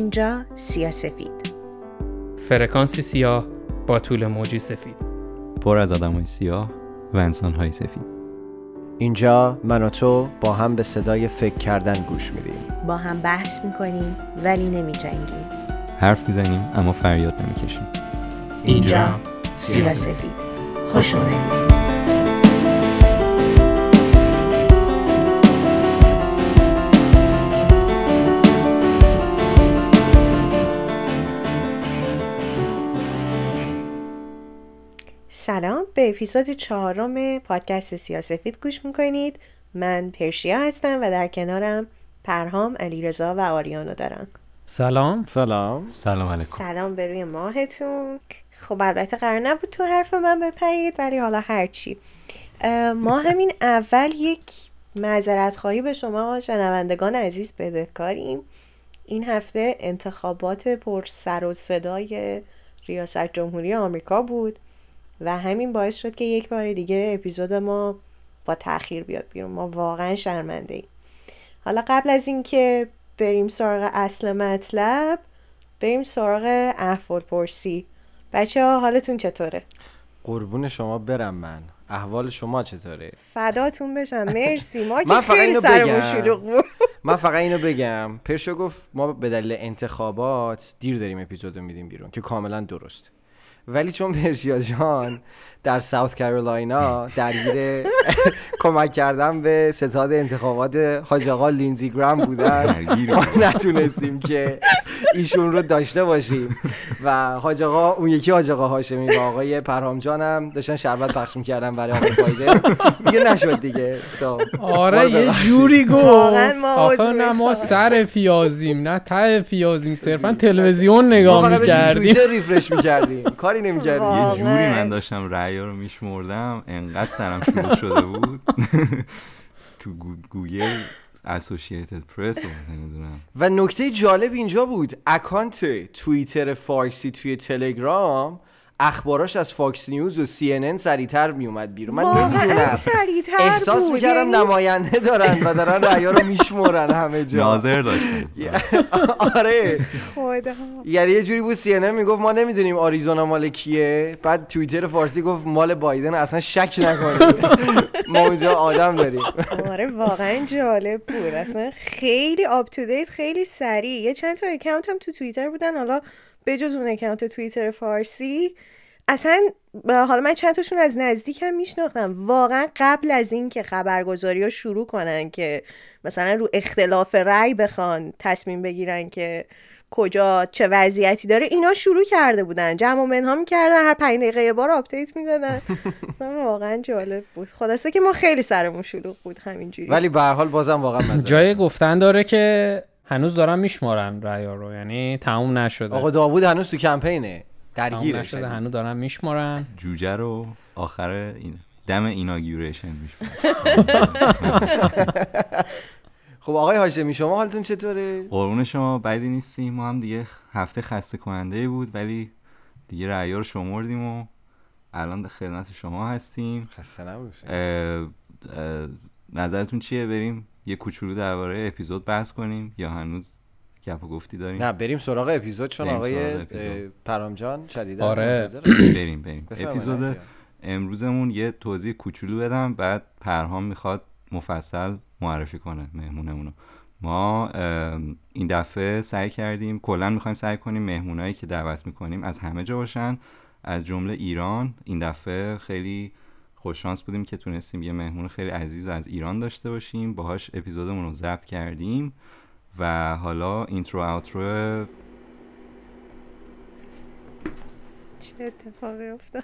اینجا سیاسفید فرکانسی سیاه با طول موجی سفید. پر از آدم های سیاه و انسان های سفید. اینجا من و تو با هم به صدای فکر کردن گوش میدیم. با هم بحث می‌کنیم ولی نمی جنگیم حرف می‌زنیم اما فریاد نمی‌کشیم. اینجا سیاسفید خوش اومدید. سلام به اپیزود چهارم پادکست سیاسفید گوش می‌کنید. من پرشیا هستم و در کنارم پرهام علیرضا و آریانو دارم. سلام. سلام. سلام علیکم. سلام به روی ماهتون. خب البته قرار نبود تو حرف من بپرید ولی حالا هرچی. ما همین اول یک معذرت خواهی به شما شنوندگان عزیز بدهکاریم. این هفته انتخابات پر سر و صدای ریاست جمهوری آمریکا بود. و همین باعث شد که یک بار دیگه اپیزود ما با تاخیر بیاد بیرون. ما واقعا شرمنده ایم حالا قبل از اینکه بریم سراغ اصل مطلب بریم سراغ احوال پرسی. بچه ها حالتون چطوره؟ قربون شما برم من. احوال شما چطوره؟ فداتون بشم. مرسی. ما که خیلی سرمون. شلوغ بود. من فقط اینو بگم. پرشو گفت ما به دلیل انتخابات دیر داریم اپیزودو میدیم بیرون که کاملا درست. ولی چون پرشیا جان در ساوت کارولاینا درگیر کمک کردن به ستاد انتخابات حاج آقا لینزی گرام بودن. ما نتونستیم که ایشون رو داشته باشیم. و حاج آقا اون یکی حاج آقا هاشمی و آقای پرهام جانم داشتن شربت پخش می‌کردن برای آقای بایدن دیگه نشد دیگه. آره یه. جوری گفت. آخه نه ما. سر پیازیم نه ته پیازیم صرفا تلویزیون نگاه می‌کردیم. refresh می‌کردیم؟ کاری نمی‌کردیم. یه جوری من داشتم رأیا رو میشمردم انقدر سرم شلوغ شده بود. تو گو- گوگل اسوسییتد پرس و نکته جالب اینجا بود. account توییتر فارسی توی تلگرام اخباراش از فاکس نیوز و سی ان ان سریعتر میومد بیرون. من نمی‌دونم. احساس می‌کردم یعنی نماینده دارن و دارن رأیا رو میشمرن همه جا. ناظر داشتم آره. یعنی یه جوری بود سی ان ان می‌گفت ما نمی‌دونیم آریزونا مال کیه. بعد توییتر فارسی گفت مال بایدن اصلا شک نکنید. ما اونجا آدم داریم. آره واقعا جالب بود. اصلا خیلی up to date خیلی سریع. یه چند تا account هم تو توییتر بودن. حالا بجز اون account توییتر فارسی اصلا حالا من چند تاشون از نزدیک هم میشناختم. واقعا قبل از این که خبرگزاری ها شروع کنن که مثلا رو اختلاف رأی بخوان تصمیم بگیرن که کجا چه وضعیتی داره اینا شروع کرده بودن. جمع و منها می‌کردن هر پنج دقیقه یه بار update می‌دادن. واقعا جالب بود. خلاصه که ما خیلی سرمون شلوغ بود همینجوری. ولی به هر حال بازم واقعا جای گفتن داره که هنوز دارن میشمارن رأیا رو یعنی تموم نشده. آقا داوود هنوز تو کمپینه. درگیره نشده شدید. هنوز دارن میشمارن. جوجه رو آخر این دم ایناگوریشن خب آقای هاشمی شما حالتون چطوره؟ قربون شما بدی نیستیم ما هم دیگه هفته خسته کننده بود ولی دیگه رأیا رو شمردیم و الان در خدمت شما هستیم. خسته نباشید. نظرتون چیه؟ بریم یه کوچولو درباره اپیزود بحث کنیم یا هنوز گپ و گفتی داریم نه بریم سراغ اپیزود چون آقای اپیزود. پرام جان شدیدا آره. بریم بریم اپیزود. امروزمون یه توضیح کوچولو بدم بعد پرهام می‌خواد مفصل معرفی کنه مهمونمونو ما این دفعه سعی کردیم کلا می‌خوایم سعی کنیم مهمونایی که دعوت می‌کنیم از همه جا باشن از جمله ایران این دفعه خیلی خوششانس بودیم که تونستیم یه مهمون خیلی عزیز از ایران داشته باشیم. باهاش اپیزودمون رو ضبط کردیم و حالا اینترو اوترو چه اتفاقی افتاد؟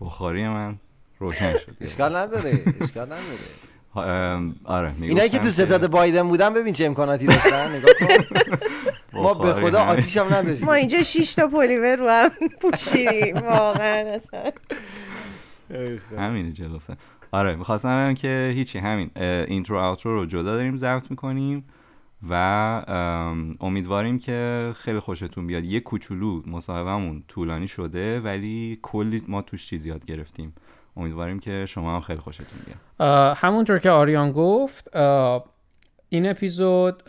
بخاری من روشن شد. اشکال نداره اشکال نداره. آره اینایی که تو ستاد بایدن بودن ببین چه امکاناتی داشتن نگاه کن. ما به خدا. آتیش هم نداشتیم. ما اینجا شش تا پلیور رو هم پوشیدیم واقعا اصلا. همینه جلو افتاد. آره می‌خواستم بگم که هیچی همین intro outro رو جدا داریم ضبط می‌کنیم و ام، امیدواریم که خیلی خوشتون بیاد. یه کوچولو مصاحبهمون طولانی شده ولی کلی ما توش چیز یاد گرفتیم. امیدواریم که شما هم خیلی خوشتون بیاد. همونطور که آریان گفت این اپیزود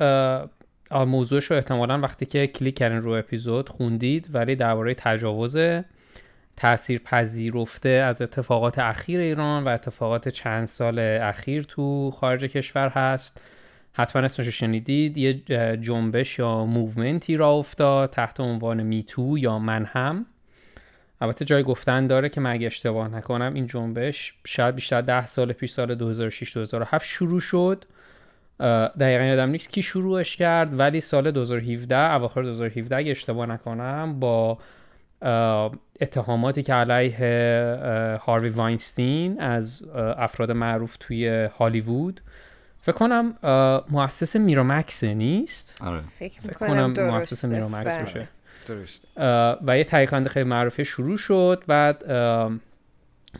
موضوعش رو احتمالا وقتی که کلیک کردین رو اپیزود خوندید ولی درباره تجاوز تأثیر پذیرفته از اتفاقات اخیر ایران و اتفاقات چند سال اخیر تو خارج کشور هست. حتما اسمش رو شنیدید. یه جنبش یا movement ی راه افتاد تحت عنوان Me Too یا من هم. البته جای گفتن داره که من اگه اشتباه نکنم این جنبش شاید بیشتر ده سال پیش سال 2006 2007 شروع شد. دقیقا یادم نیست کی شروعش کرد ولی سال 2017 اواخر 2017 اگه اشتباه نکنم با اتهاماتی که علیه هاروی واینستین از افراد معروف توی هالیوود. فکر کنم مؤسس میرومکس نیست؟ آره. فکر کنم مؤسس میرومکس باشه. درست و یه تحقیقنده خیلی معروفی شروع شد. بعد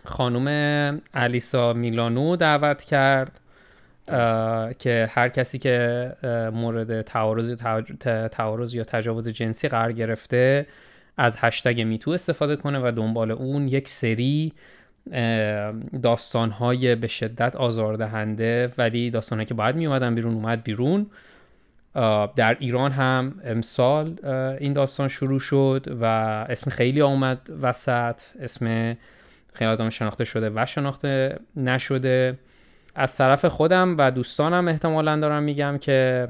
خانم الیسا میلانو دعوت کرد که هر کسی که مورد تعارض تعارض یا تجاوز جنسی قرار گرفته از هشتگ میتو استفاده کنه و دنبال اون یک سری داستانهای به شدت آزاردهنده ولی داستانهایی که باید میومدن بیرون اومد بیرون. در ایران هم امسال این داستان شروع شد و اسم خیلی آمد وسط. اسم خیلی آدم شناخته شده و شناخته نشده. از طرف خودم و دوستانم احتمالا دارم میگم که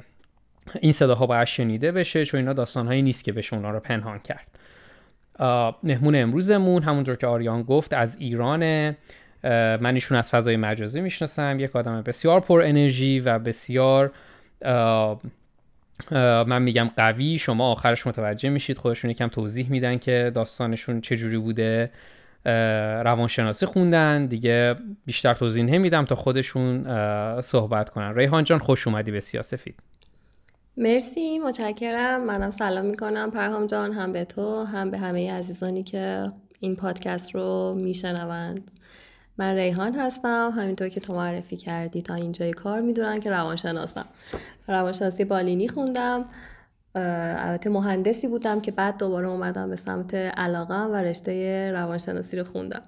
این صداها باید شنیده بشه چون اینا داستانهایی نیست که بشه اونا رو پنهان کرد. مهمون امروزمون همونطور که آریان گفت از ایرانه. من ایشون از فضای مجازی می‌شناسم. یک آدم بسیار پر انرژی و بسیار من میگم قوی. شما آخرش متوجه میشید. خودشون یکم توضیح میدن که داستانشون چجوری بوده. روانشناسی خوندن. دیگه بیشتر توضیح نمیدم تا خودشون صحبت کنن. ریحان جان خوش اومدی به سیاسفید مرسی متشکرم. منم سلام می‌کنم. پرهام جان هم به تو هم به همه عزیزانی که این پادکست رو میشنوند. من ریحان هستم. همینطور که تو معرفی کردی تا اینجای کار می‌دونن که روانشناسم. روانشناسی بالینی خوندم. البته مهندسی بودم که بعد دوباره اومدم به سمت علاقم و رشته روانشناسی رو خوندم.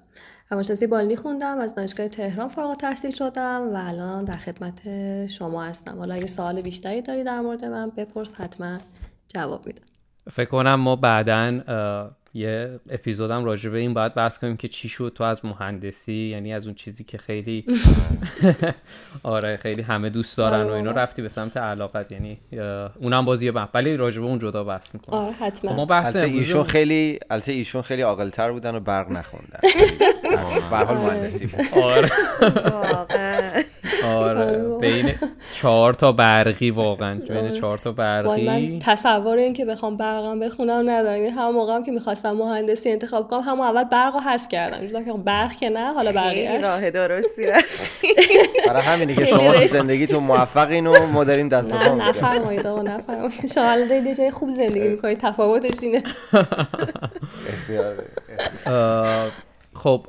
روانشناسی بالینی خوندم از دانشگاه تهران فارغ تحصیل شدم و الان در خدمت شما هستم. حالا اگه سوال بیشتری داری در مورد من بپرس حتما جواب میدم. فکر کنم ما بعدا یه اپیزودم راجع به این باید بحث کنیم که چی شد تو از مهندسی یعنی از اون چیزی که خیلی آره خیلی همه دوست دارن و اینا آره. رفتی به سمت علاقت یعنی اونم بازی بحث. ولی راجع به اون جدا بحث می‌کنم آره حتما. خب ما بحث ایشون خیلی البته ایشون خیلی عاقل‌تر بودن و برق نخوندن. به حال مهندسی بود. آره. آره. بین چهار تا برقی واقعا. بین چهار تا برقی. من تصور این که بخوام برقم بخونم ندارم. این هم موقعم که می‌خواستم مهندسی انتخاب کنم همون اول برق رو حذف کردم. که خب برق که نه حالا بقیه‌اش. راه درستی رفتی. برای همینه که شما تو زندگیتون موفقین و ما داریم دست نه نفرمایید آقا نفرمایید. شما الان دارید جای خوب زندگی می‌کنید تفاوتش اینه. خب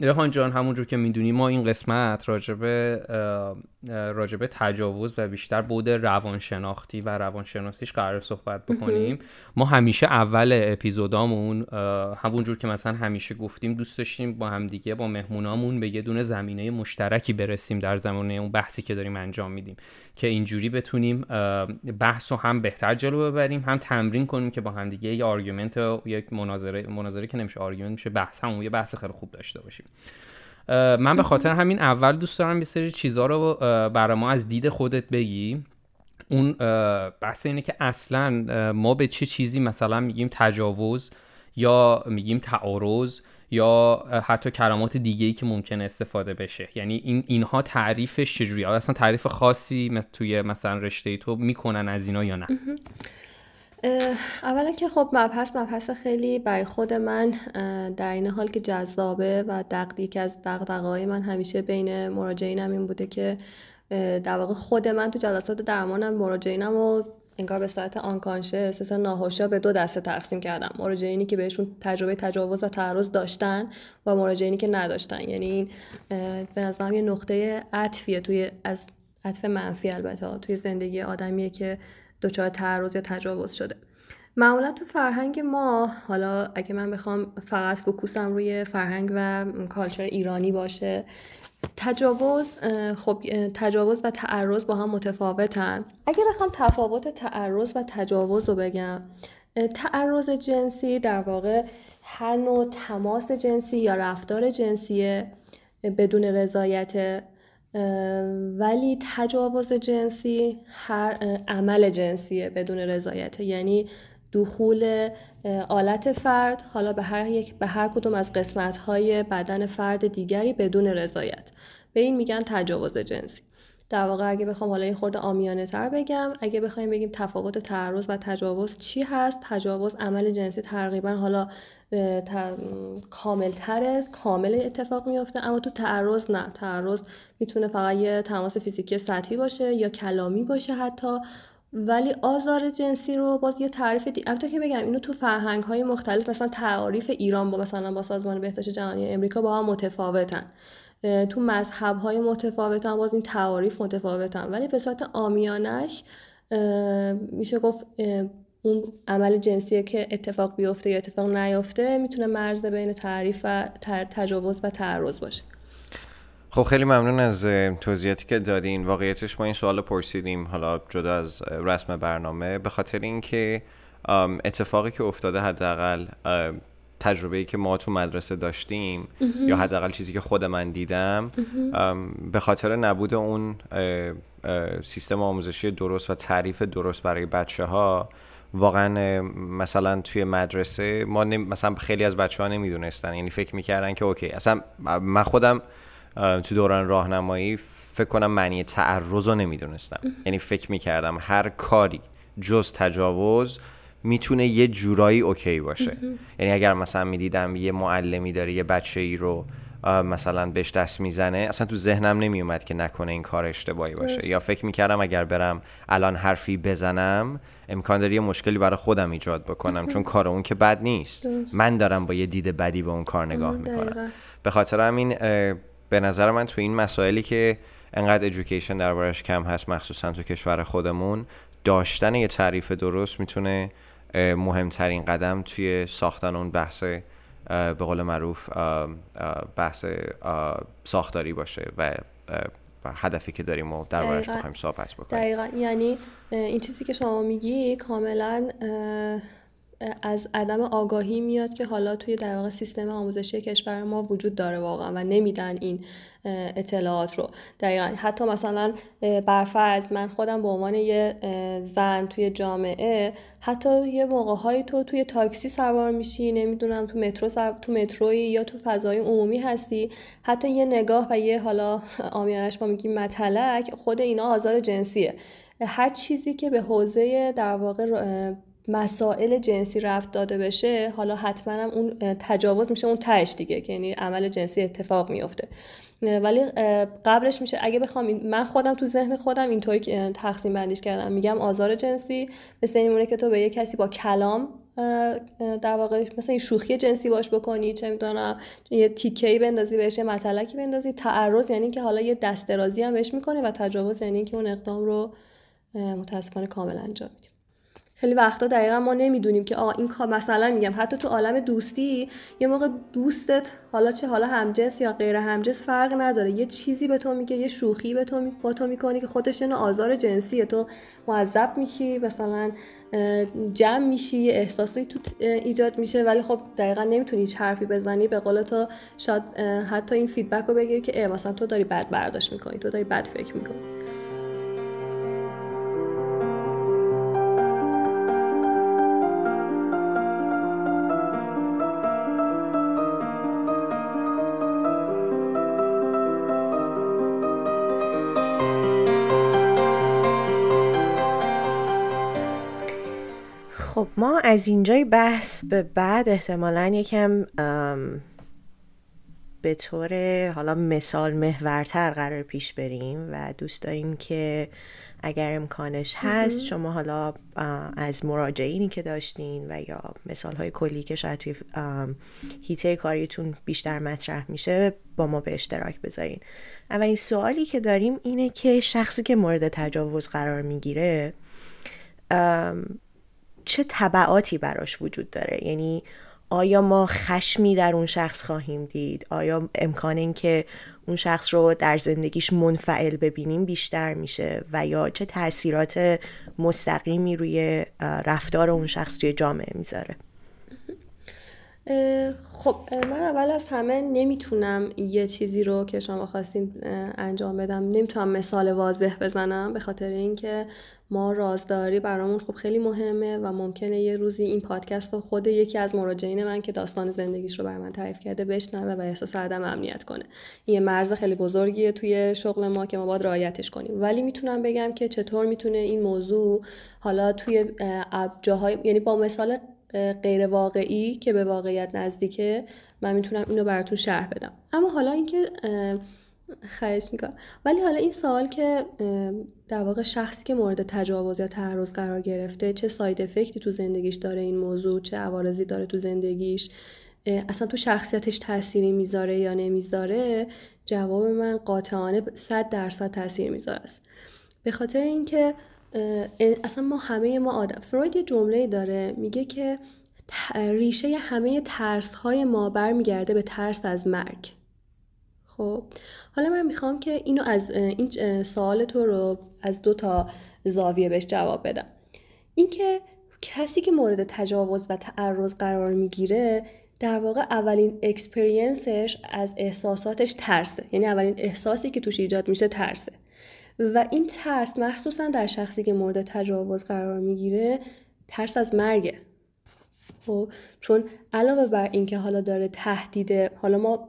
ریحان جان همونجور که می‌دونی ما این قسمت راجبه راجبه تجاوز و بیشتر بود روانشناختی و روانشناسیش قرار صحبت بکنیم. ما همیشه اول اپیزودامون همونجور که مثلا همیشه گفتیم دوست داشتیم با همدیگه با مهمونامون به یه دونه زمینه مشترکی برسیم در زمانه اون بحثی که داریم انجام میدیم. که اینجوری بتونیم بحث رو هم بهتر جلو ببریم هم تمرین کنیم که با همدیگه یه argument یک مناظره مناظره که نمیشه argument میشه بحث همون یه بحث خیلی خوب داشته باشیم. من به خاطر همین اول دوست دارم یه سری چیزها رو برای ما از دید خودت بگی. اون بحث اینه که اصلا ما به چه چیزی مثلا میگیم تجاوز یا میگیم تعرض یا حتی کلمات دیگه ای که ممکنه استفاده بشه. یعنی این اینها تعریفش چجوری اصلا تعریف خاصی توی مثلا رشته تو می‌کنن از اینا یا نه؟ اولا که خب مبحث مبحث خیلی برای خود من در این حال که جذابه و دقیق از دقدقای من همیشه بین مراجعینم این بوده که در واقع خود من تو جلسات درمانم مراجعینم و انگار به صورت آنکانشه اساس ناهوشا به دو دسته تقسیم کردم. مراجعینی که بهشون تجربه تجاوز و تعرض داشتن و مراجعینی که نداشتن. یعنی به نظرم یه نقطه عطفیه توی از عطف منفی البته توی زندگی آدمیه که دچار تعرض یا تجاوز شده. معمولا تو فرهنگ ما حالا اگه من بخوام فقط فکوسم روی فرهنگ و کالچر ایرانی باشه تجاوز خب تجاوز و تعرض با هم متفاوتن. اگه بخوام تفاوت تعرض و تجاوز رو بگم تعرض جنسی در واقع هر نوع تماس جنسی یا رفتار جنسی بدون رضایت ولی تجاوز جنسی هر عمل جنسیه بدون رضایت. یعنی دخول آلت فرد حالا به هر یک به هر کدوم از قسمت های بدن فرد دیگری بدون رضایت. به این میگن تجاوز جنسی. در واقع اگه بخوام حالا یه خورده آمیانه تر بگم اگه بخوایم بگیم تفاوت تعرض و تجاوز چی هست تجاوز عمل جنسی تقریبا حالا کامل تره کامل اتفاق میفته اما تو تعرض نه. تعرض می‌تونه فقط یه تماس فیزیکی سطحی باشه یا کلامی باشه حتی. ولی آزار جنسی رو باز یه تعریف دی البته که بگم اینو تو فرهنگ های مختلف مثلا تعاریف ایران با مثلا با سازمان بهداشت جهانی امریکا با هم متفاوتن. تو مذهب های متفاوتن باز این تعاریف متفاوتن. ولی به صورت آمیانش میشه گفت اون عمل جنسی که اتفاق بیفته یا اتفاق نیفته می‌تونه مرز بین تعریف و تجاوز و تعرض باشه. خب خیلی ممنون از توضیحاتی که دادین. واقعیتش ما این سوال پرسیدیم حالا جدا از رسم برنامه. به خاطر اینکه اتفاقی که افتاده حداقل تجربه ای که ما تو مدرسه داشتیم یا حداقل چیزی که خود من دیدم به خاطر نبود اون سیستم آموزشی درست و تعریف درست برای بچه ها واقعا مثلا توی مدرسه ما مثلا خیلی از بچه ها نمی‌دونستن. یعنی فکر می‌کردن که اوکی اصلا من خودم تو دوران راهنمایی فکر کنم معنی تعرض رو نمی‌دونستم یعنی فکر می‌کردم هر کاری جز تجاوز می‌تونه یه جورایی اوکی باشه. یعنی اگر مثلا می‌دیدم یه معلمی داره یه بچه ای رو مثلا بهش دست می‌زنه اصلا تو ذهنم نمیومد که نکنه این کار اشتباهی باشه. یا فکر می‌کردم اگر برم الان حرفی بزنم امکان داره یه مشکلی برای خودم ایجاد بکنم چون کار اون که بد نیست. من دارم با یه دید بدی به اون کار نگاه می‌کنم. به خاطر همین به نظر من تو این مسائلی که انقدر ادویکیشن دربارش کم هست مخصوصا تو کشور خودمون داشتن یه تعریف درست می‌تونه مهمترین قدم توی ساختن اون بحث به قول معروف بحث ساختاری باشه و هدفی که داریم و دربارش بخوایم صحبت بکنیم. دقیقا. یعنی این چیزی که شما میگی کاملا از عدم آگاهی میاد که حالا توی در واقع سیستم آموزشی کشور ما وجود داره واقعا و نمیدن این اطلاعات رو. دقیقا. حتی مثلا برفرض من خودم به عنوان یه زن توی جامعه حتی یه موقع تو توی تاکسی سوار میشی نمی‌دونم تو مترو تو متروی یا تو فضای عمومی هستی حتی یه نگاه و یه حالا آمیانش ما میگیم متلک خود اینا آزار جنسیه. هر چیزی که به حوزه در واقع مسائل جنسی رفت داده بشه حالا حتما هم اون تجاوز میشه اون تهش دیگه که یعنی عمل جنسی اتفاق میفته ولی قبلش میشه اگه بخوام من خودم تو ذهن خودم اینطوری تقسیم بندیش کردم. میگم آزار جنسی مثل این مونه که تو به یه کسی با کلام در واقع مثلا این شوخی جنسی باش بکنی چه می‌دونم یه تیکه‌ای بندازی بهش یه مطلقی بندازی. تعرض یعنی که حالا یه دست درازی هم بهش می‌کنه و تجاوز یعنی که اون اقدام رو متاسفانه کامل انجام میدیم. خیلی وقتا دقیقا ما نمی‌دونیم که آقا این کار مثلا میگم. حتی تو عالم دوستی یه موقع دوستت حالا چه حالا همجنس یا غیر همجنس فرق نداره. یه چیزی به تو میگه یه شوخی به تو با تو می‌کنی که خودش اینو آزار جنسیه. تو معذب میشی مثلا جمع میشی یه احساسی تو ایجاد میشه. ولی خب دقیقا نمی‌تونی هیچ حرفی بزنی. به قول تو شاید حتی این فیدبک رو بگیری که مثلا تو داری بد برداشت می‌کنی تو داری بد فکر می‌کنی. از اینجای بحث به بعد احتمالا یکم به طور حالا مثال محورتر قرار پیش بریم و دوست داریم که اگر امکانش هست شما حالا از مراجعینی که داشتین و یا مثال های کلی که شاید توی هیته کاریتون بیشتر مطرح میشه با ما به اشتراک بذارین. اولین سوالی که داریم اینه که شخصی که مورد تجاوز قرار می‌گیره چه طبعاتی براش وجود داره؟ یعنی آیا ما خشمی در اون شخص خواهیم دید؟ آیا امکان این که اون شخص رو در زندگیش منفعل ببینیم بیشتر میشه؟ و یا چه تاثیرات مستقیمی روی رفتار اون شخص توی جامعه می‌ذاره؟ خب من اول از همه نمی‌تونم یه چیزی رو که شما خواستین انجام بدم نمی‌تونم مثال واضح بزنم به خاطر اینکه ما رازداری برامون خب خیلی مهمه و ممکنه یه روزی این پادکست رو خود یکی از مراجعین من که داستان زندگیش رو بر من تعریف کرده بشنوه و احساس عدم امنیت کنه. این یه مرز خیلی بزرگیه توی شغل ما که ما باید رعایتش کنیم. ولی می‌تونم بگم که چطور می‌تونه این موضوع حالا توی جاهای یعنی با مثال غیر واقعی که به واقعیت نزدیکه من می‌تونم اینو براتون شرح بدم. اما حالا اینکه خواهش می‌کنم. ولی حالا این سوال که در واقع شخصی که مورد تجاوز یا تعرض قرار گرفته چه ساید افکتی تو زندگیش داره این موضوع چه عوارضی داره تو زندگیش اصلا تو شخصیتش تأثیری می‌ذاره یا نمی‌ذاره جواب من قاطعانه صد درصد تاثیر می‌ذاره است. به خاطر اینکه اصلا ما همه ما آدم فروید یه جمله داره میگه که ریشه همه ترس های ما برمیگرده به ترس از مرگ. خب حالا من می‌خوام که اینو از این سوال تو رو از دو تا زاویه بهش جواب بدم. اینکه کسی که مورد تجاوز و تعرض قرار می‌گیره در واقع اولین اکسپریانسش از احساساتش ترسه. یعنی اولین احساسی که توش ایجاد میشه ترسه. و این ترس مخصوصا در شخصی که مورد تجاوز قرار می‌گیره ترس از مرگه. خب چون علاوه بر اینکه حالا داره تهدیده حالا ما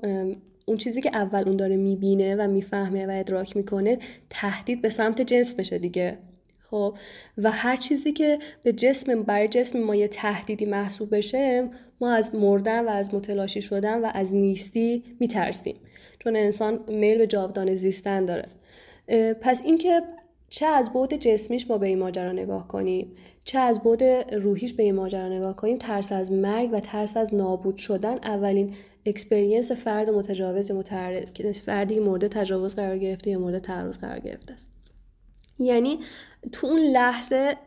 اون چیزی که اول اون داره می‌بینه و می‌فهمه و ادراک می‌کنه تهدید به سمت جسمشه دیگه. خب و هر چیزی که به جسم برای جسم ما یه تهدیدی محسوب بشه ما از مردن و از متلاشی شدن و از نیستی میترسیم. چون انسان میل به جاودانه زیستن داره. پس اینکه چه از بود جسمیش ما به این ماجرا نگاه کنیم چه از بعد روحیش به این ماجرا نگاه کنیم ترس از مرگ و ترس از نابود شدن اولین experience فرد متجاوز یا متعرض فردی مورد تجاوز قرار گرفته یا مورد تعرض قرار گرفته است. یعنی تو اون لحظه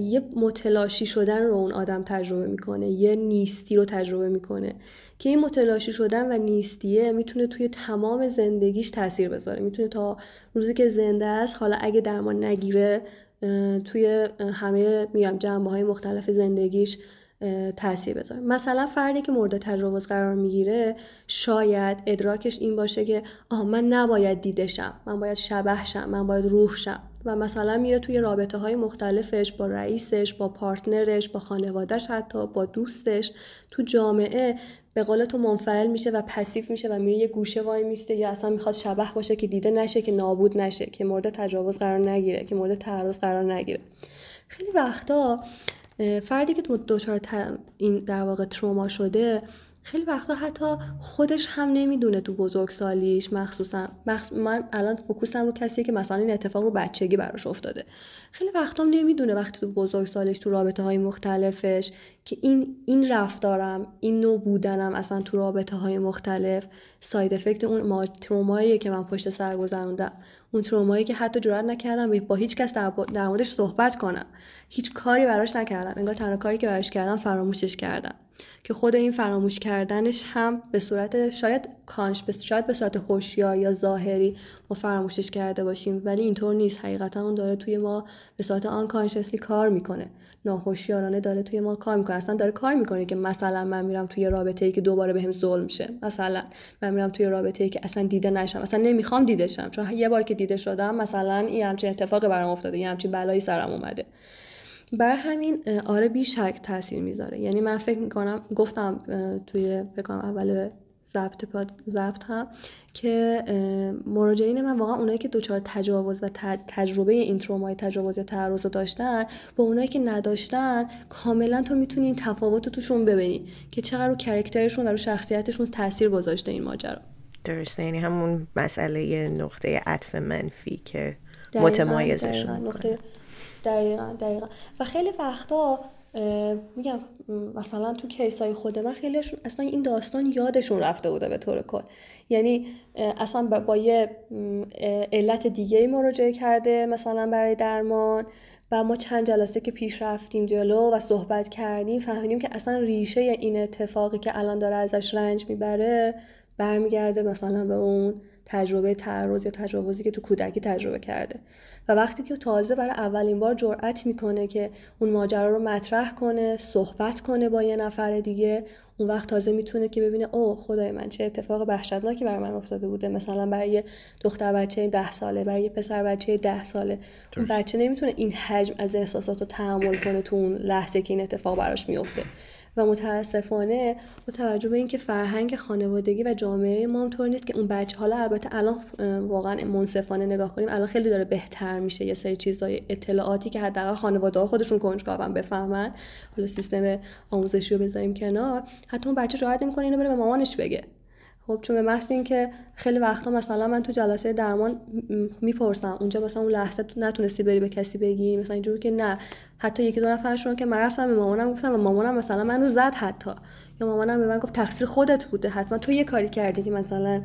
یه متلاشی شدن رو اون آدم تجربه می‌کنه یه نیستی رو تجربه می‌کنه که این متلاشی شدن و نیستیه می‌تونه توی تمام زندگیش تاثیر بذاره. می‌تونه تا روزی که زنده است حالا اگه درمان نگیره توی همه میگم جنبه های مختلف زندگیش تاثیر بذاره. مثلا فردی که مورد تجاوز قرار می‌گیره شاید ادراکش این باشه که آه من نباید دیدشم من باید شبه شم من باید روح شم. و مثلا میره توی رابطه های مختلفش با رئیسش با پارتنرش با خانوادهش حتی با دوستش. تو جامعه به قول تو منفعل میشه و پسیف میشه و میره یه گوشه وای میسته یا اصلا می‌خواد شبه باشه که دیده نشه که نابود نشه که مورد تجاوز قرار نگیره که مورد تعرض قرار نگیره. خیلی وقتا فردی که دچار این در واقع تروما شده خیلی وقتا حتی خودش هم نمی‌دونه تو بزرگسالیش مخصوصا من الان فوکوسم رو کسی که مثلا این اتفاق رو بچگی براش افتاده. خیلی وقتا هم نمی‌دونه وقتی تو بزرگسالش تو رابطه های مختلفش که این این رفتارم این نوع بودنم اصلا تو رابطه های مختلف ساید افکت اون ما ترومایی که من پشت سر گذروندم. اون ترومایی که حتی جرئت نکردم با هیچ کس در, در موردش صحبت کنم. هیچ کاری براش نکردم. انگار تنها کاری که براش کردم فراموشش کردم. که خود این فراموش کردنش هم به صورت شاید کانش شاید به صورت هوشیار یا ظاهری ما فراموشش کرده باشیم. ولی اینطور نیست. حقیقتا اون داره توی ما به صورت آن کانشسلی کار می‌کنه. ناهوشیارانه داره توی ما کار می‌کنه. اصلا داره کار می‌کنه که مثلا من میرم توی رابطه ای که دوباره بهم به ظلم شه. مثلا من میرم توی رابطه ای که اصلا دیده نشم. اصلا نمی‌خوام دیده شم. چون یه بار که دیده شدم مثلا این همچین اتفاقی برام افتاده. یه همچین بلایی سرم اومده. بر همین آره بی شک تاثیر می‌ذاره. یعنی من فکر می‌کنم گفتم توی فکر اول ضبط ضبط هم که مراجعین من واقعا اونایی که دچار تجاوز و تجربه این ترومای تجاوز یا تعرض رو داشتن با اونایی که نداشتن کاملا تو می‌تونی این تفاوت توشون ببینی که چقدر رو کرکترشون و رو شخصیتشون تاثیر گذاشته این ماجرا. درسته. یعنی همون مسئله نقطه عطف منفی که متمایزشون می‌کنه. دقیقا دقیقا. و خیلی وقتا میگم مثلا تو کیس های خود من خیلیشون اصلا این داستان یادشون رفته بوده به طور کل. یعنی اصلا با یه علت دیگه مراجعه کرده مثلا برای درمان و ما چند جلسه که پیش رفتیم جلو و صحبت کردیم فهمیدیم که اصلا ریشه این اتفاقی که الان داره ازش رنج می‌بره برمیگرده مثلا به اون تجربه تعرض یا تجاوزی که تو کودکی تجربه کرده. و وقتی که تازه برای اولین بار جرأت می‌کنه که اون ماجرا رو مطرح کنه صحبت کنه با یه نفر دیگه اون وقت تازه می‌تونه که ببینه او خدای من چه اتفاق وحشتناکی برای من افتاده بوده. مثلا برای یه دختر بچه ده ساله برای یه پسر بچه ده ساله. اون بچه نمی‌تونه این حجم از احساسات رو تحمل کنه تو اون لحظه که این اتفاق براش میفته و متاسفانه با توجه به اینکه فرهنگ خانوادگی و جامعه ما هم طور نیست که اون بچه حالا البته الان واقعا منصفانه نگاه کنیم الان خیلی داره بهتر میشه یه سری چیزای اطلاعاتی که حداقل خانواده ها خودشون کنجکاون بفهمن. حالا سیستم آموزشی رو بذاریم کنار. حتی اون بچه راحت نمی‌کنه اینو بره به مامانش بگه. خب چون به محض اینکه خیلی وقتا مثلا من تو جلسه درمان می‌پرسم اونجا مثلا اون لحظه تو نتونستی بری به کسی بگی مثلا اینجوری که نه. حتی یکی دو نفرشون که من رفتم به مامانم گفتم و مامانم مثلا منو زد حتی. یا مامانم به من گفت تقصیر خودت بوده حتما تو یه کاری کردی که مثلا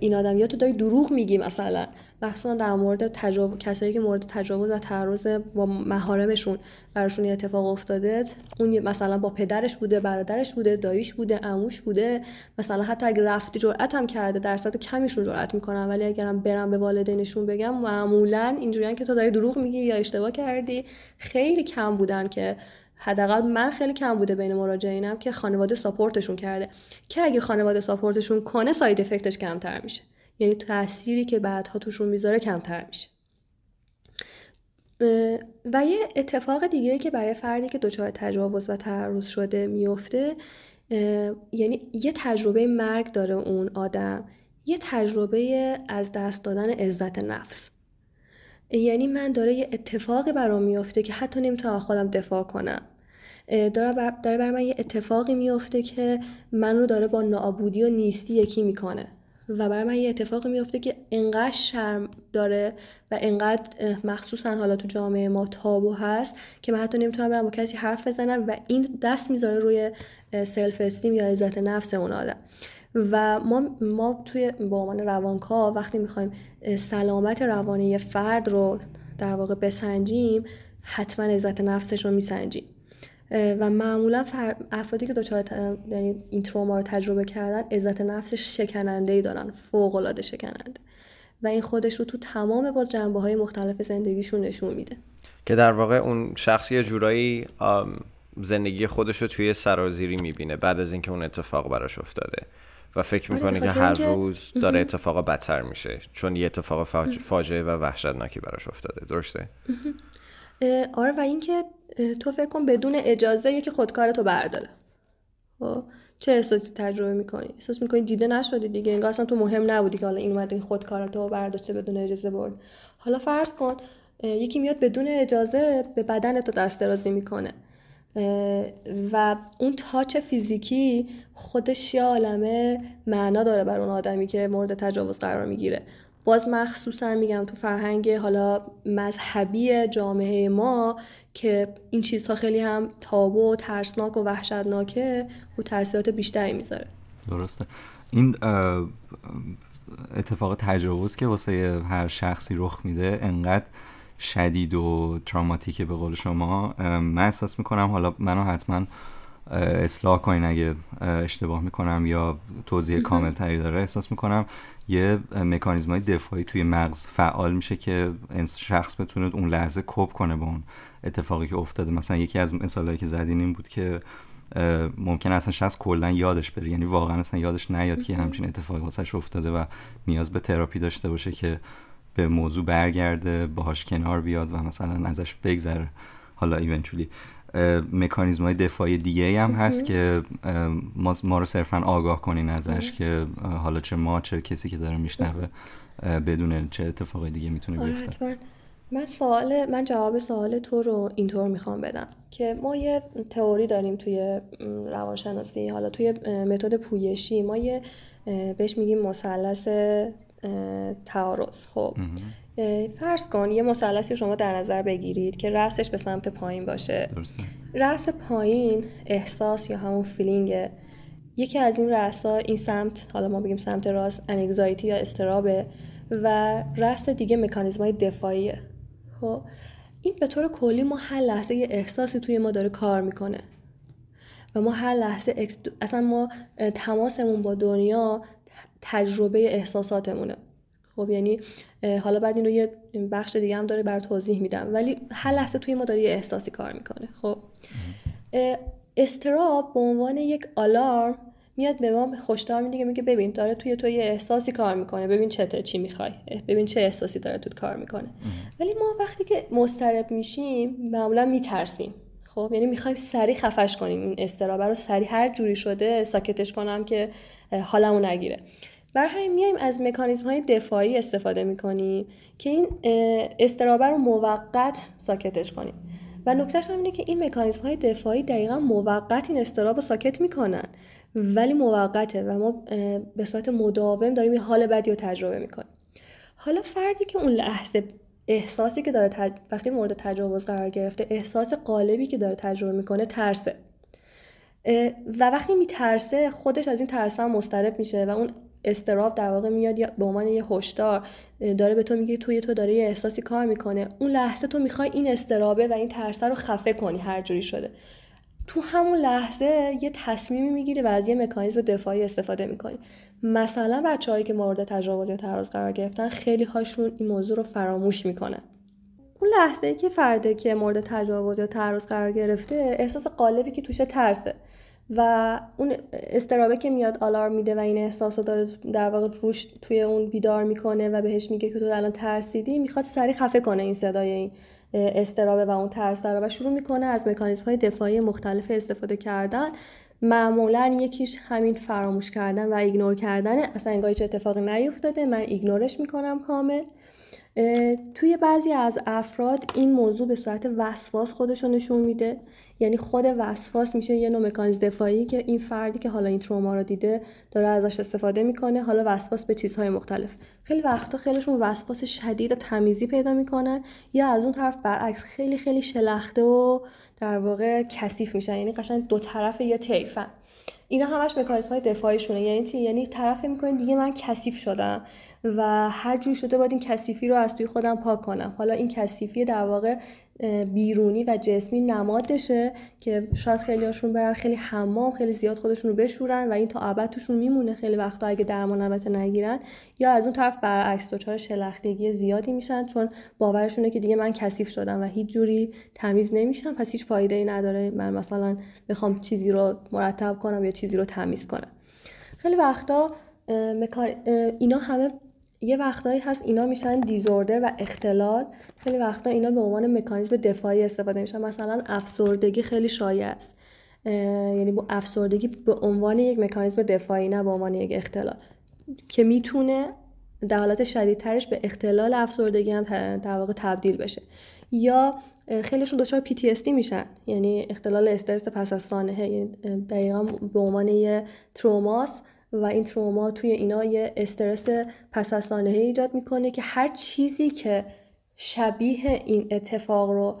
این آدم یا تو داری دروغ میگی مثلا. مخصوصا در مورد تجاوز کسایی که مورد تجاوز و تعرض با محارمشون براشون اتفاق افتاده اون مثلا با پدرش بوده برادرش بوده داییش بوده عموش بوده. مثلا حتی اگه رفتی جرأت هم کرده درصد کمیشون جرأت می‌کنن. ولی اگرم برم به والدینشون بگم معمولا اینجوریان که تو داری دروغ میگی یا اشتباه کردی. خیلی کم بودن که حداقل من خیلی کم بوده بین مراجعینم که خانواده ساپورتشون کرده. که اگه خانواده ساپورتشون کنه ساید افکتش کمتر میشه. یعنی تأثیری که بعدها توشون می‌ذاره کمتر میشه. و یه اتفاق دیگه که برای فردی که دچار تجاوز و تعرض شده میفته یعنی یه تجربه مرگ داره اون آدم. یه تجربه از دست دادن عزت نفس. یعنی من داره یه اتفاقی برام میفته که حتی نمی‌تونم خودم دفاع کنم. داره بر, داره بر من یه اتفاقی میفته که من رو داره با نابودی و نیستی یکی می‌کنه. و برای من یه اتفاقی میفته که انقدر شرم داره و انقدر مخصوصا حالا تو جامعه ما تابو هست که من حتی نمی‌تونم برم با کسی حرف بزنم و این دست می‌ذاره روی سلف استیم یا عزت نفس اون آدم. و ما, ما توی با عنوان روانکا وقتی می‌خوایم سلامت روانی فرد رو در واقع بسنجیم حتما عزت نفسش رو میسنجیم. و معمولا افرادی که دچار یعنی این تروما رو تجربه کردن عزت نفسش شکننده ای دارن فوق العاده شکننده. و این خودش رو تو تمام باز جنبه های مختلف زندگیشون نشون میده. که در واقع اون شخصی یه جورایی زندگی خودش رو توی سرازیری می‌بینه بعد از اینکه اون اتفاق براش افتاده. و فکر آره، می‌کنه که هر روز داره اتفاقا بدتر میشه چون یه اتفاق فاج- فاجعه و وحشتناکی براش افتاده. درسته؟ آره و اینکه تو فکر کن بدون اجازه یکی خودکارتو برداره. خب چه احساسی تجربه می‌کنی؟ احساس می‌کنی دیده نشدی دیگه؟ انگار اصلا تو مهم نبودی که حالا این اومده این خودکارتو برداشته بدون اجازه برد. حالا فرض کن یکی میاد بدون اجازه به بدن تو دست درازی می‌کنه. و اون تاچ فیزیکی خودش یه عالمه معنا داره بر اون آدمی که مورد تجاوز قرار می‌گیره. باز مخصوصا میگم تو فرهنگ حالا مذهبی جامعه ما که این چیزها خیلی هم تابو و ترسناک و وحشتناکه خب تاثیرات بیشتری می‌ذاره. درسته. این اتفاق تجاوز که واسه هر شخصی رخ میده انقدر شدید و تراماتیکه به قول شما. من احساس می‌کنم حالا منو حتما اصلاح کنین اگه اه، اشتباه می‌کنم یا توضیح کامل تری داره. احساس می‌کنم یه مکانیزم های دفاعی توی مغز فعال میشه که شخص بتونه اون لحظه کپ کنه با اون اتفاقی که افتاده. مثلا یکی از مثالهایی که زدین این بود که ممکن اصلا شخص کلا یادش بره. یعنی واقعا اصلا یادش نیاد که همچین اتفاقی واسش افتاده و نیاز به تراپی داشته باشه که به موضوع برگرده باهاش کنار بیاد و مثلا ازش بگذره. حالا ایونچولی مکانیزم های دفاعی دیگه هم هست که ما, ما رو صرفا آگاه کنین ازش که اه، حالا چه ما چه کسی که داره میشنوه اه، بدونه چه اتفاقی دیگه می‌تونه آره بیفته. من سوال من جواب سوال تو رو اینطور می‌خوام بدم که ما یه تئوری داریم توی روانشناسی حالا توی متد پویشی ما یه بهش میگیم مثلث تعارض. خب. فرض کن یه مثلثی رو شما در نظر بگیرید که رأسش به سمت پایین باشه. درسته. رأس پایین احساس یا همون فیلینگه یکی از این رأسا این سمت حالا ما بگیم سمت راست انگزایتی یا استرابه و رأس دیگه مکانیزم های دفاعیه. خب. این به طور کلی ما هر لحظه یه احساسی توی ما داره کار می‌کنه. و ما هر لحظه اصلا ما تماسمون با دنیا تجربه احساساتمونه. خب یعنی حالا بعد این رو یه بخش دیگه هم داره بر توضیح میدم. ولی هر لحظه توی ما داره یه احساسی کار می‌کنه. خب استراب به عنوان یک آلارم میاد به ما هشدار میده میگه ببین داره توی تو یه احساسی کار می‌کنه. ببین چته چی می‌خوای. ببین چه احساسی داره تو کار می‌کنه. ولی ما وقتی که مضطرب میشیم معمولا میترسیم. خب یعنی می‌خوایم سریع خفش کنیم. این استراب رو سریع هر جوری شده ساکتش کنم که حالمو نگیره. برای همین میایم از مکانیزم های دفاعی استفاده می‌کنیم که این استرابه رو موقت ساکتش کنیم. و نکتهش هم اینه که این مکانیزم های دفاعی دقیقا موقت این استراب رو ساکت می‌کنن ولی موقته و ما به صورت مداوم داریم یه حال بدی رو تجربه می‌کنیم. حالا فردی که اون لحظه احساسی که داره تج... وقتی مورد تجاوز قرار گرفته احساس قالبی که داره تجربه می‌کنه ترسه. و وقتی میترسه خودش از این ترس هم مضطرب میشه و اون استراب در واقع میاد به عنوان یه هشدار داره به تو میگه توی تو داره یه احساسی کار می‌کنه. اون لحظه تو می‌خوای این استرابه و این ترسه رو خفه کنی هر جوری شده. تو همون لحظه یه تصمیمی می‌گیری و از یه مکانیزم دفاعی استفاده می‌کنی. مثلا بچههایی که مورد تجاوز یا تعرض قرار گرفتن خیلی هاشون این موضوع رو فراموش می‌کنن اون لحظه که فرده که مورد تجاوز یا تعرض قرار گرفته احساس قالبی که توشه ترسه. و اون استرابه که میاد آلارم میده و این احساس رو داره در واقع روش توی اون بیدار می‌کنه و بهش میگه که تو الان ترسیدی می‌خواد سریع خفه کنه این صدای این استرابه و اون ترس رو و شروع می‌کنه از مکانیزم های دفاعی مختلف استفاده کردن. معمولا یکیش همین فراموش کردن و ایگنور کردن. اصلا انگار هیچ اتفاقی نیفتاده. من ایگنورش می‌کنم کامل. توی بعضی از افراد این موضوع به صورت وسواس خودش نشون میده. یعنی خود وسواس میشه یه نوع مکانیزم دفاعی که این فردی که حالا این تروما رو دیده داره ازش استفاده می‌کنه. حالا وسواس به چیزهای مختلف. خیلی وقتا خیلیشون وسواس شدید و تمیزی پیدا می‌کنن یا از اون طرف برعکس خیلی خیلی شلخته و در واقع کثیف میشن. یعنی قشنگ دو طرف یه طیفن اینا همش مکانیزم های دفاعیشونه. یعنی چی؟ یعنی طرف می‌کنین دیگه من کثیف شدم و هر جوری شده باید این کثیفی رو از توی خودم پاک کنم. حالا این کثیفی در واقع بیرونی و جسمی نمادشه که شاید خیلی هاشون برن خیلی حمام خیلی زیاد خودشون رو بشورن و این تا ابد توشون میمونه. خیلی وقتا اگه درمان البته نگیرن یا از اون طرف برعکس دچار شلختگی زیادی میشن چون باورشونه که دیگه من کثیف شدم و هیچ جوری تمیز نمیشم. پس هیچ فایده ای نداره من مثلا بخوام چیزی رو مرتب کنم یا چیزی رو تمیز کنم. خیلی وقتا اینا همه یه وقتایی هست اینا میشن دیزوردر و اختلال. خیلی وقتا اینا به عنوان مکانیزم دفاعی استفاده میشن. مثلا افسردگی خیلی شایع است. یعنی با افسردگی به عنوان یک مکانیزم دفاعی نه به عنوان یک اختلال. که می‌تونه در حالت شدیدترش به اختلال افسردگی هم در واقع تبدیل بشه. یا خیلیشون دچار PTSD میشن. یعنی اختلال استرس پس از سانحه. یعنی دقیقا به عنوان یه تروماس و این تروما توی اینا یه استرس پس از ایجاد می‌کنه که هر چیزی که شبیه این اتفاق رو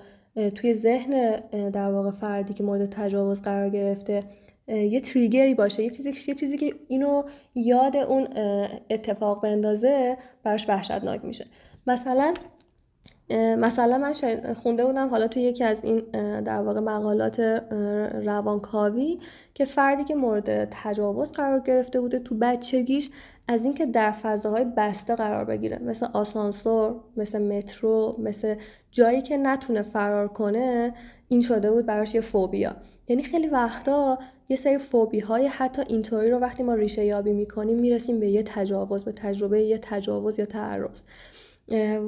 توی ذهن در واقع فردی که مورد تجاوز قرار گرفته یه تریگری باشه یه چیزی یه چیزی که اینو یاد اون اتفاق بندازه براش وحشتناک میشه. مثلا مثلا من خونده بودم حالا توی یکی از این در واقع مقالات روانکاوی که فردی که مورد تجاوز قرار گرفته بوده تو بچگیش از اینکه در فضاهای بسته قرار بگیره مثل آسانسور مثل مترو مثل جایی که نتونه فرار کنه این شده بود براش یه فوبیا. یعنی خیلی وقتا یه سری فوبی های حتی اینطوری رو وقتی ما ریشه یابی می‌کنیم می‌رسیم به یه تجاوز به تجربه یه تجاوز یا تعرض.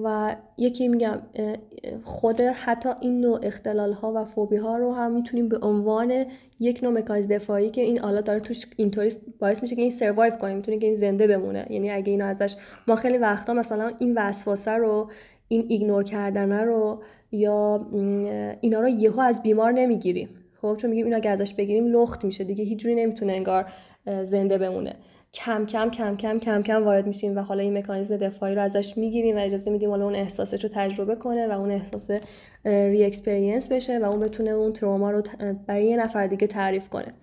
و یکی میگم خود حتی این نوع اختلال ها و فوبی ها رو هم می‌تونیم به عنوان یک نوع مکانیزم دفاعی که این حالا داره توش اینطوری باعث میشه که این سروایو کنه می‌تونه که این زنده بمونه. یعنی اگه اینو ازش ما خیلی وقتا مثلا این وسواسه رو این ایگنور کردن رو یا اینا رو یهو از بیمار نمی‌گیریم. خب چون میگیم اینا اگه ازش بگیریم لخت میشه دیگه هیچ جوری نمی‌تونه انگار زنده بمونه. کم کم کم کم کم کم وارد میشیم و حالا این مکانیزم دفاعی رو ازش می‌گیریم و اجازه میدیم حالا اون احساسش رو تجربه کنه و اون احساس re-experience بشه و اون بتونه اون تروما رو برای یه نفر دیگه تعریف کنه.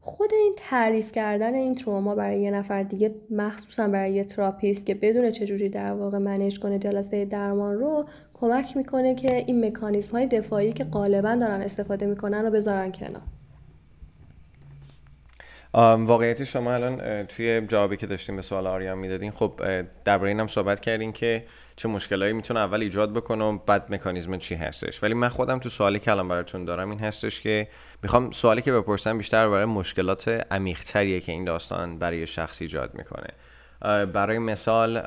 خود این تعریف کردن این تروما برای یه نفر دیگه مخصوصا برای یه تراپیست که بدونه چجوری در واقع manage کنه جلسه درمان رو کمک می‌کنه که این مکانیزم های دفاعی که غالبا دارن استفاده می‌کنن رو بذارن کنار. واقعیت شما الان توی جوابی که داشتیم به سوال آریان می‌دادین خب درباره اینم صحبت کردین که چه مشکلایی می‌تونه اول ایجاد بکنه و بعد مکانیزم چی هستش. ولی من خودم تو سوالی که الان براتون دارم این هستش که می‌خوام سوالی که بپرسم بیشتر برای مشکلات عمیقتریه که این داستان برای شخص ایجاد می‌کنه. برای مثال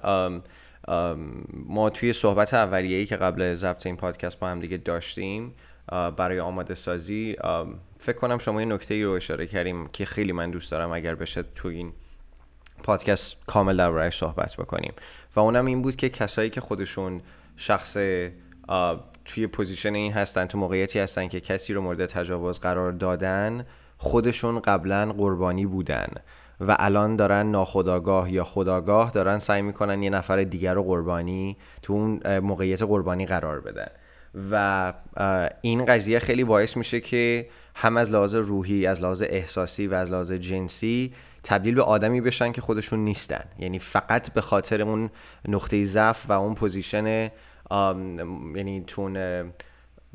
ما توی صحبت اولیه‌ای که قبل ضبط این پادکست با هم دیگه داشتیم برای آماده سازی فکر کنم شما این نکته ای رو اشاره کردیم که خیلی من دوست دارم اگر بشه تو این پادکست کامل در صحبت بکنیم. و اونم این بود که کسایی که خودشون شخص توی position این هستن تو موقعیتی هستن که کسی رو مورد تجاوز قرار دادن خودشون قبلا قربانی بودن و الان دارن ناخودآگاه یا خودآگاه دارن سعی می‌کنن یه نفر دیگر رو قربانی تو اون موقعیت قربانی قرار بدن. و این قضیه خیلی باعث میشه که هم از لحاظ روحی از لحاظ احساسی و از لحاظ جنسی تبدیل به آدمی بشن که خودشون نیستن. یعنی فقط به خاطر اون نقطه ضعف و اون position یعنی تو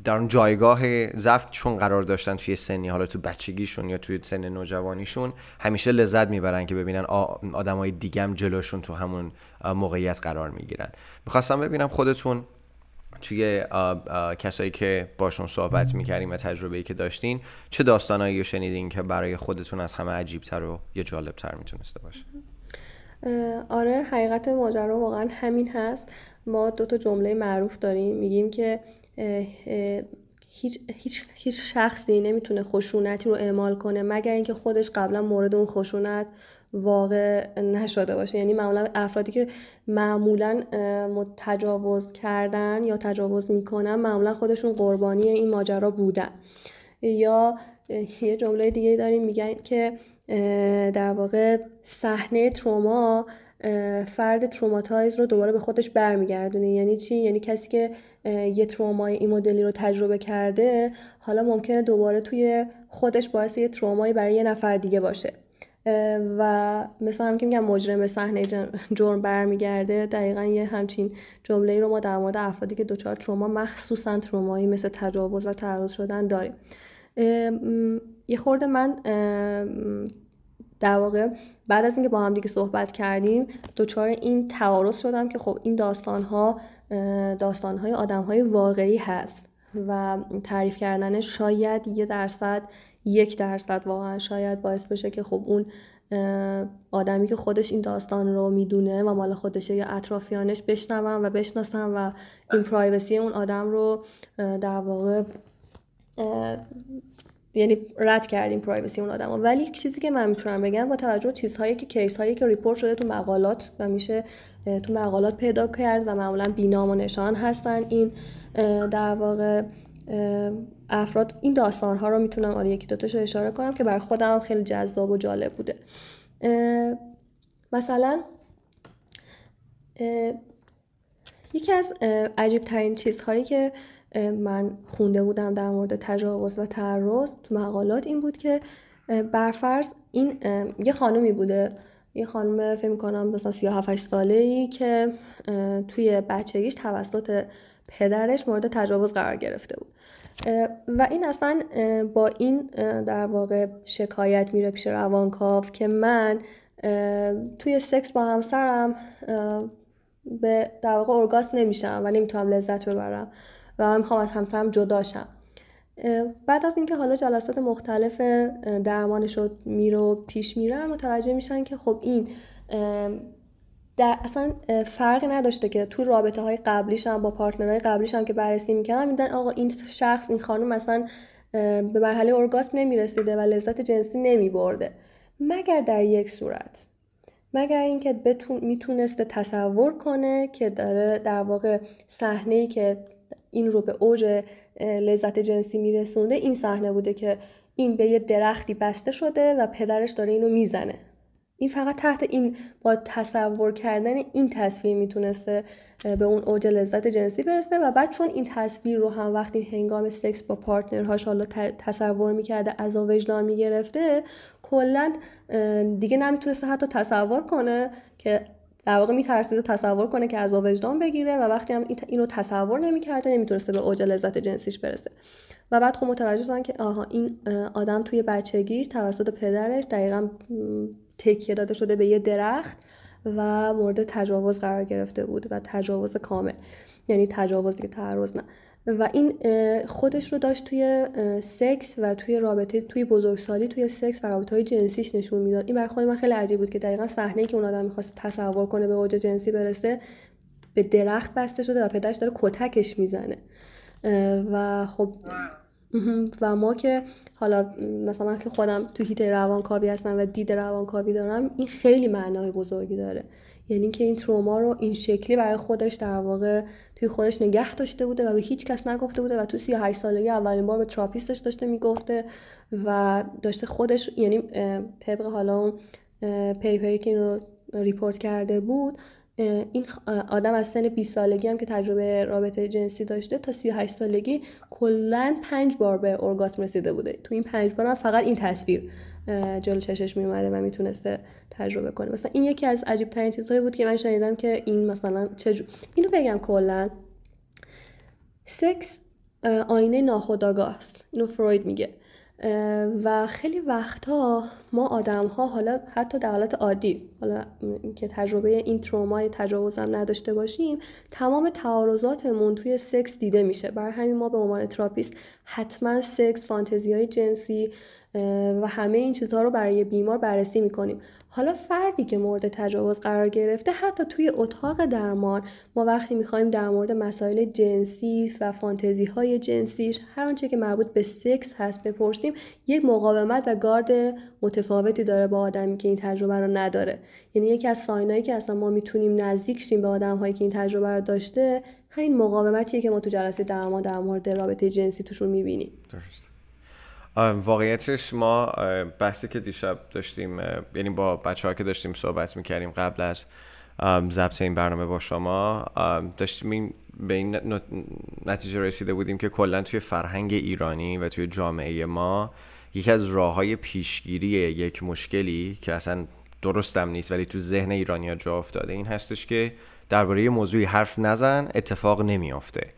در اون جایگاه ضعف چون قرار داشتن توی سنی حالا تو بچگیشون یا توی سن نوجوانیشون همیشه لذت می‌برن که ببینن آدمای دیگه هم جلوشون تو همون موقعیت قرار می‌گیرن. می‌خواستم ببینم خودتون توی کسایی که باشون صحبت می‌کردیم و تجربه ای که داشتین چه داستانایی رو شنیدین که برای خودتون از همه عجیبتر و یا جالبتر می‌تونسته باشه؟ آره حقیقت ماجرا واقعا همین هست. ما دو تا جمله معروف داریم. میگیم که هیچ, هیچ, هیچ شخصی نمی‌تونه خشونتی رو اعمال کنه مگر اینکه خودش قبلا مورد اون خشونت واقع نشده باشه. یعنی معمولا افرادی که معمولا تجاوز کردن یا تجاوز می‌کنن معمولا خودشون قربانی این ماجرا بودن. یا یه جمله دیگه داریم میگن که در واقع صحنه تروما فرد تروماتایز رو دوباره به خودش برمیگردونه. یعنی چی؟ یعنی کسی که یه ترومای این مدلی رو تجربه کرده حالا ممکنه دوباره توی خودش باعث یه ترومایی برای یه نفر دیگه باشه. و مثلا هم که میگم مجرم صحنه جرم برمیگرده دقیقا یه همچین جمله رو ما در مورد افرادی که دچار تروما مخصوصا ترومایی مثل تجاوز و تعرض شدن داریم. یه خورده من در واقع بعد از اینکه با هم دیگه صحبت کردیم دچار این تعارض شدم که خب این داستان ها داستان های آدم های واقعی هست و تعریف کردن شاید یه درصد یک درصد واقعا شاید باعث بشه که خب اون آدمی که خودش این داستان رو می‌دونه و مال خودشه یا اطرافیانش بشنون و بشناسن و این privacy اون آدم رو در واقع یعنی رد کردیم privacy اون آدم ولی چیزی که من می‌تونم بگم با توجه چیزهایی که case هایی که report شده تو مقالات و میشه تو مقالات پیدا کرد و معمولا بی‌نام و نشان هستن این در واقع افراد این داستان ها رو می‌تونم آره یکی دوتاش رو اشاره کنم که برای خودم خیلی جذاب و جالب بوده. مثلا یکی از عجیب ترین چیزهایی که من خونده بودم در مورد تجاوز و تعرض تو مقالات این بود که برفرض این یه خانومی بوده. یه خانم فکر کنم مثلا 37 ساله ای که توی بچگیش توسط پدرش مورد تجاوز قرار گرفته بود. و این اصلا با این در واقع شکایت میره پیش روانکاو که من توی سکس با همسرم به در واقع ارگاسم نمیشم و نمی‌تونم لذت ببرم و من می‌خوام از همسرم جداشم بعد از اینکه حالا جلسات مختلف درمانش رو میرو پیش میرن متوجه میشن که خب این در اصلا فرقی نداشته که تو رابطه های قبلیش هم با پارتنرهای قبلیش هم که بررسی می‌کردن میدن آقا این شخص این خانم مثلا به مرحله ارگاسم نمی‌رسیده و لذت جنسی نمیبرده. مگر در یک صورت؟ مگر اینکه بتون می‌تونسته تصور کنه که داره در واقع صحنه ای که این رو به اوج لذت جنسی میرسونده این صحنه بوده که این به یه درختی بسته شده و پدرش داره اینو می‌زنه. این فقط تحت این با تصور کردن این تصویر می‌تونسته به اون اوج لذت جنسی برسه و بعد چون این تصویر رو هم وقتی هنگام سکس با پارتنرهاش حالا تصور می‌کرده از وجدان می‌گرفته کلا دیگه نمی‌تونسته حتی تصور کنه که در واقع میترسیده تصور کنه که از وجدان بگیره و وقتی هم اینو تصور نمی‌کرده نمی‌تونسته به اوج لذت جنسیش برسه. و بعد خب متوجه شدن که آها این آدم توی بچگیش توسط پدرش دقیقا تکیه داده شده به یه درخت و مورد تجاوز قرار گرفته بود و تجاوز کامل. یعنی تجاوز دیگه تعرض نه. و این خودش رو داشت توی سکس و توی رابطه توی بزرگسالی توی سکس و رابطه های جنسیش نشون می‌داد. این برای خود من خیلی عجیب بود که دقیقا صحنه که اون آدم می‌خواست تصور کنه به اوج جنسی برسه به درخت بسته شده و پدرش داره کتکش می‌زنه. و خب و ما که حالا مثلا که خودم تو حیطه روانکاوی هستم و دید روانکاوی دارم این خیلی معنای بزرگی داره. یعنی که این تروما رو این شکلی برای خودش در واقع توی خودش نگه داشته بوده و به هیچ کس نگفته بوده و تو 38 سالگی اولین بار به تراپیستش داشته می‌گفته و داشته خودش یعنی طبق حالا paper ی که اینو report کرده بود این آدم از سن 20 سالگی هم که تجربه رابطه جنسی داشته تا 38 سالگی کلا پنج بار به ارگاسم رسیده بوده. تو این پنج بار هم فقط این تصویر جلو چشش می اومده و می‌تونسته تجربه کنه. مثلا این یکی از عجیب ترین چیزهایی بود که من شنیدم که این مثلا چجور اینو بگم کلا. سکس آینه ناخودآگاه است اینو فروید میگه. و خیلی وقتها ما آدم ها حالا حتی در حالت عادی حالا که تجربه این ترومای تجاوز هم نداشته باشیم تمام تعارضاتمون توی سکس دیده میشه. برای همین ما به عنوان تراپیست حتما سکس فانتزی های جنسی و همه این چیزها رو برای بیمار بررسی می‌کنیم. حالا فردی که مورد تجاوز قرار گرفته حتی توی اتاق درمان ما وقتی می‌خوایم در مورد مسائل جنسی و فانتزی های جنسیش هر آنچه که مربوط به سکس هست بپرسیم یک مقاومت و گارد متفاوتی داره با آدمی که این تجربه رو نداره. یعنی یکی از ساینایی که اصلا ما می‌تونیم نزدیک شیم به آدم هایی که این تجربه رو داشته همین مقاومتیه که ما تو جلسه درمان در مورد رابطه جنسی توشون می‌بینیم. درست واقعیتش ما بحثی که دیشب داشتیم یعنی با بچه که داشتیم صحبت می‌کردیم قبل از ضبط این برنامه با شما داشتیم به این نتیجه رسیده بودیم که کلا توی فرهنگ ایرانی و توی جامعه ما یکی از راه های پیشگیری یک مشکلی که اصلا درستم نیست ولی تو ذهن ایرانی ها جا افتاده این هستش که درباره موضوعی حرف نزن اتفاق نمیافته.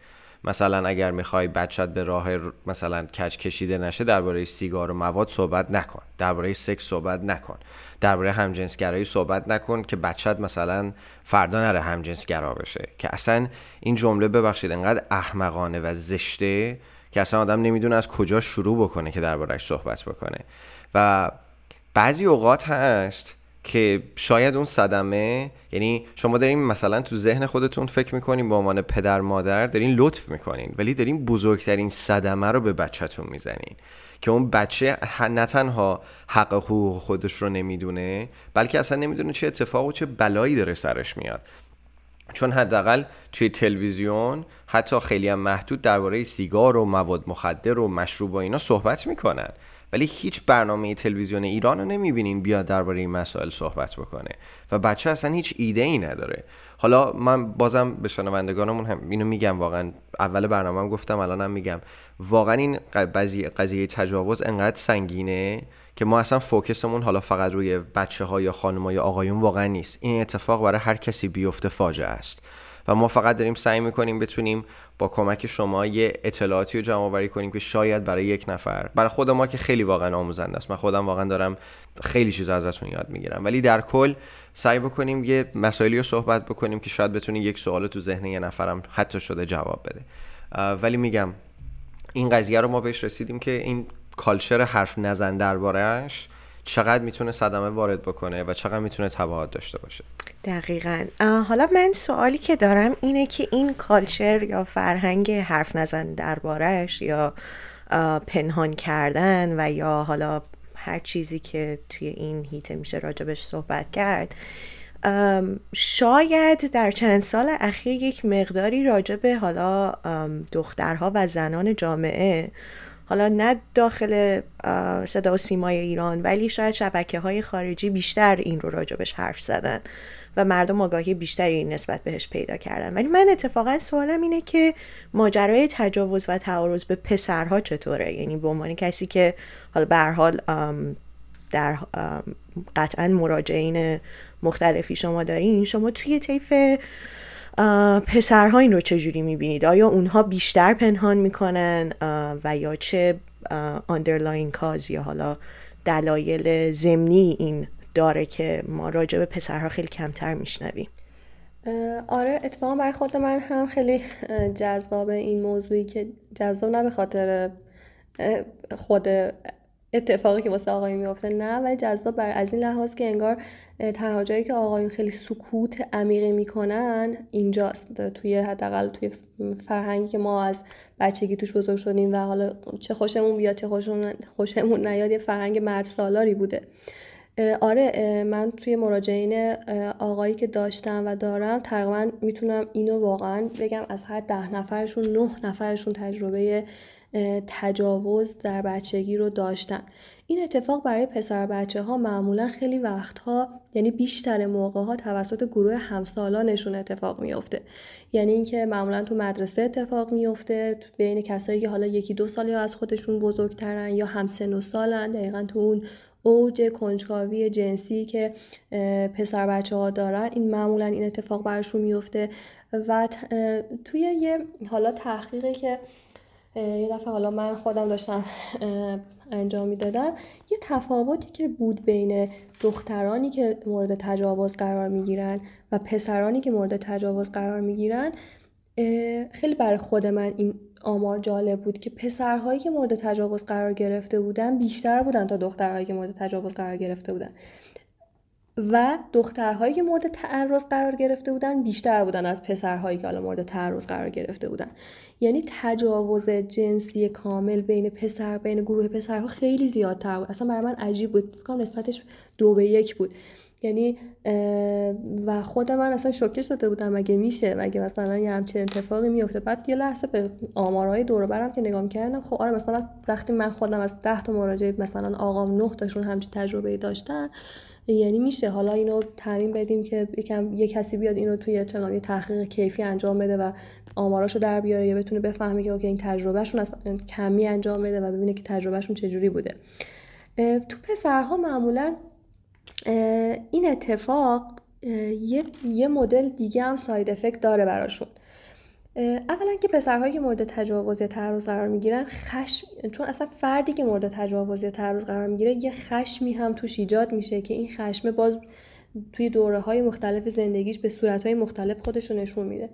مثلا اگر می‌خوای بچت به راه مثلا کج کشیده نشه درباره سیگار و مواد صحبت نکن. درباره سکس صحبت نکن. درباره همجنسگرایی صحبت نکن که بچت مثلا فردا نره همجنسگرا بشه. که اصلا این جمله ببخشید انقدر احمقانه و زشته که اصلا آدم نمی‌دونه از کجا شروع بکنه که دربارهش صحبت بکنه. و بعضی اوقات هست که شاید اون صدمه یعنی شما دارین مثلا تو ذهن خودتون فکر می‌کنین به عنوان پدر مادر دارین لطف می‌کنین ولی دارین بزرگترین صدمه رو به بچهتون می‌زنین که اون بچه نه تنها حق حقوق خودش رو نمی‌دونه بلکه اصلا نمی‌دونه چه اتفاق و چه بلایی داره سرش میاد. چون حداقل توی تلویزیون حتی خیلی هم محدود درباره سیگار و مواد مخدر و مشروب و اینا صحبت می‌کنن. ولی هیچ برنامه تلویزیون ایران رو نمی‌بینین بیاد درباره این مسائل صحبت بکنه. و بچه اصلا هیچ ایده ای نداره. حالا من بازم به شنوندگانمون هم اینو میگم واقعا اول برنامه هم گفتم الانم میگم. واقعا این قضیه, قضیه تجاوز انقدر سنگینه که ما اصلا فوکسمون حالا فقط روی بچه ها یا خانم یا آقایون واقعا نیست. این اتفاق برای هر کسی بیفته فاجعه است. ما فقط داریم سعی می‌کنیم بتونیم با کمک شما یه اطلاعاتی رو جمع آوری کنیم که شاید برای یک نفر برای خود ما که خیلی واقعا آموزنده است. من خودم واقعا دارم خیلی چیز ازتون یاد می‌گیرم. ولی در کل سعی بکنیم یه مسائلی رو صحبت بکنیم که شاید بتونیم یک سوال تو ذهن یه نفرم حتی شده جواب بده. ولی میگم این قضیه رو ما بهش رسیدیم که این کالچر حرف نزن دربارهش چقدر می‌تونه صدمه وارد بکنه و چقدر می‌تونه تبعات داشته باشه. دقیقا. حالا من سوالی که دارم اینه که این کالچر یا فرهنگ حرف نزن دربارهش یا پنهان کردن و یا حالا هر چیزی که توی این هیته میشه راجبش صحبت کرد شاید در چند سال اخیر یک مقداری راجب حالا دخترها و زنان جامعه حالا نه داخل صدا و سیمای ایران ولی شاید شبکه های خارجی بیشتر این رو راجبش حرف زدن و مردم آگاهی بیشتری نسبت بهش پیدا کردن. ولی من اتفاقا سوالم اینه که ماجرای تجاوز و تعارض به پسرها چطوره؟ یعنی به عنوان کسی که حالا به حال در قطعا مراجعین مختلفی شما دارین شما توی طیف پسرها این رو چجوری می‌بینید؟ آیا اونها بیشتر پنهان می‌کنن و یا چه آندرلاین کاز یا حالا دلایل زمینی این داره که ما راجع به پسرها خیلی کمتر میشنویم؟ آره اتفاقا برای خود من هم خیلی جذاب این موضوعی که جذاب نه به خاطر خود اتفاقی که واسه آقایون میفته نه ولی جذاب بر از این لحاظ که انگار تنها جایی که آقایون خیلی سکوت عمیقی می‌کنن اینجاست. توی حداقل توی فرهنگی که ما از بچگی توش بزرگ شدیم و حالا چه خوشمون بیاد چه خوشمون, خوشمون نیاد یه فرهنگ مرد سالاری بوده آره من توی مراجعین آقایی که داشتم و دارم تقریبا می‌تونم اینو واقعا بگم از هر ده نفرشون نه نفرشون تجربه تجاوز در بچگی رو داشتن. این اتفاق برای پسر بچه ها معمولا خیلی وقتها یعنی بیشتر موقع ها توسط گروه همسالانشون اتفاق میفته یعنی اینکه معمولا تو مدرسه اتفاق میفته بین کسایی که حالا یکی دو سال یا از خودشون بزرگترن یا همسن و سالن دقیقا تو اون اوج کنجکاوی جنسی که پسر بچه ها دارن این معمولا این اتفاق برشون میفته و توی یه حالا تحقیقی که یه دفعه حالا من خودم داشتم انجام می‌دادم. یه تفاوتی که بود بین دخترانی که مورد تجاوز قرار می‌گیرن و پسرانی که مورد تجاوز قرار می‌گیرن خیلی برای خود من این آمار جالب بود که پسرهایی که مورد تجاوز قرار گرفته بودن بیشتر بودن تا دخترهایی که مورد تجاوز قرار گرفته بودن. و دخترهایی که مورد تعرض قرار گرفته بودن بیشتر بودن از پسرهایی که حالا مورد تعرض قرار گرفته بودن. یعنی تجاوز جنسی کامل بین پسر بین گروه پسرها خیلی زیادتر بود. اصلا برای من عجیب بود. فکر نسبتش دو به یک بود. یعنی و خود من اصلا شوکه شده بودم مگه میشه؟ مگه مثلا یه همچین اتفاقی میفته بعد یه لحظه به آمارهای دور برم که نگاه کردم خب آره مثلا وقتی من خودم از ده تا مراجعه مثلا آقام نه تاشون همچین تجربه داشتن یعنی میشه. حالا اینو تعمین بدیم که یکم یه کسی بیاد اینو توی چنان یه تحقیق کیفی انجام بده و آماراشو در بیاره یا بتونه بفهمه که اوکی این تجربهشون از کمی انجام بده و ببینه که تجربهشون چجوری بوده. تو پسرها معمولا این اتفاق یه, یه مدل دیگه هم ساید افکت داره براشون. اولا که پسرهایی که مورد تجاوز یا تعرض قرار می‌گیرن خشم چون اصلا فردی که مورد تجاوز یا تعرض قرار می‌گیره یه خشمی هم توش ایجاد میشه که این خشم باز توی دوره های مختلف زندگیش به صورت های مختلف خودش رو نشون میده.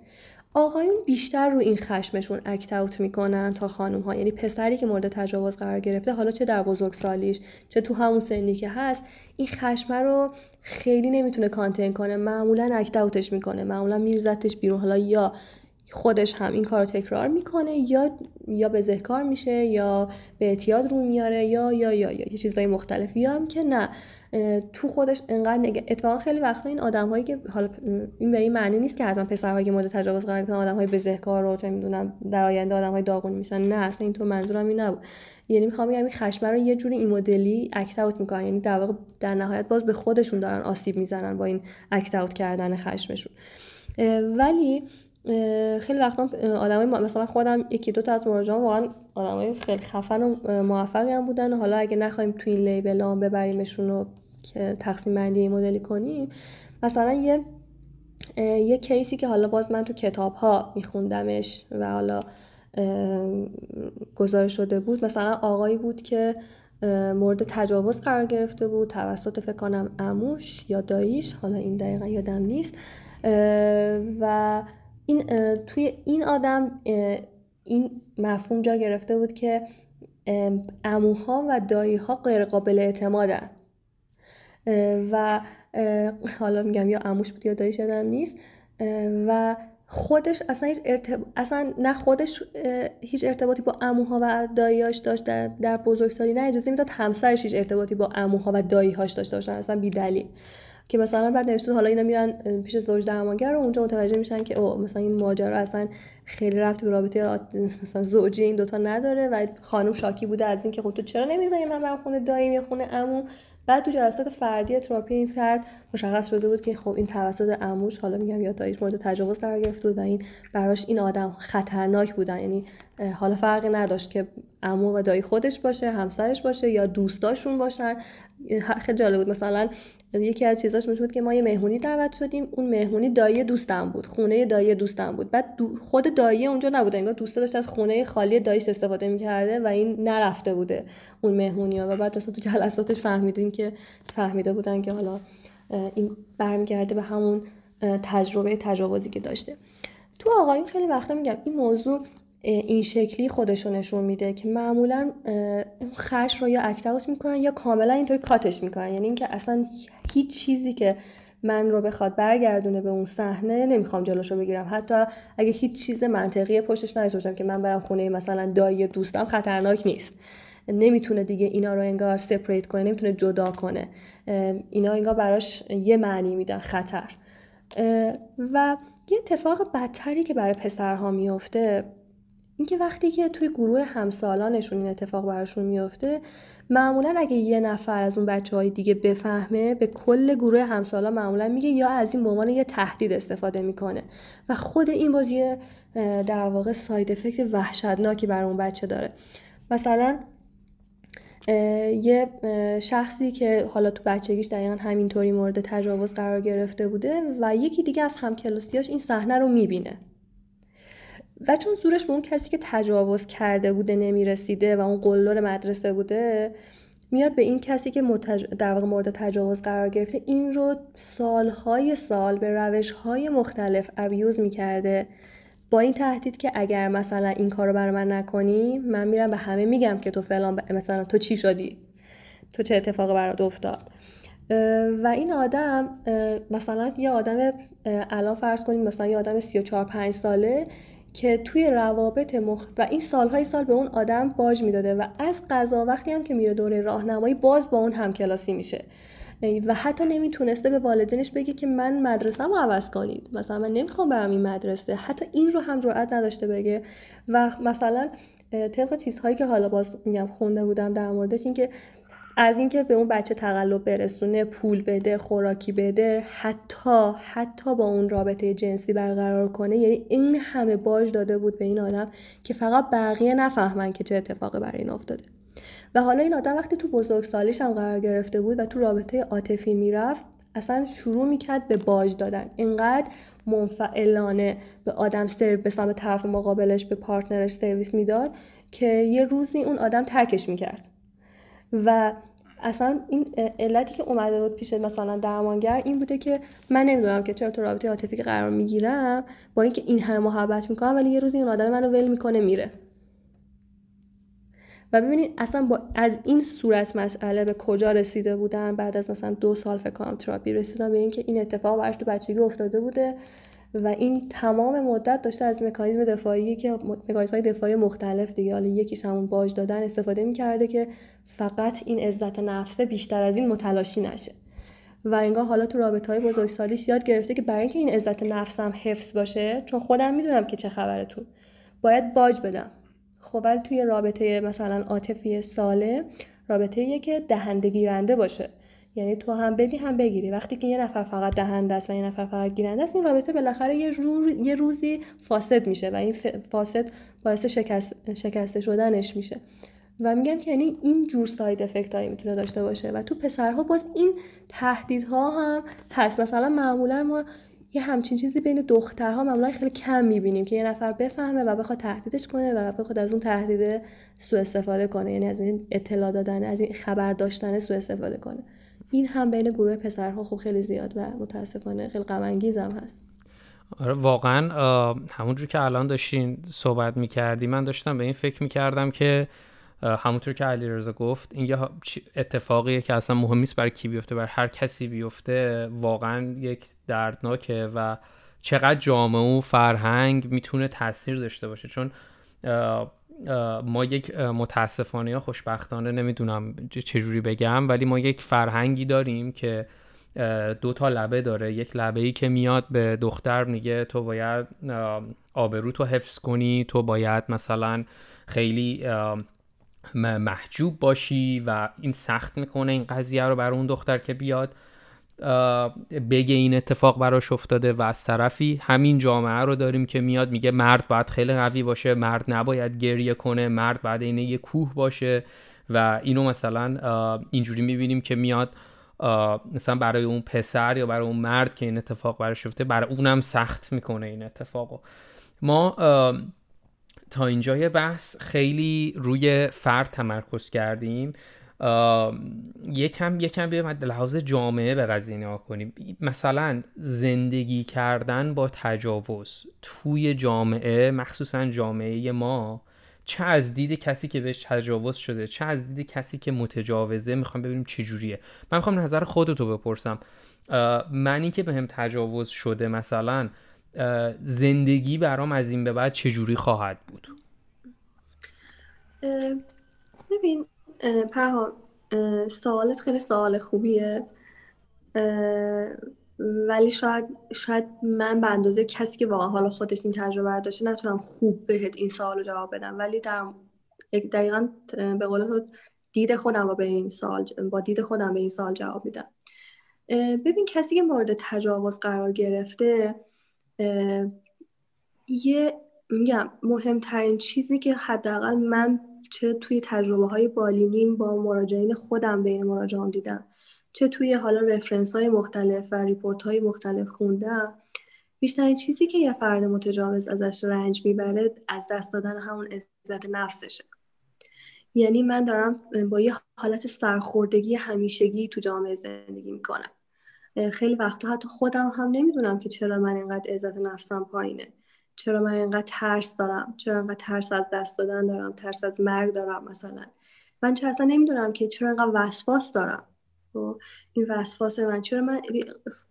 آقایون بیشتر رو این خشمشون اکت اوت می‌کنن تا خانم ها یعنی پسری که مورد تجاوز قرار گرفته حالا چه در بزرگسالیش چه تو همون سنی که هست این خشم رو خیلی نمی‌تونه کانتین کنه. معمولا اکت اوتش می‌کنه. معمولا میرزتش بیرون. حالا یا خودش هم این کار رو تکرار می‌کنه یا یا به ذهکار میشه یا به اعتیاد رو میاره یا یا یا یا یه چیزای مختلف یا هم که نه. تو خودش انقدر نگه اتفاقا خیلی وقتا این آدم هایی که حالا این به این معنی نیست که حتما پسرهایی که مورد تجاوز قرار گرفتن آدم های بزهکار رو چه می‌دونم در آینده آدم های داغون میشن. نه اصلا این تو منظورم این نبود. یعنی می‌خوام بگم این خشمه رو یه جوری این مدلی اکت اوت می‌کنن. یعنی در واقع در نهایت باز به خودشون دارن آسیب می‌زنن با این اکت اوت کردن خشمشون. ولی خیلی وقتا آدمای مثلا خودم یکی دو تا از مراجعان واقعا آدمای خیلی خفن و موفقی هم بودن. حالا اگه نخوایم تو این لیبل هم ببریمشون رو که تقسیم بندی مدلی کنیم مثلا یه یه کیسی که حالا باز من تو کتاب ها میخوندمش و حالا گزارش شده بود. مثلا آقایی بود که مورد تجاوز قرار گرفته بود توسط فکر کنم اموش یا داییش حالا این دقیقا یادم نیست. و این توی این آدم این مفهوم جا گرفته بود که اموها و داییها غیر قابل اعتمادن. و حالا میگم یا اموش بود یا داییش یادم نیست و خودش اصلا هیچ اصلا نه خودش هیچ ارتباطی با اموها و داییاش داشت در, در بزرگسالی نه اجازه می‌داد همسرش هیچ ارتباطی با اموها و داییهاش داشته باشن اصلا بی دلیل که مثلا بعد نوشته حالا اینا میرن پیش زوج درمانگر و اونجا متوجه میشن که او مثلا این ماجرا اصلا خیلی رفت به رابطه مثلا زوجی این دوتا نداره و خانم شاکی بوده از اینکه خب تو چرا نمی‌ذاری من برم خونه داییم یا خونه عمو؟ بعد تو جلسات فردی تراپی این فرد مشخص شده بود که خب این توسط عموش حالا میگم یا داییش مورد تجاوز قرار گرفته بود و این براش این آدم خطرناک بودن. یعنی حالا فرقی نداشت که عمو و دایی خودش باشه همسرش باشه یا دوستاشون باشن. خیلی جالب بود. مثلا یکی از چیزاش می‌شد که ما یه مهمونی دعوت شدیم. اون مهمونی دایی دوستم بود خونه دایی دوستم بود. بعد خود دایی اونجا نبود انگار دوستا داشت از خونه خالی داییش استفاده می‌کرده و این نرفته بوده اون مهمونی ها و بعد مثلا تو جلساتش فهمیدیم که فهمیده بودن که حالا این برمیگرده به همون تجربه تجاوزی که داشته. تو آقایون خیلی وقتا میگم این موضوع این شکلی خودشو نشون میده که معمولا خش رو یا اکت می‌کنن یا کاملا اینطوری کاتش می‌کنن. یعنی اینکه اصلا هیچ چیزی که من رو بخواد برگردونه به اون صحنه نمی‌خوام جلوشو بگیرم. حتی اگه هیچ چیز منطقی پشتش نداشته باشم که من برم خونه مثلا دایی دوستم خطرناک نیست. نمی‌تونه دیگه اینا رو انگار سپریت کنه نمی‌تونه جدا کنه. اینا انگار براش یه معنی میدن خطر. و یه اتفاق بدتری که برای پسرها میفته اینکه وقتی که توی گروه همسالانشون این اتفاق براشون میفته معمولا اگه یه نفر از اون بچه های دیگه بفهمه به کل گروه همسالان معمولا میگه یا از این به عنوان یه تهدید استفاده می‌کنه. و خود این بازی در واقع ساید افکت وحشتناکی بر اون بچه داره. مثلا یه شخصی که حالا تو بچگیش دقیقا همینطوری مورد تجاوز قرار گرفته بوده و یکی دیگه از همکلاسیاش این صحنه رو می‌بینه. و چون زورش به اون کسی که تجاوز کرده بوده نمی‌رسیده و اون قلدر مدرسه بوده میاد به این کسی که در واقع مورد تجاوز قرار گرفته این رو سالهای سال به روشهای مختلف ابیوز می‌کرده با این تهدید که اگر مثلا این کار رو برای من نکنی من میرم به همه میگم که تو فلان مثلا تو چی شدی؟ تو چه اتفاقی برات افتاد؟ و این آدم مثلا یه آدم الان فرض کنید مثلا یه آدم 34 5 ساله که توی روابط مخ و این سالهای سال به اون آدم باج می‌داده و از قضا وقتی هم که میره دوره راهنمایی باز با اون همکلاسی میشه. و حتی نمی‌تونسته به والدینش بگه که من مدرسه رو عوض کنید. مثلا من نمی‌خوام برم این مدرسه. حتی این رو هم جرئت نداشته بگه. و مثلا طبق چیزهایی که حالا باز میگم خونده بودم در موردش این که از اینکه به اون بچه تقلب برسونه پول بده خوراکی بده حتی حتی با اون رابطه جنسی برقرار کنه یعنی این همه باج داده بود به این آدم که فقط بقیه نفهمن که چه اتفاقی برای این افتاده. و حالا این آدم وقتی تو بزرگسالیش هم قرار گرفته بود و تو رابطه عاطفی می‌رفت اصلا شروع می‌کرد به باج دادن. اینقدر منفعلانه به آدم سرو به سمت طرف مقابلش به partner ش سرویس می‌داد که یه روزی اون آدم ترکش می‌کرد. و اصلا این علتی که اومده بود پیش مثلا درمانگر این بوده که من نمی‌دونم که چرا تو رابطه عاطفی قرار می‌گیرم با اینکه این همه محبت می‌کنم ولی یه روزی این آدم منو ول می‌کنه میره. و ببینید اصلا با از این صورت مسئله به کجا رسیده بودن بعد از مثلا دو سال فکر کنم تراپی رسیدم به اینکه این اتفاق براش تو بچگی افتاده بوده. و این تمام مدت داشته از مکانیزم دفاعی که مکانیزم دفاعی مختلف دیگه حالا یکیش همون باج دادن استفاده می‌کرده که فقط این عزت نفسه بیشتر از این متلاشی نشه. و انگار حالا تو رابطه های بزرگسالیش یاد گرفته که برای اینکه این عزت نفسم حفظ باشه چون خودم می‌دونم که چه خبرتون باید باج بدم. خب ولی توی رابطه مثلا عاطفی ساله رابطه که دهنده گیرنده باشه. یعنی تو هم بدی هم بگیری. وقتی که یه نفر فقط دهنده است و یه نفر فقط گیرنده است این رابطه بالاخره یه, یه روزی فاسد میشه و این فاسد باعث شکست... شکسته شدنش میشه. و میگم که یعنی این جور ساید افکت هایی می‌تونه داشته باشه و تو پسرها باز این تهدیدها هم هست. مثلا معمولا ما یه همچین چیزی بین دخترها معمولا خیلی کم می‌بینیم که یه نفر بفهمه و بخواد تهدیدش کنه و بخواد از اون تهدید سوء استفاده کنه. یعنی از این اطلاع دادن از این خبر داشتن سوء استفاده کنه. این هم بین گروه پسرها خب خیلی زیاد و متاسفانه خیلی غم هم هست. آره واقعا همونجور که الان داشتین صحبت می‌کردی من داشتم به این فکر می‌کردم که همونطور که علی رزا گفت این یه اتفاقیه که اصلا مهم نیست برای کی بیفته برای هر کسی بیفته واقعا یک دردناکه و چقدر جامعه و فرهنگ می‌تونه تاثیر داشته باشه. چون ما یک متاسفانه یا خوشبختانه نمی‌دونم چجوری بگم ولی ما یک فرهنگی داریم که دو تا لبه داره. یک لبه ای که میاد به دختر میگه تو باید آبرو تو حفظ کنی تو باید مثلا خیلی محجوب باشی و این سخت می‌کنه این قضیه رو برای اون دختر که بیاد. بگه این اتفاق براش افتاده و از طرفی همین جامعه رو داریم که میاد میگه مرد باید خیلی قوی باشه مرد نباید گریه کنه مرد باید اینه یه کوه باشه و اینو مثلا اینجوری می‌بینیم که میاد مثلا برای اون پسر یا برای اون مرد که این اتفاق براش افتاده برای اونم سخت می‌کنه این اتفاقو ما تا اینجای بحث خیلی روی فرد تمرکز کردیم. یکم یکم بیایم لحاظ جامعه به قضیه نگاه کنیم. مثلا زندگی کردن با تجاوز توی جامعه مخصوصا جامعه ما چه از دید کسی که بهش تجاوز شده چه از دید کسی که متجاوزه می‌خوام ببینیم چه جوریه. من می‌خوام نظر خودتو بپرسم. منی که بهم تجاوز شده مثلا زندگی برام از این به بعد چجوری خواهد بود؟ ببین پرها سوالت خیلی سوال خوبیه. ولی شاید شاید من به اندازه کسی که واقعا حالا خودش این تجربه داشته نتونم خوب بهت این سوال رو جواب بدم. ولی در دقیقا به قول تو دید خودم رو به این سال با دید خودم به این سال جواب میدم. ببین کسی که مورد تجاوز قرار گرفته یه میگم مهمترین چیزی که حداقل من چه توی تجربه های بالینیم با مراجعین خودم بین مراجعان دیدم. چه توی حالا رفرنس های مختلف و ریپورت های مختلف خوندم. بیشترین چیزی که یه فرد متجاوز ازش رنج می‌بره از دست دادن همون عزت نفسشه. یعنی من دارم با یه حالت سرخوردگی همیشگی تو جامعه زندگی می‌کنم. خیلی وقتا حتی خودم هم نمی‌دونم که چرا من اینقدر عزت نفسم پایینه. چرا من اینقدر ترس دارم؟ چرا اینقدر ترس از دست دادن دارم؟ ترس از مرگ دارم مثلا. من چه اصلا نمی‌دونم که چرا اینقدر وسواس دارم. خب، این وسواس من. چرا من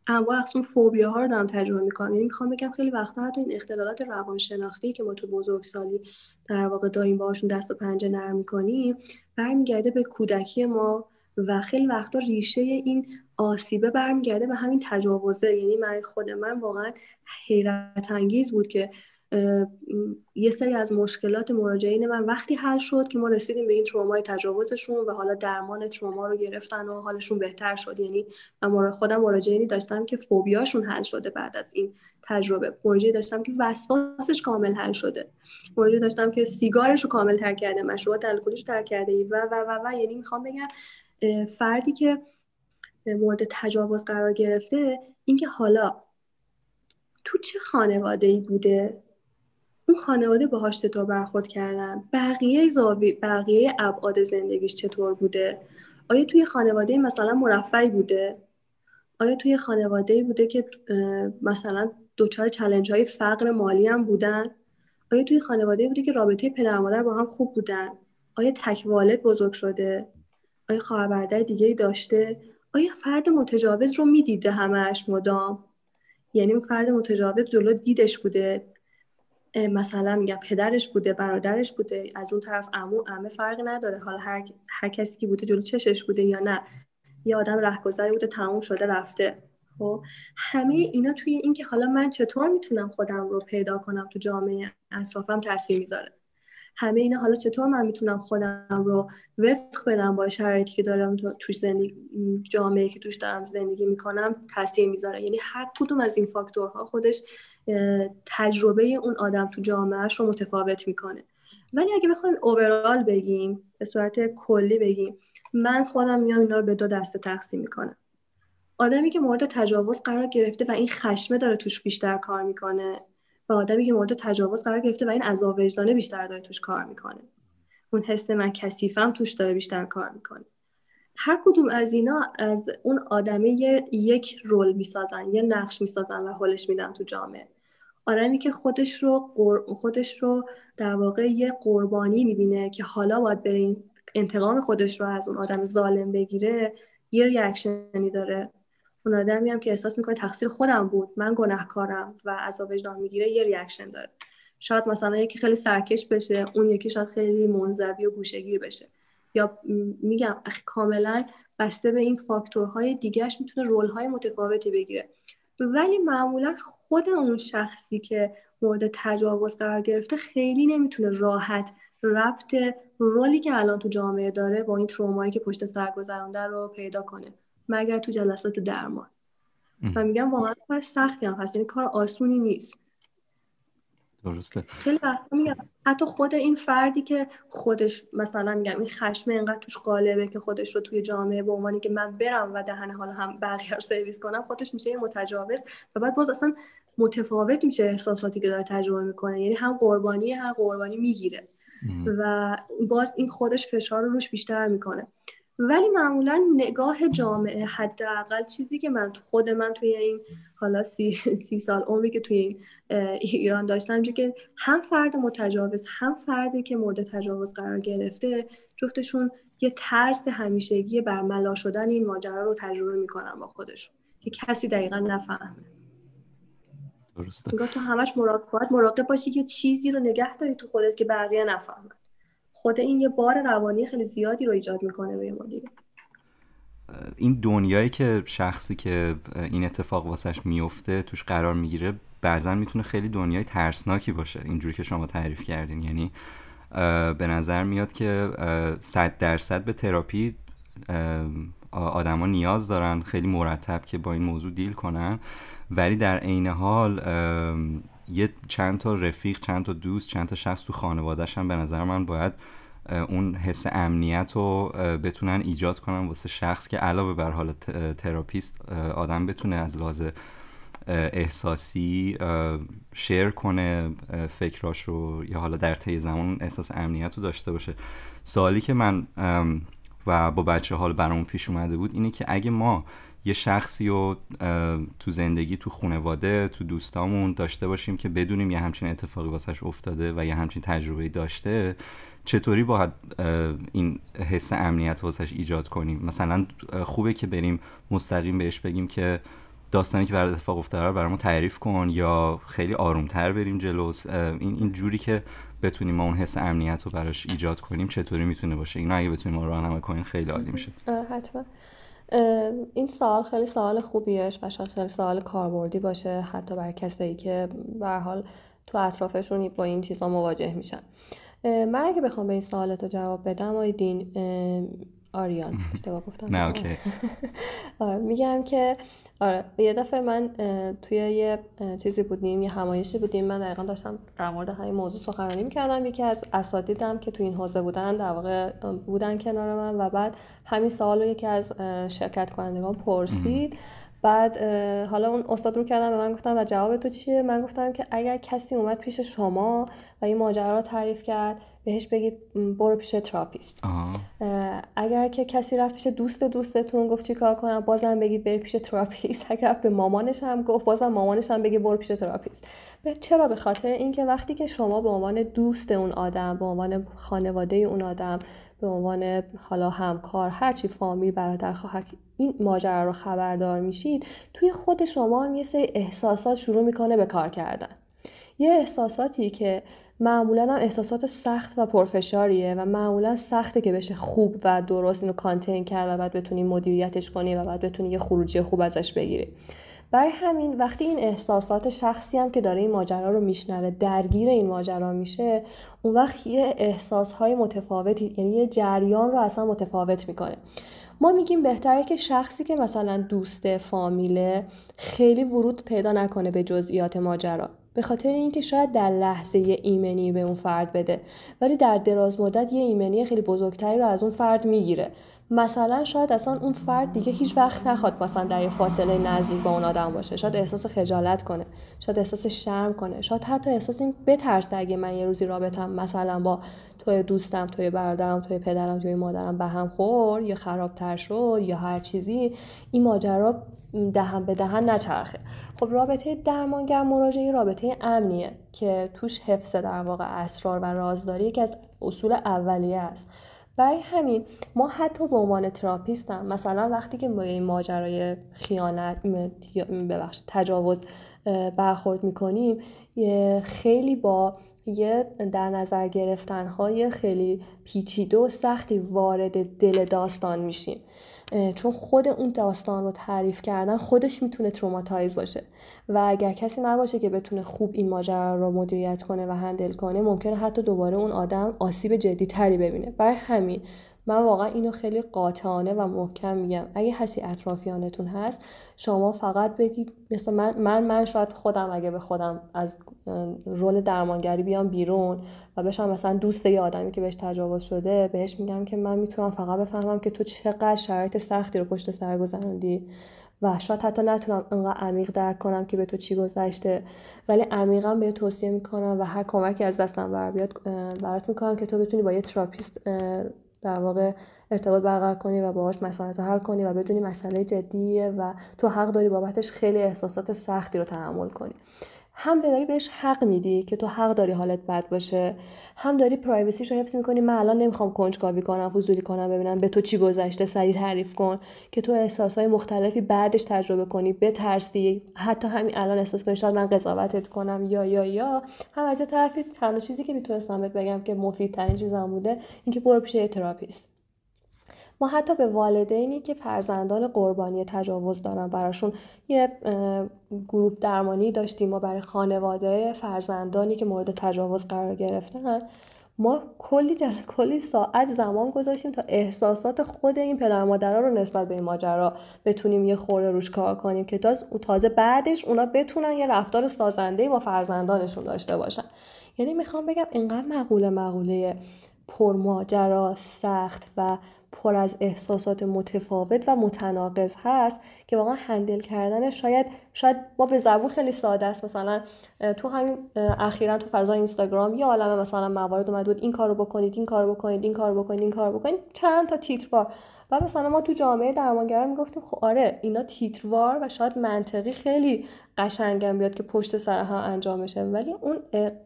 انواع اقسام فوبیا ها رو دارم تجربه می‌کنم؟ یعنی می‌خوام بگم خیلی وقتا حتی این اختلالات روانشناختی که ما تو بزرگسالی در واقع داریم باهاشون دست و پنجه نرم می‌کنیم برمیگرده به کودکی ما و خیلی وقتا ریشه این آسیبه برمیگرده به همین تجاوزه. یعنی من خود من واقعا حیرت انگیز بود که یه سری از مشکلات مراجعین من وقتی حل شد که ما رسیدیم به این ترومای تجاوزشون و حالا درمان تروما رو گرفتن و حالشون بهتر شد. یعنی من خودم مراجعینی داشتم که فوبیاشون حل شده بعد از این تجربه. مراجعی داشتم که وسواسش کامل حل شده. مراجعی داشتم که سیگارش رو کامل ترک کرده مشروبات الکلیش ترک کرده و و و و. یعنی می‌خوام بگم فردی که مورد تجاوز قرار گرفته اینکه حالا تو چه خانواده ای بوده؟ اون خانواده باهاش چطور برخورد کردن؟ بقیه زاوی بقیه ابعاد زندگیش چطور بوده؟ آیا توی خانواده مثلا مرفعی بوده؟ آیا توی خانواده بوده که مثلا دچار چلنج های فقر مالی هم بودن؟ آیا توی خانواده بوده که رابطه پدر مادر با هم خوب بودن؟ آیا تک والد بزرگ شده؟ آیا خواهر برادر دیگه داشته؟ آیا فرد متجاوز رو می‌دیده همش مدام؟ یعنی اون فرد متجاوز جلو دیدش بوده مثلا میگم پدرش بوده برادرش بوده از اون طرف عمو عمه فرق نداره. حالا هر, هر کسی که بوده جلو چشش بوده یا نه؟ یه آدم رهگذری بوده تموم شده رفته. خب همه اینا توی این که حالا من چطور می‌تونم خودم رو پیدا کنم تو جامعه اطرافم تاثیر می‌ذاره؟ همه اینا حالا چطور من می‌تونم خودم رو وفق بدم با شرایطی که دارم توش زندگی جامعه که توش دارم زندگی می‌کنم؟ تاثیر می‌ذاره. یعنی هر کدوم از این فاکتورها خودش تجربه اون آدم تو جامعهش رو متفاوت می‌کنه. ولی اگه بخوایم اوورال بگیم به صورت کلی بگیم من خودم میام اینا رو به دو دسته تقسیم می‌کنم. آدمی که مورد تجاوز قرار گرفته و این خشمه داره توش بیشتر کار می‌کنه و آدمی که مورد تجاوز قرار گرفته و این عذاب وجدانه بیشتر داره توش کار می‌کنه. اون حس من کثیفم توش داره بیشتر کار می‌کنه. هر کدوم از اینا از اون آدمه یک رول می‌سازن یه نقش می‌سازن و حلش میدن تو جامعه. آدمی که خودش رو خودش رو در واقع یه قربانی می‌بینه که حالا باید بره انتقام خودش رو از اون آدم ظالم بگیره یه reaction ی داره. اون آدمی هم که احساس می‌کنه تقصیر خودم بود من گناهکارم و عذاب وجدان می‌گیره یه reaction داره. شاید مثلا یکی خیلی سرکش بشه اون یکی شاید خیلی منزوی و گوشه‌گیر بشه. یا میگم کاملا بسته به این فاکتورهای دیگهش می‌تونه role های متفاوتی بگیره. ولی معمولا خود اون شخصی که مورد تجاوز قرار گرفته خیلی نمی‌تونه راحت ربط رولی که الان تو جامعه داره با این ترومایی که پشت سر گذرونده رو پیدا کنه. مگر تو جلسات درمان. و میگم واقعا کار سختی هم هست یعنی کار آسونی نیست. درسته. خیلی میگم حتی خود این فردی که خودش مثلا میگم این خشم انقدر توش غالبه که خودش رو توی جامعه به عنوانی که من برم و دهن حالا هم بقیه رو سرویس کنم خودش میشه یه متجاوز و بعد باز اصلا متفاوت میشه احساساتی که داره تجربه می‌کنه. یعنی هم قربانی هر قربانی می‌گیره. و باز این خودش فشار رو روش بیشتر می‌کنه. ولی معمولا نگاه جامعه حداقل چیزی که من تو خود من توی این حالا سی, سی سال عمری که توی این ایران داشتم که هم فرد متجاوز هم فردی که مورد تجاوز قرار گرفته جفتشون یه ترس همیشگی برملا شدن این ماجرا رو تجربه می‌کنن با خودشون که کسی دقیقا نفهمه. درسته. تو همش مراقب مراقب باشی که چیزی رو نگه داری تو خودت که بقیه نفهمن. خود این یه بار روانی خیلی زیادی رو ایجاد می‌کنه روی ما دیگه. این دنیایی که شخصی که این اتفاق واسش میفته توش قرار می‌گیره بعضا می‌تونه خیلی دنیای ترسناکی باشه. اینجوری که شما تعریف کردین. یعنی به نظر میاد که صد درصد به تراپی آدما نیاز دارن خیلی مرتب که با این موضوع دیل کنن. ولی در عین حال یه چند تا رفیق چند تا دوست چند تا شخص تو خانوادهش هم به نظر من باید اون حس امنیت رو بتونن ایجاد کنن واسه شخص که علاوه بر حال تراپیست آدم بتونه از لحاظ احساسی شیر کنه فکراش رو یا حالا در طی زمان احساس امنیت رو داشته باشه. سوالی که من و با بچه حال برامون پیش اومده بود اینه که اگه ما یه شخصی رو تو زندگی تو خونواده تو دوستامون داشته باشیم که بدونیم یه همچین اتفاقی واسش افتاده و یه همچین تجربه داشته چطوری باید این حس امنیت واسش ایجاد کنیم؟ مثلا خوبه که بریم مستقیم بهش بگیم که داستانی که برای اتفاق افتاده رو برامون تعریف کن یا خیلی آرومتر بریم جلو این این جوری که بتونیم ما اون حس امنیت رو براش ایجاد کنیم چطوری می‌تونه باشه؟ اینا اگه بتونیم ما راهنمایی کنیم خیلی عالی میشه. حتما. این سوال خیلی سوال خوبیش و شاید خیلی سوال کاربردی باشه حتی برای کسایی که به حال تو اطرافشون با این چیزا مواجه میشن. من اگه بخوام به این سوالت رو جواب بدم آیدین آریان. اشتباه گفتم. نه اوکی. آره میگم که آره یه دفعه من توی یه چیزی بودیم یه همایشی بودیم من دقیقا داشتم در مورد همین موضوع سخنرانی می‌کردم. یکی از اساتیدم که تو این حوزه بودن در واقع بودن کنار من و بعد همین سوال رو یکی از شرکت کنندگان پرسید. بعد حالا اون استاد رو کردم به من گفتم و جواب تو چیه؟ من گفتم که اگر کسی اومد پیش شما و این ماجرا رو تعریف کرد بهش بگید برو پیش تراپیست. اگر که کسی رفت پیش دوستتون گفت چی کار کنم بازم بگید بری پیش تراپیست. اگر رفت به مامانش هم گفت بازم مامانش هم بگه برو پیش تراپیست. چرا؟ به خاطر اینکه وقتی که شما به عنوان دوست اون آدم به عنوان خانواده اون آدم به عنوان حالا همکار هرچی فامیل برادر خواهر این ماجرا رو خبردار میشید توی خود شما هم یه سری احساسات شروع می‌کنه به کار کردن. یه احساساتی که معمولا هم احساسات سخت و پرفشاریه و معمولا سخته که بشه خوب و درست اینو کانتین کرد و بعد بتونی مدیریتش کنی و بعد بتونی یه خروجی خوب ازش بگیری. برای همین وقتی این احساسات شخصی هم که داره این ماجرا رو میشنوه درگیر این ماجرا میشه اون وقت یه احساسهای متفاوتی یعنی یه جریان رو اصلا متفاوت می‌کنه. ما میگیم بهتره که شخصی که مثلا دوست فامیله خیلی ورود پیدا نکنه به جزئیات ماجرا. به خاطر اینکه شاید در لحظه یه ایمنی به اون فرد بده ولی در دراز مدت یه ایمنی خیلی بزرگتری رو از اون فرد می‌گیره. مثلا شاید اصلا اون فرد دیگه هیچ وقت نخواد مثلا در یه فاصله نزدیک با اون آدم باشه. شاید احساس خجالت کنه. شاید احساس شرم کنه. شاید حتی احساس این بترسه اگه من یه روزی رابطم مثلا با توی دوستم توی برادرم توی پدرم توی مادرم به هم خور یا خرابتر شد یا هر چیزی این ماجرا دهن به دهن نچرخه. خب رابطه درمانگر مراجعه رابطه امنیه که توش حفظ در واقع اسرار و رازداری یکی از اصول اولیه است. برای همین ما حتی به عنوان تراپیست هم مثلا وقتی که با این ماجرای خیانت ببخشید تجاوز برخورد می‌کنیم خیلی با یه در نظر گرفتن های خیلی پیچیده و سختی وارد دل داستان میشیم. چون خود اون داستان رو تعریف کردن خودش می‌تونه traumatize باشه. و اگر کسی نباشه که بتونه خوب این ماجرا رو مدیریت کنه و handle کنه ممکنه حتی دوباره اون آدم آسیب جدی تری ببینه. برای همین من واقعا اینو خیلی قاطعانه و محکم میگم. اگه هستی اطرافیانتون هست شما فقط بگید مثل من من, من شاید خودم اگه به خودم از رول درمانگری بیام بیرون و بشم مثلا دوست یه آدمی که بهش تجاوز شده بهش میگم که من می‌تونم فقط بفهمم که تو چقدر شرایط سختی رو پشت سر گذروندی و شاید حتی نتونم انقدر عمیق درک کنم که به تو چی گذشته. ولی عمیقا به توصیه می‌کنم و هر کمکی از دستم بر بیاد برات می‌کنم که تو بتونی با یه تراپیست در واقع ارتباط برقرار کنی و باهاش مسائل حل کنی و بدونی مسئله جدیه و تو حق داری بابتش خیلی احساسات سختی رو تحمل کنی. هم داری بهش حق میدی که تو حق داری حالت بد باشه هم داری privacy ش رو حفظ می‌کنی. من الان نمی‌خوام کنجکاوی کنم فضولی کنم ببینم به تو چی گذشته سریع تعریف کن که تو احساسهای مختلفی بعدش تجربه کنی بترسی. حتی همین الان احساس کنی شاید من قضاوتت کنم. یا یا یا. هم از یه طرفی تنها چیزی که می‌تونستم بهت بگم که مفیدترین چیزم بوده اینکه برو پیش تراپیست. ما حتی به والدینی که فرزندان قربانی تجاوز دارن براشون یه گروه درمانی داشتیم ما برای خانواده فرزندانی که مورد تجاوز قرار گرفتن. ما کلی جل... کلی ساعت زمان گذاشتیم تا احساسات خود این پدر مادرها رو نسبت به این ماجرا بتونیم یه خورده روش کار کنیم که تازه بعدش اونا بتونن یه رفتار سازنده با فرزندانشون داشته باشن. یعنی می‌خوام بگم اینقدر مقوله مقوله پرماجرا سخت و پر از احساسات متفاوت و متناقض هست که واقعا هندل کردن شاید شاید ما به زبون خیلی ساده است. مثلا تو همین اخیرا تو فضای اینستاگرام یه عالمه مثلا موارد اومد بود این کارو بکنید این کارو بکنید این کارو بکنید این کارو بکنید چند تا تیتروار. و مثلا ما تو جامعه درمانگرا می‌گفتیم خب آره اینا تیتروار و شاید منطقی خیلی قشنگم بیاد که پشت سر هم انجام بشه. ولی اون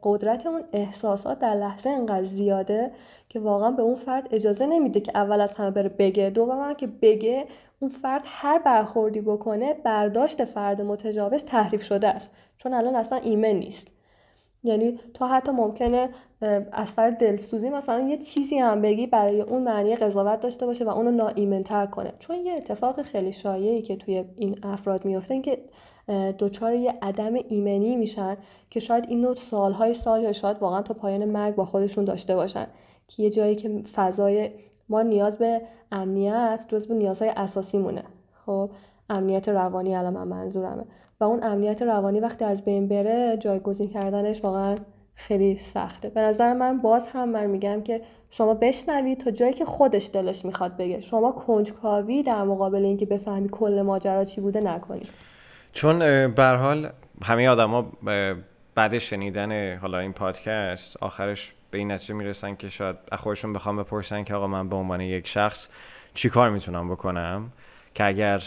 قدرت اون احساسات در لحظه انقدر زیاده که واقعا به اون فرد اجازه نمیده که اول از همه بره بگه. دوم که بگه اون فرد هر برخوردی بکنه برداشت فرد متجاوز تحریف شده است. چون الان اصلا ایمن نیست. یعنی تو حتی ممکنه از سر دلسوزی مثلا یه چیزی هم بگی برای اون معنی قضاوت داشته باشه و اونو ناایمنتر کنه. چون یه اتفاق خیلی شایعی که توی این افراد میفته این که دچار یه عدم ایمنی میشن که شاید این سالهای سال یا شاید واقعا تا پایان مرگ با خودشون داشته باشن. که یه جایی که فضای ما نیاز به امنیت جزو نیازهای اساسی مونه. خب امنیت روانی الان من منظورمه. و اون امنیت روانی وقتی از بین بره جایگزین کردنش واقعا خیلی سخته. به نظر من باز هم من میگم که شما بشنوید تا جایی که خودش دلش می‌خواد بگه. شما کنجکاوی در مقابل اینکه بفهمی کل ماجرا چی بوده نکنید. چون به حال همه آدما بعد شنیدن حالا این پادکست آخرش به این نتیجه می‌رسن که شاید خودشون بخوام بپرسن که آقا من به عنوان یک شخص چی کار می‌تونم بکنم؟ که اگر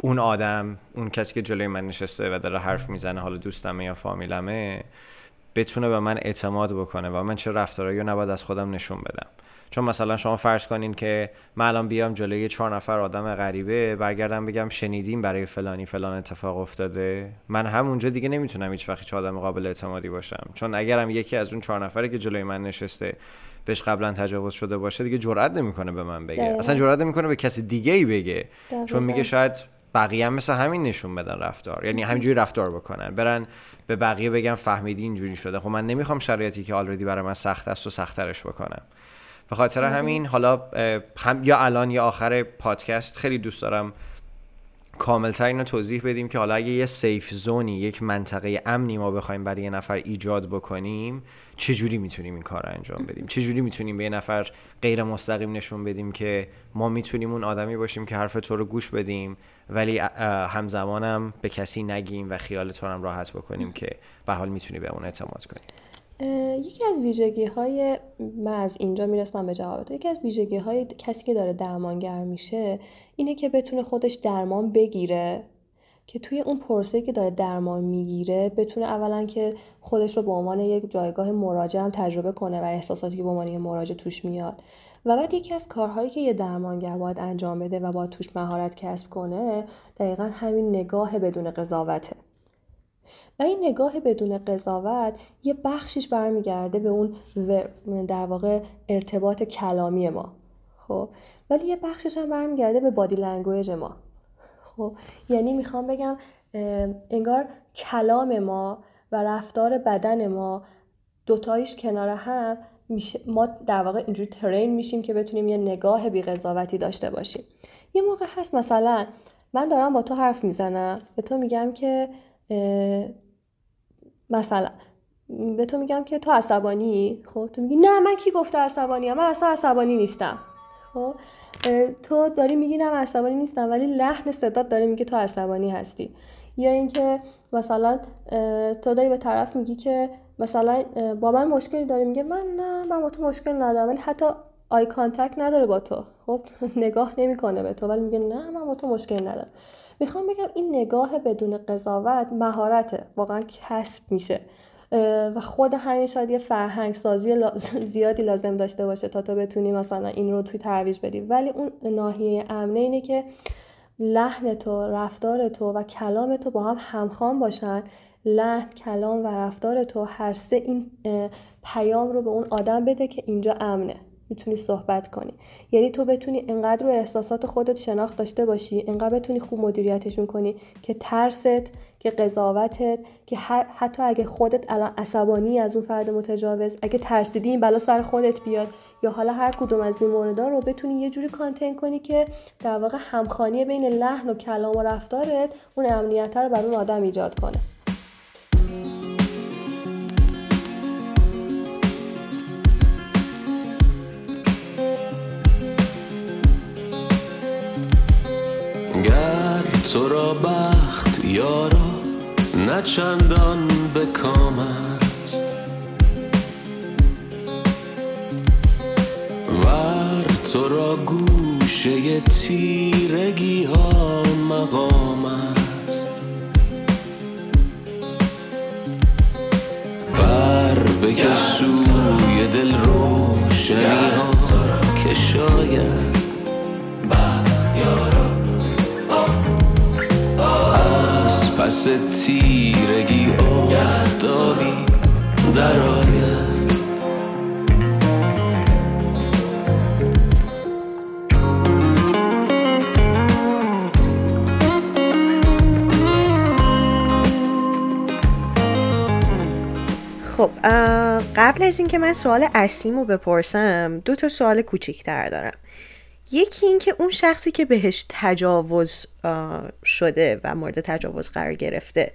اون آدم اون کسی که جلوی من نشسته و داره حرف می‌زنه حالا دوستمه یا فامیلمه بتونه به من اعتماد بکنه و من چه رفتارهایی رو نباید از خودم نشون بدم. چون مثلا شما فرض کنین که من الان بیام جلوی چهار نفر آدم غریبه برگردم بگم شنیدیم برای فلانی فلان اتفاق افتاده؟ من همونجا دیگه نمی‌تونم هیچ وقت آدم قابل اعتمادی باشم. چون اگرم یکی از اون چهار نفری که جلوی من نشسته بهش قبلا تجاوز شده باشه دیگه جرئت نمی‌کنه به من بگه. اصلا جرئت نمی‌کنه به کسی دیگه ای بگه چون میگه شاید بقیه هم مثل همین نشون بدن رفتار. یعنی همینجوری رفتار بکنن. برن به بقیه بگم فهمیدی اینجوری شده. خب من نمی‌خوام شرایطی که آلردی برای من سخت است و سختترش بکنم. به خاطر همین حالا هم یا الان یا آخر پادکست خیلی دوست دارم کاملتر اینو توضیح بدیم که حالا اگه یه سیف زونی یک منطقه امنی ما بخوایم برای یه نفر ایجاد بکنیم چجوری می‌تونیم این کار رو انجام بدیم؟ چجوری می‌تونیم به یه نفر غیر مستقیم نشون بدیم که ما می‌تونیم اون آدمی باشیم که حرف تو رو گوش بدیم ولی همزمانم به کسی نگیم و خیال تو هم راحت بکنیم که به حال می‌تونی به اون اعتماد کنیم یکی از ویژگی های من از اینجا می‌رسم به جوابت یکی از ویژگی های کسی که داره درمانگر میشه اینه که بتونه خودش درمان بگیره که توی اون پرسه که داره درمان می‌گیره بتونه اولا که خودش رو به عنوان یک جایگاه مراجع هم تجربه کنه و احساساتی که به عنوان یک مراجع توش میاد. و بعد یکی از کارهایی که یه درمانگر باید انجام بده و باید توش مهارت کسب کنه دقیقا همین نگاه بدون قضاوته. و این نگاه بدون قضاوت یه بخشش برمیگرده به اون در واقع ارتباط کلامی ما. خب؟ ولی یه بخشش هم برمیگرده به بادی لنگویج ما. خب؟ یعنی می‌خوام بگم انگار کلام ما و رفتار بدن ما دوتایش کنار هم ما در واقع اینجوری ترین میشیم که بتونیم یه نگاه بی داشته باشیم. یه موقع هست مثلا من دارم با تو حرف می‌زنم به تو میگم که مثلا به تو میگم که تو عصبانی؟ خب تو میگی نه من کی گفته عصبانی من اصلا عصبانی نیستم. خب تو داری میگی نه من عصبانی نیستم ولی لحن صدات داره میگه تو عصبانی هستی. یا اینکه مثلا تو داری به طرف میگی که مثلا با من مشکلی داری میگه من نه من با تو مشکل ندارم ولی حتی eye contact نداره با تو. خب نگاه نمی‌کنه به تو ولی میگه نه من با تو مشکل ندارم. می‌خوام بگم این نگاه بدون قضاوت مهارته واقعا کسب میشه. و خود همین شاید یه فرهنگ سازی زیادی لازم داشته باشه تا تو بتونی مثلا این رو توی ترویج بدی. ولی اون ناحیه امنه اینه که لحن تو رفتار تو و کلام تو با هم همخوان باشن. لحن کلام و رفتار تو هر سه این پیام رو به اون آدم بده که اینجا امنه. می‌تونی صحبت کنی. یعنی تو بتونی انقدر رو احساسات خودت شناخت داشته باشی انقدر بتونی خوب مدیریتشون کنی که ترست که قضاوتت که حتی اگه خودت الان عصبانی از اون فرد متجاوز اگه ترسیدی این بلا سر خودت بیاد یا حالا هر کدوم از این موردا رو بتونی یه جوری کانتین کنی که در واقع همخانی بین لحن و کلام و رفتارت اون امنیت رو بر اون آدم ایجاد کنه. تو را بخت یارا نه چندان به کام است. ور تو را گوشه تیرگی ها مقام است. بر به سوی دل روشنی ها که شاید پس تیرگی افتابی در خب قبل از اینکه من سوال اصلیمو بپرسم دو تا سوال کوچیکتر دارم. یکی اینکه اون شخصی که بهش تجاوز شده و مورد تجاوز قرار گرفته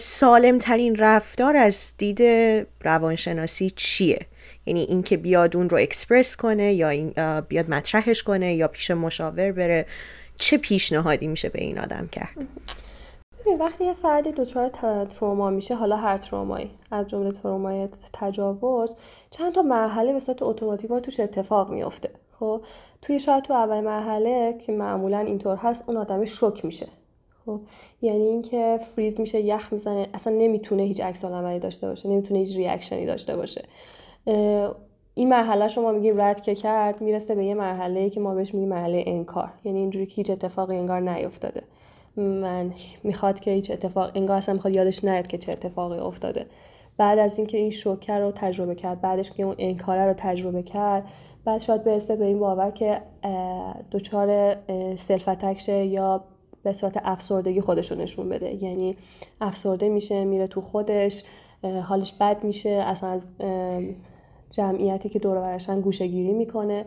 سالم ترین رفتار از دید روانشناسی چیه؟ یعنی اینکه بیاد اون رو اکسپرس کنه یا این بیاد مطرحش کنه یا پیش مشاور بره چه پیشنهادی میشه به این آدم کرد؟ ببین وقتی یه فردی دچار تروما میشه حالا هر ترومایی از جمله ترومای تجاوز چند تا مرحله به صورت اتوماتیک توش اتفاق میفته خب توی شاید تو اول مرحله که معمولا اینطور هست اون آدم شوک میشه. خب یعنی اینکه فریز میشه یخ می‌زنه اصلا نمی‌تونه هیچ عکس عملی داشته باشه نمی‌تونه هیچ ریاکشنی داشته باشه. این مرحله شما میگیم رد که کرد می‌رسه به یه مرحله که ما بهش میگیم مرحله انکار. یعنی اینجوری که هیچ اتفاقی انگار نیفتاده من می‌خواد که هیچ اتفاق انگار اصلا می‌خواد یادش نیاد که چه اتفاقی افتاده. بعد از اینکه این شوکر رو تجربه کرد بعدش که اون انکاره رو تجربه کرد بعد شاید برسه به این باور که دچار سلف شه یا به صورت افسردگی خودش رو نشون بده. یعنی افسرده میشه میره تو خودش حالش بد میشه اصلا از جمعیتی که دور برشن گوشه گیری می‌کنه.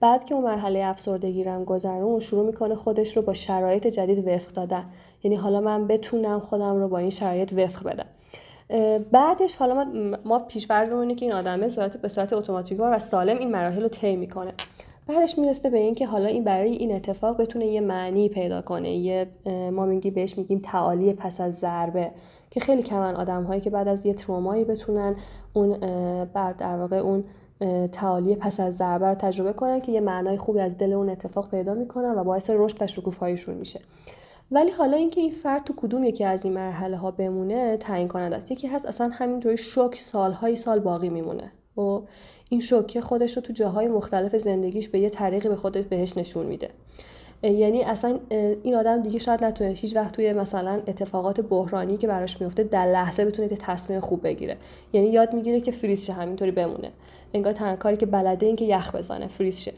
بعد که اون مرحله افسردگی رو گذرون شروع می‌کنه خودش رو با شرایط جدید وفق دادن. یعنی حالا من بتونم خودم رو با این شرایط وفق بدم. بعدش حالا ما, ما پیش‌فرضمون اینه که این آدمه صورت به صورت اتوماتیک و سالم این مراحل رو طی می‌کنه. بعدش می‌رسه به اینکه حالا این برای این اتفاق بتونه یه معنی پیدا کنه. یه ما میگیم بهش میگیم تعالی پس از ضربه که خیلی کمن آدم هایی که بعد از یه ترومایی بتونن اون بر در واقع اون تعالی پس از ضربه رو تجربه کنن که یه معنای خوبی از دل اون اتفاق پیدا می‌کنن و باعث رشد و شکوفاییشون میشه. ولی حالا اینکه این فرد تو کدوم یکی از این مرحله ها بمونه تعیین کننده است. یکی هست اصلا همینطوری شوک سالهای سال باقی میمونه. و این شوکه خودش رو تو جاهای مختلف زندگیش به یه طریقی به خودش بهش نشون میده. یعنی اصلا این آدم دیگه شاید نتونه هیچ وقت توی مثلا اتفاقات بحرانی که براش میفته در لحظه بتونه تصمیم خوب بگیره. یعنی یاد می‌گیره که فریز شه همینطوری بمونه. انگار تنها کاری که بلده این که یخ بزنه فریز شه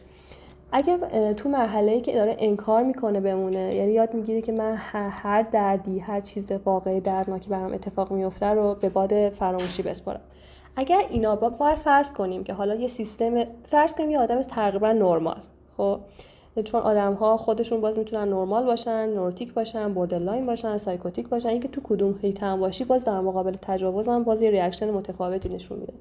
اگه تو مرحله ای که داره انکار می‌کنه بمونه یعنی یاد می‌گیره که من هر دردی هر چیز واقعی دردناکی برام اتفاق میفته رو به باد فراموشی بسپارم. اگر اینا با فرض کنیم که حالا یه سیستم فرض کنیم یه آدم تقریبا نرمال خب؟ چون آدم ها خودشون باز می‌تونن نرمال باشن neurotic باشن borderline باشن psychotic باشن اینکه تو کدوم state هم باشی باز در مقابل تجاوز هم باز یه reaction متفاوتی نشون میده.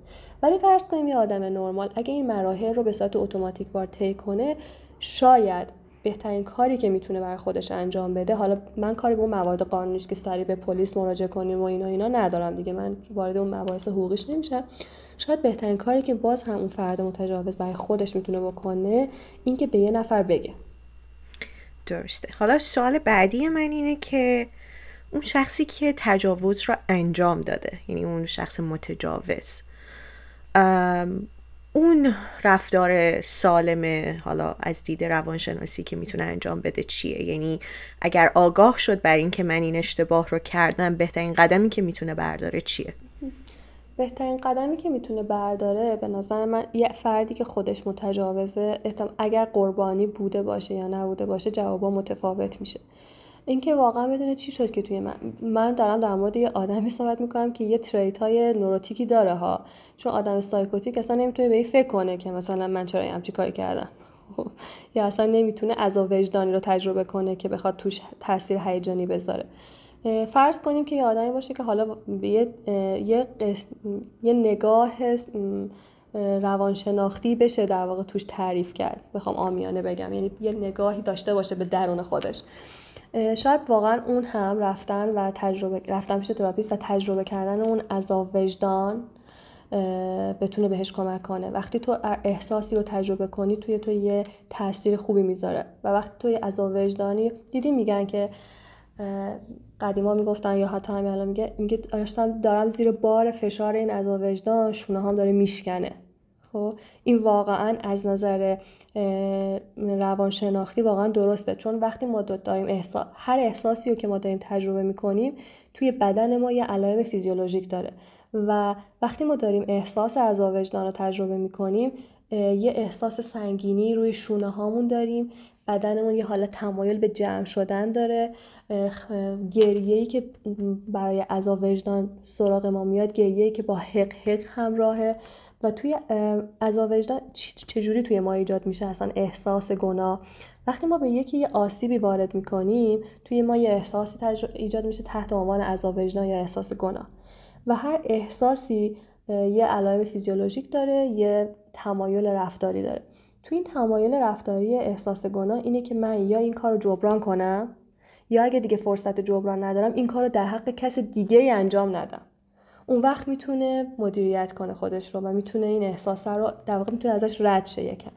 ولی فرض کنیم یه آدم نرمال اگه این مراحل رو به صورت اتوماتیک بار طی کنه شاید بهترین کاری که می‌تونه برای خودش انجام بده حالا من کاری به اون موارد قانونیش که سریع به پلیس مراجعه کنیم و اینا اینا ندارم دیگه. من وارد اون مباحث حقوقیش نمیشم. شاید بهترین کاری که باز هم اون فرد متجاوز برای خودش می‌تونه بکنه اینکه به یه نفر بگه. درسته. حالا سوال بعدی من اینه که اون شخصی که تجاوز را انجام داده یعنی اون شخص متجاوز اون رفتار سالم حالا از دید روانشناسی که می‌تونه انجام بده چیه؟ یعنی اگر آگاه شد بر اینکه من این اشتباه رو کردم بهترین قدمی که می‌تونه برداره چیه؟ بهترین قدمی که می‌تونه برداره به نظر من یه فردی که خودش متجاوزه اگر قربانی بوده باشه یا نبوده باشه جوابا متفاوت میشه. اینکه واقعا بدونه چی شد که توی من من دارم در مورد یه آدمی صحبت می‌کنم که یه تریت های نوروتیکی داره ها. چون آدم سایکوتیک اصلا نمی‌تونه به این فکر کنه که مثلا من چرا همچی کاری کردم. یا اصلا نمی‌تونه عذاب وجدانی رو تجربه کنه که بخواد توش تاثیر هیجانی بذاره. فرض کنیم که یه آدمی باشه که حالا به یه, یه, یه نگاه روانشناختی بشه در واقع توش تعریف کرد. بخوام آمیانه بگم. یعنی یه نگاهی داشته باشه به درون خودش. شاید واقعا اون هم رفتن و تجربه رفتن پیش تراپیست و تجربه کردن اون عذاب وجدان بتونه بهش کمک کنه. وقتی تو احساسی رو تجربه کنی توی تو یه تاثیر خوبی می‌ذاره. و وقتی توی عذاب وجدانی دیدی میگن که قدیما می‌گفتن یا حتی همین الان میگه میگه دارم زیر بار فشار این عذاب وجدان شونه هم داره میشکنه. خب این واقعا از نظر روانشناختی واقعا درسته. چون وقتی ما داریم احساس هر احساسی رو که ما داریم تجربه می‌کنیم توی بدن ما یه علائم فیزیولوژیک داره. و وقتی ما داریم احساس از وجدان رو تجربه می‌کنیم یه احساس سنگینی روی شونه هامون داریم. بدنمون یه حالت تمایل به جمع شدن داره. گریه‌ای که برای عذاب وجدان سراغ ما میاد گریه‌ای که با حق حق همراهه. و توی عذاب وجدان چجوری توی ما ایجاد میشه اصلا احساس گناه؟ وقتی ما به یکی یه آسیبی وارد می‌کنیم توی ما یه احساسی ایجاد میشه تحت عنوان عذاب وجدان یا احساس گناه. و هر احساسی یه علائم فیزیولوژیک داره یه تمایل رفتاری داره. توی این تمایل رفتاری احساس گناه اینه که من یا این کار رو جبران کنم یا اگه دیگه فرصت جبران ندارم این کار رو در حق کس دیگه ای انجام ندم. اون وقت می‌تونه مدیریت کنه خودش رو و می‌تونه این احساس رو در واقع می‌تونه ازش رد شه یکم.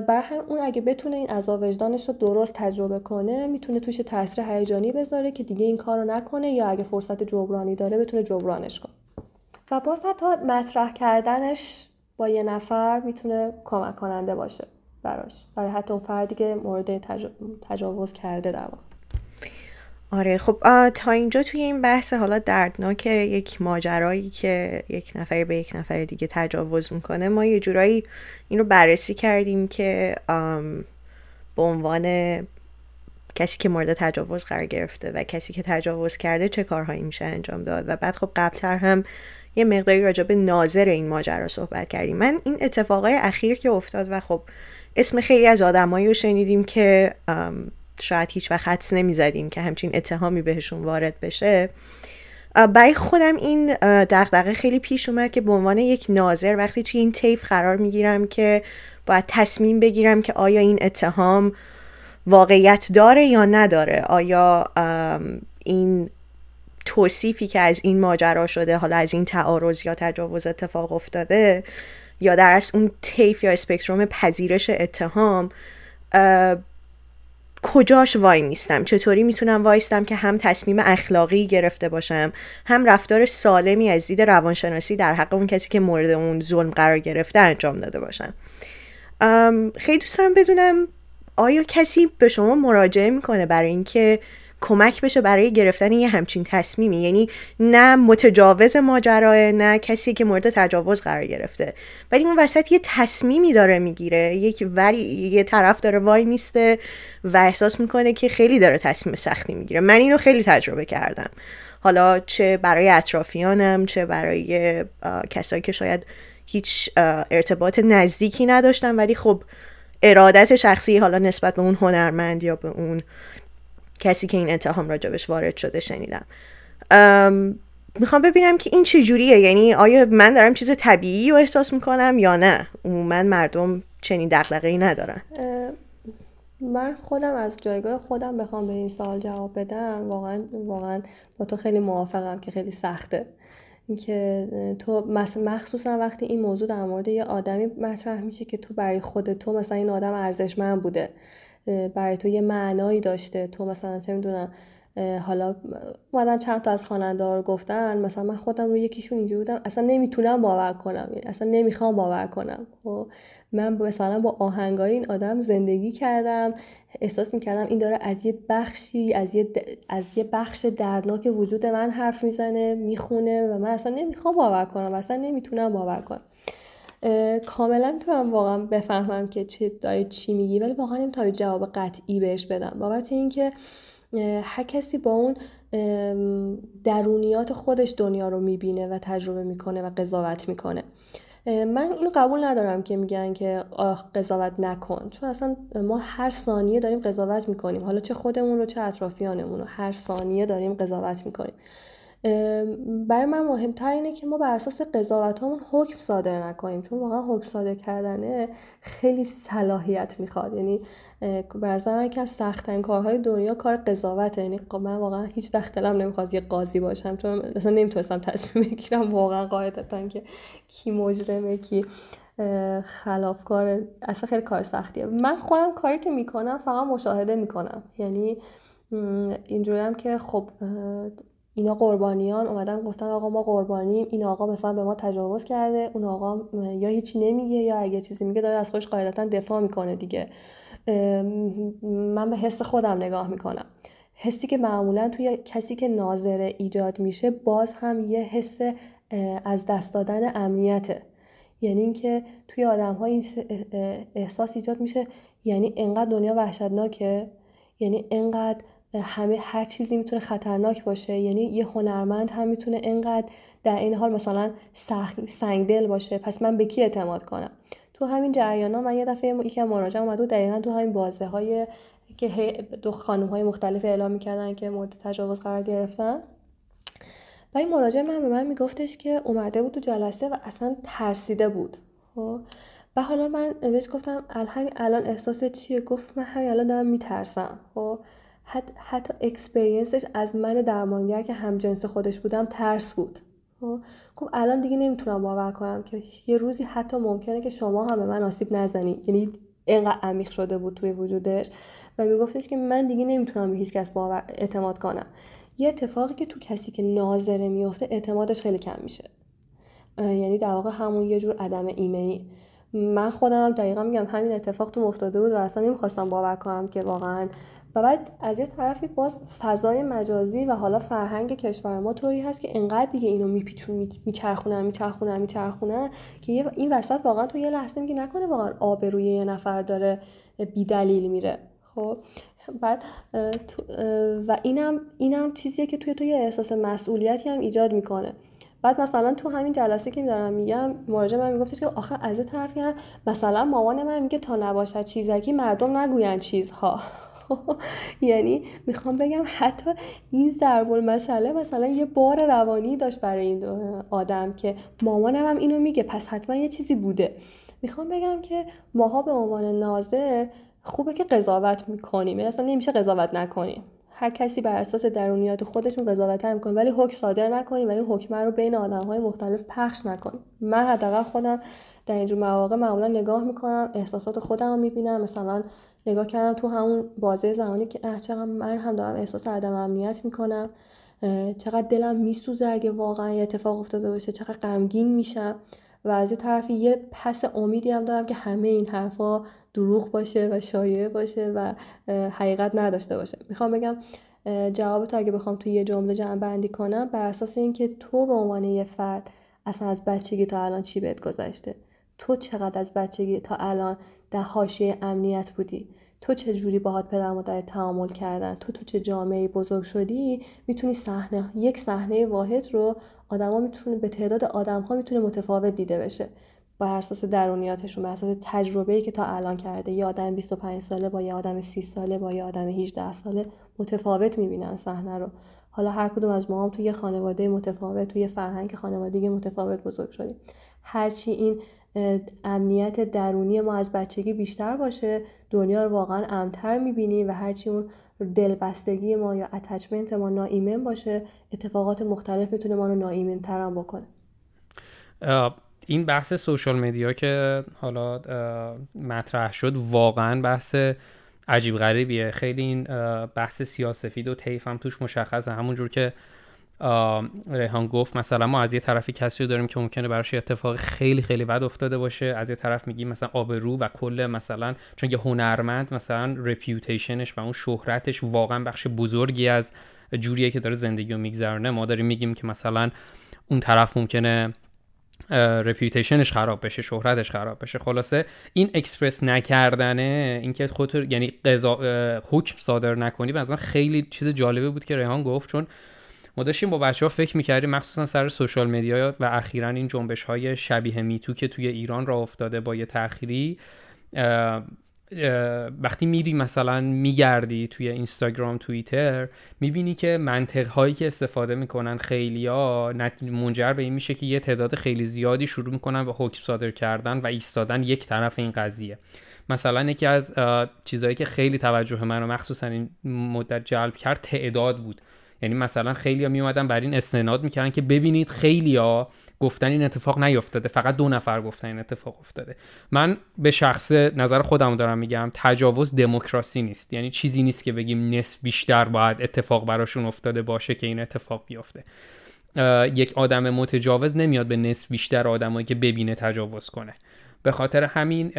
برای هم اون اگه بتونه این عذاب وجدانش رو درست تجربه کنه می‌تونه توش تاثیر هیجانی بذاره که دیگه این کار رو نکنه یا اگه فرصت جبرانی داره بتونه جبرانش کنه. و باز حتی مطرح کردنش با یه نفر می‌تونه کمک کننده باشه براش. برای حتی اون فردی که مورد تجاوز کرده در واقع. آره خب تا اینجا توی این بحث حالا دردناک یک ماجرایی که یک نفر به یک نفر دیگه تجاوز می‌کنه ما یه جورایی این رو بررسی کردیم که به عنوان کسی که مورد تجاوز قرار گرفته و کسی که تجاوز کرده چه کارهایی میشه انجام داد. و بعد خب قبلتر هم یه مقداری راجع به ناظر این ماجرا صحبت کردیم. من این اتفاقای اخیر که افتاد و خب اسم خیلی از آدمایی رو شنیدیم که شاید هیچ وقت حدس نمی‌زدیم که همچین اتهامی بهشون وارد بشه. برای خودم این دغدغه خیلی پیش اومد که به عنوان یک ناظر وقتی توی این طیف قرار می‌گیرم که باید تصمیم بگیرم که آیا این اتهام واقعیت داره یا نداره. آیا این توصیفی که از این ماجرا شده حالا از این تعارض یا تجاوز اتفاق افتاده یا در از اون طیف یا اسپکتروم پذیرش اتهام کجاش وای میستم؟ چطوری می‌تونم وایستم که هم تصمیم اخلاقی گرفته باشم هم رفتار سالمی از دید روانشناسی در حق اون کسی که مورد اون ظلم قرار گرفته انجام داده باشم؟ خیلی دوست دارم بدونم آیا کسی به شما مراجعه می‌کنه برای اینکه کمک بشه برای گرفتن یه همچین تصمیمی. یعنی نه متجاوز ماجراه نه کسی که مورد تجاوز قرار گرفته. ولی اون وسط یه تصمیمی داره می‌گیره. یک ولی یه طرف داره وای میسته و احساس می‌کنه که خیلی داره تصمیم سختی می‌گیره. من اینو خیلی تجربه کردم. حالا چه برای اطرافیانم چه برای کسایی که شاید هیچ ارتباط نزدیکی نداشتن ولی خب ارادت شخصی حالا نسبت به اون هنرمند یا به اون کسی که این اتهام راجبش وارد شده شنیدم. می‌خوام ببینم که این چجوریه؟ یعنی آیا من دارم چیز طبیعی رو احساس می‌کنم یا نه؟ عموما مردم چنین دقدقه ای ندارن من خودم از جایگاه خودم بخوام به این سوال جواب بدم. واقعا واقعا با تو خیلی موافقم که خیلی سخته. اینکه تو مخصوصا وقتی این موضوع در مورد یه آدمی مطرح میشه که تو برای خود تو مثلا این آدم ارزشمند بوده. برای تو یه معنایی داشته. تو مثلا چه می‌دونم حالا اومدن چند تا از خواننده رو گفتن. مثلا من خودم رو یکیشون اینجا بودم. اصلا نمی‌تونم باور کنم. یعنی اصلا نمی‌خوام باور کنم. خب من مثلا با آهنگای این آدم زندگی کردم. احساس می‌کردم این داره از یه بخشی از یه, از یه بخش دردناک وجود من حرف می‌زنه می‌خونه و من اصلا نمی‌خوام باور کنم. اصلا نمی‌تونم باور کنم. کاملا تو هم واقعا بفهمم که چه داری چی میگی ولی واقعا نمی‌تونم جواب قطعی بهش بدم. بابت اینکه هر کسی با اون درونیات خودش دنیا رو می‌بینه و تجربه می‌کنه و قضاوت می‌کنه. من اینو قبول ندارم که میگن که قضاوت نکن. چون اصلا ما هر ثانیه داریم قضاوت می‌کنیم. حالا چه خودمون رو چه اطرافیانمون رو هر ثانیه داریم قضاوت می‌کنیم. برای من مهمتر اینه که ما بر اساس قضاوت همون حکم صادر نکنیم. چون واقعا حکم صادر کردنه خیلی صلاحیت می‌خواد. یعنی برای من که از سختترین کارهای دنیا کار قضاوته. یعنی من واقعا هیچ وقت دلم نمی‌خواد یه قاضی باشم. چون اصلا نمی‌تونستم تصمیم بگیرم. واقعا قاعدتا که کی مجرمه کی خلافکار. اصلا خیلی کار سختیه. من خودم کاری که می‌کنم فقط مشاهده می‌کنم. یعنی اینجوری هم که خب اینا قربانیان اومدن گفتن آقا ما قربانیم این آقا مثلا به ما تجاوز کرده اون آقا یا هیچی نمیگه یا اگه چیزی میگه داره از خودش قاعدتا دفاع می‌کنه دیگه. من به حس خودم نگاه می‌کنم. حسی که معمولا توی کسی که ناظره ایجاد میشه باز هم یه حس از دست دادن امنیته. یعنی اینکه توی آدم ها این احساس ایجاد میشه یعنی انقدر دنیا وحشتناکه یعنی انقدر همه هر چیزی می‌تونه خطرناک باشه. یعنی یه هنرمند هم می‌تونه انقدر در این حال مثلا سنگدل باشه. پس من به کی اعتماد کنم؟ تو همین جریان ها من یه دفعه یکی مراجعه اومد و دقیقا تو همین بازه های که دو خانم های مختلف اعلام می‌کردن که مورد تجاوز قرار گرفتن. و این مراجع من به من میگفتش که اومده بود تو جلسه و اصلا ترسیده بود. خب؟ و حالا من بهش گفتم الان احساست چیه؟ گفت من همین الان دارم میترسم. خب؟ حتی, حتی experience ش از من درمانگر که همجنس خودش بودم ترس بود. خب, خب الان دیگه نمی‌تونم باور کنم که یه روزی حتی ممکنه که شما هم به من آسیب نزنی. یعنی اینقدر عمیق شده بود توی وجودش و میگفتش که من دیگه نمی‌تونم به هیچ کس باور اعتماد کنم. یه اتفاقی که تو کسی که ناظره میفته اعتمادش خیلی کم میشه. یعنی در واقع همون یه جور عدم ایمنی. من خودم دقیقا میگم همین اتفاق تو افتاده بود و اصلا نمی‌خواستم باور کنم که واقعا و بعد از یه طرفی باز فضای مجازی و حالا فرهنگ کشور ما طوری هست که انقدر دیگه اینو میپیچون میچرخونن میچرخونن میچرخونن که این وسط واقعا تو یه لحظه میگه نکنه واقعا آب روی یه نفر داره بی دلیل میره. خب بعد و اینم اینم چیزیه که توی تو یه احساس مسئولیتی هم ایجاد می‌کنه. بعد مثلا تو همین جلسه که دارم میگم مراجع من میگفتش که آخه از طرفی هم مثلا مامان من میگه تا نباشد چیزکی مردم نگوین چیزها. یعنی می‌خوام بگم حتی این ضرب مسئله مثلا یه بار روانی داشت برای این آدم که مامانم هم اینو میگه پس حتما یه چیزی بوده. می‌خوام بگم که ماها به عنوان ناظر خوبه که قضاوت می‌کنیم. یعنی اصلا نمیشه قضاوت نکنیم. هر کسی بر اساس درونیات خودشون قضاوت می‌کنه ولی حکم صادر نکنیم و این حکم رو بین آدم های مختلف پخش نکنیم. من حداقل خودم در اینجور مواقع معمولا نگاه می‌کنم احساسات خودم رو می‌بینم. مثلا نگاه کردم تو همون بازه زمانی که چقدر من هم دارم احساس عدم امنیت می‌کنم. چقدر دلم میسوزه اگه واقعا یه اتفاق افتاده باشه چقدر غمگین میشم. و از یه طرفی یه پس امیدی هم دارم که همه این حرفا دروغ باشه و شایعه باشه و حقیقت نداشته باشه. می‌خوام بگم جواب تو اگه بخوام توی یه جمله جمع بندی کنم بر اساس اینکه تو به عنوان یه فرد اصلا از بچگی تا الان چی بهت گذشته؟ تو چقدر از بچگی تا الان در حاشیه امنیت بودی. تو چه جوری باهات پدر مادر تعامل کردن؟ تو تو چه جامعه بزرگ شدی؟ می‌تونی صحنه یک صحنه واحد رو آدما می‌تونه به تعداد آدم ها می‌تونه متفاوت دیده بشه. بر اساس درونیاتشون بر اساس تجربه‌ای که تا الان کرده. یه آدم 25 ساله با یه آدم 30 ساله با یه آدم 18 ساله متفاوت می‌بینن صحنه رو. حالا هر کدوم از ما هم توی خانواده متفاوت توی فرهنگ خانوادگی متفاوت بزرگ شدیم. هرچی این امنیت درونی ما از بچگی بیشتر باشه دنیا رو واقعا امتر می‌بینیم و هرچی اون دلبستگی ما یا attachment ما ناایمن باشه اتفاقات مختلف می‌تونه ما رو ناایمن تر بکنه این بحث social media که حالا مطرح شد واقعا بحث عجیب غریبیه. خیلی این بحث سیاه سفید و طیف هم توش مشخصه. همونجور که ریحان گفت مثلا ما از یه طرفی کسی رو داریم که ممکنه براش اتفاق خیلی خیلی بد افتاده باشه از یه طرف میگیم مثلا آبرو و کل مثلا چون یه هنرمند مثلا reputation ش و اون شهرتش واقعا بخش بزرگی از جوریه که داره زندگی رو میگذرونه. ما داریم میگیم که مثلا اون طرف ممکنه reputation ش خراب بشه شهرتش خراب بشه. خلاصه این اکسپرس نکردنه اینکه خودت یعنی قضا حکم صادر نکنی به خیلی چیز جالبه بود که ریحان گفت چون ما داشتیم با بچه ها فکر می‌کردیم مخصوصا سر social media و اخیرا این جنبش های شبیه me too که توی ایران راه افتاده با یه تأخیری وقتی میری مثلا میگردی توی اینستاگرام توییتر می‌بینی که منطق هایی که استفاده می‌کنن خیلی ها منجر به این میشه که یه تعداد خیلی زیادی شروع می‌کنن به حکم صادر کردن و ایستادن یک طرف این قضیه. مثلا یکی از چیزهایی که خیلی توجه من رو مخصوصا این مدت جلب کرد تعداد بود. یعنی مثلا خیلی ها میومدن بر این استناد می‌کردن که ببینید خیلی ها گفتن این اتفاق نیفتاده فقط دو نفر گفتن این اتفاق افتاده. من به شخص نظر خودم دارم میگم تجاوز دموکراسی نیست. یعنی چیزی نیست که بگیم نصف بیشتر باید اتفاق براشون افتاده باشه که این اتفاق بیفته یک آدم متجاوز نمیاد به نصف بیشتر آدمایی که ببینه تجاوز کنه. به خاطر همین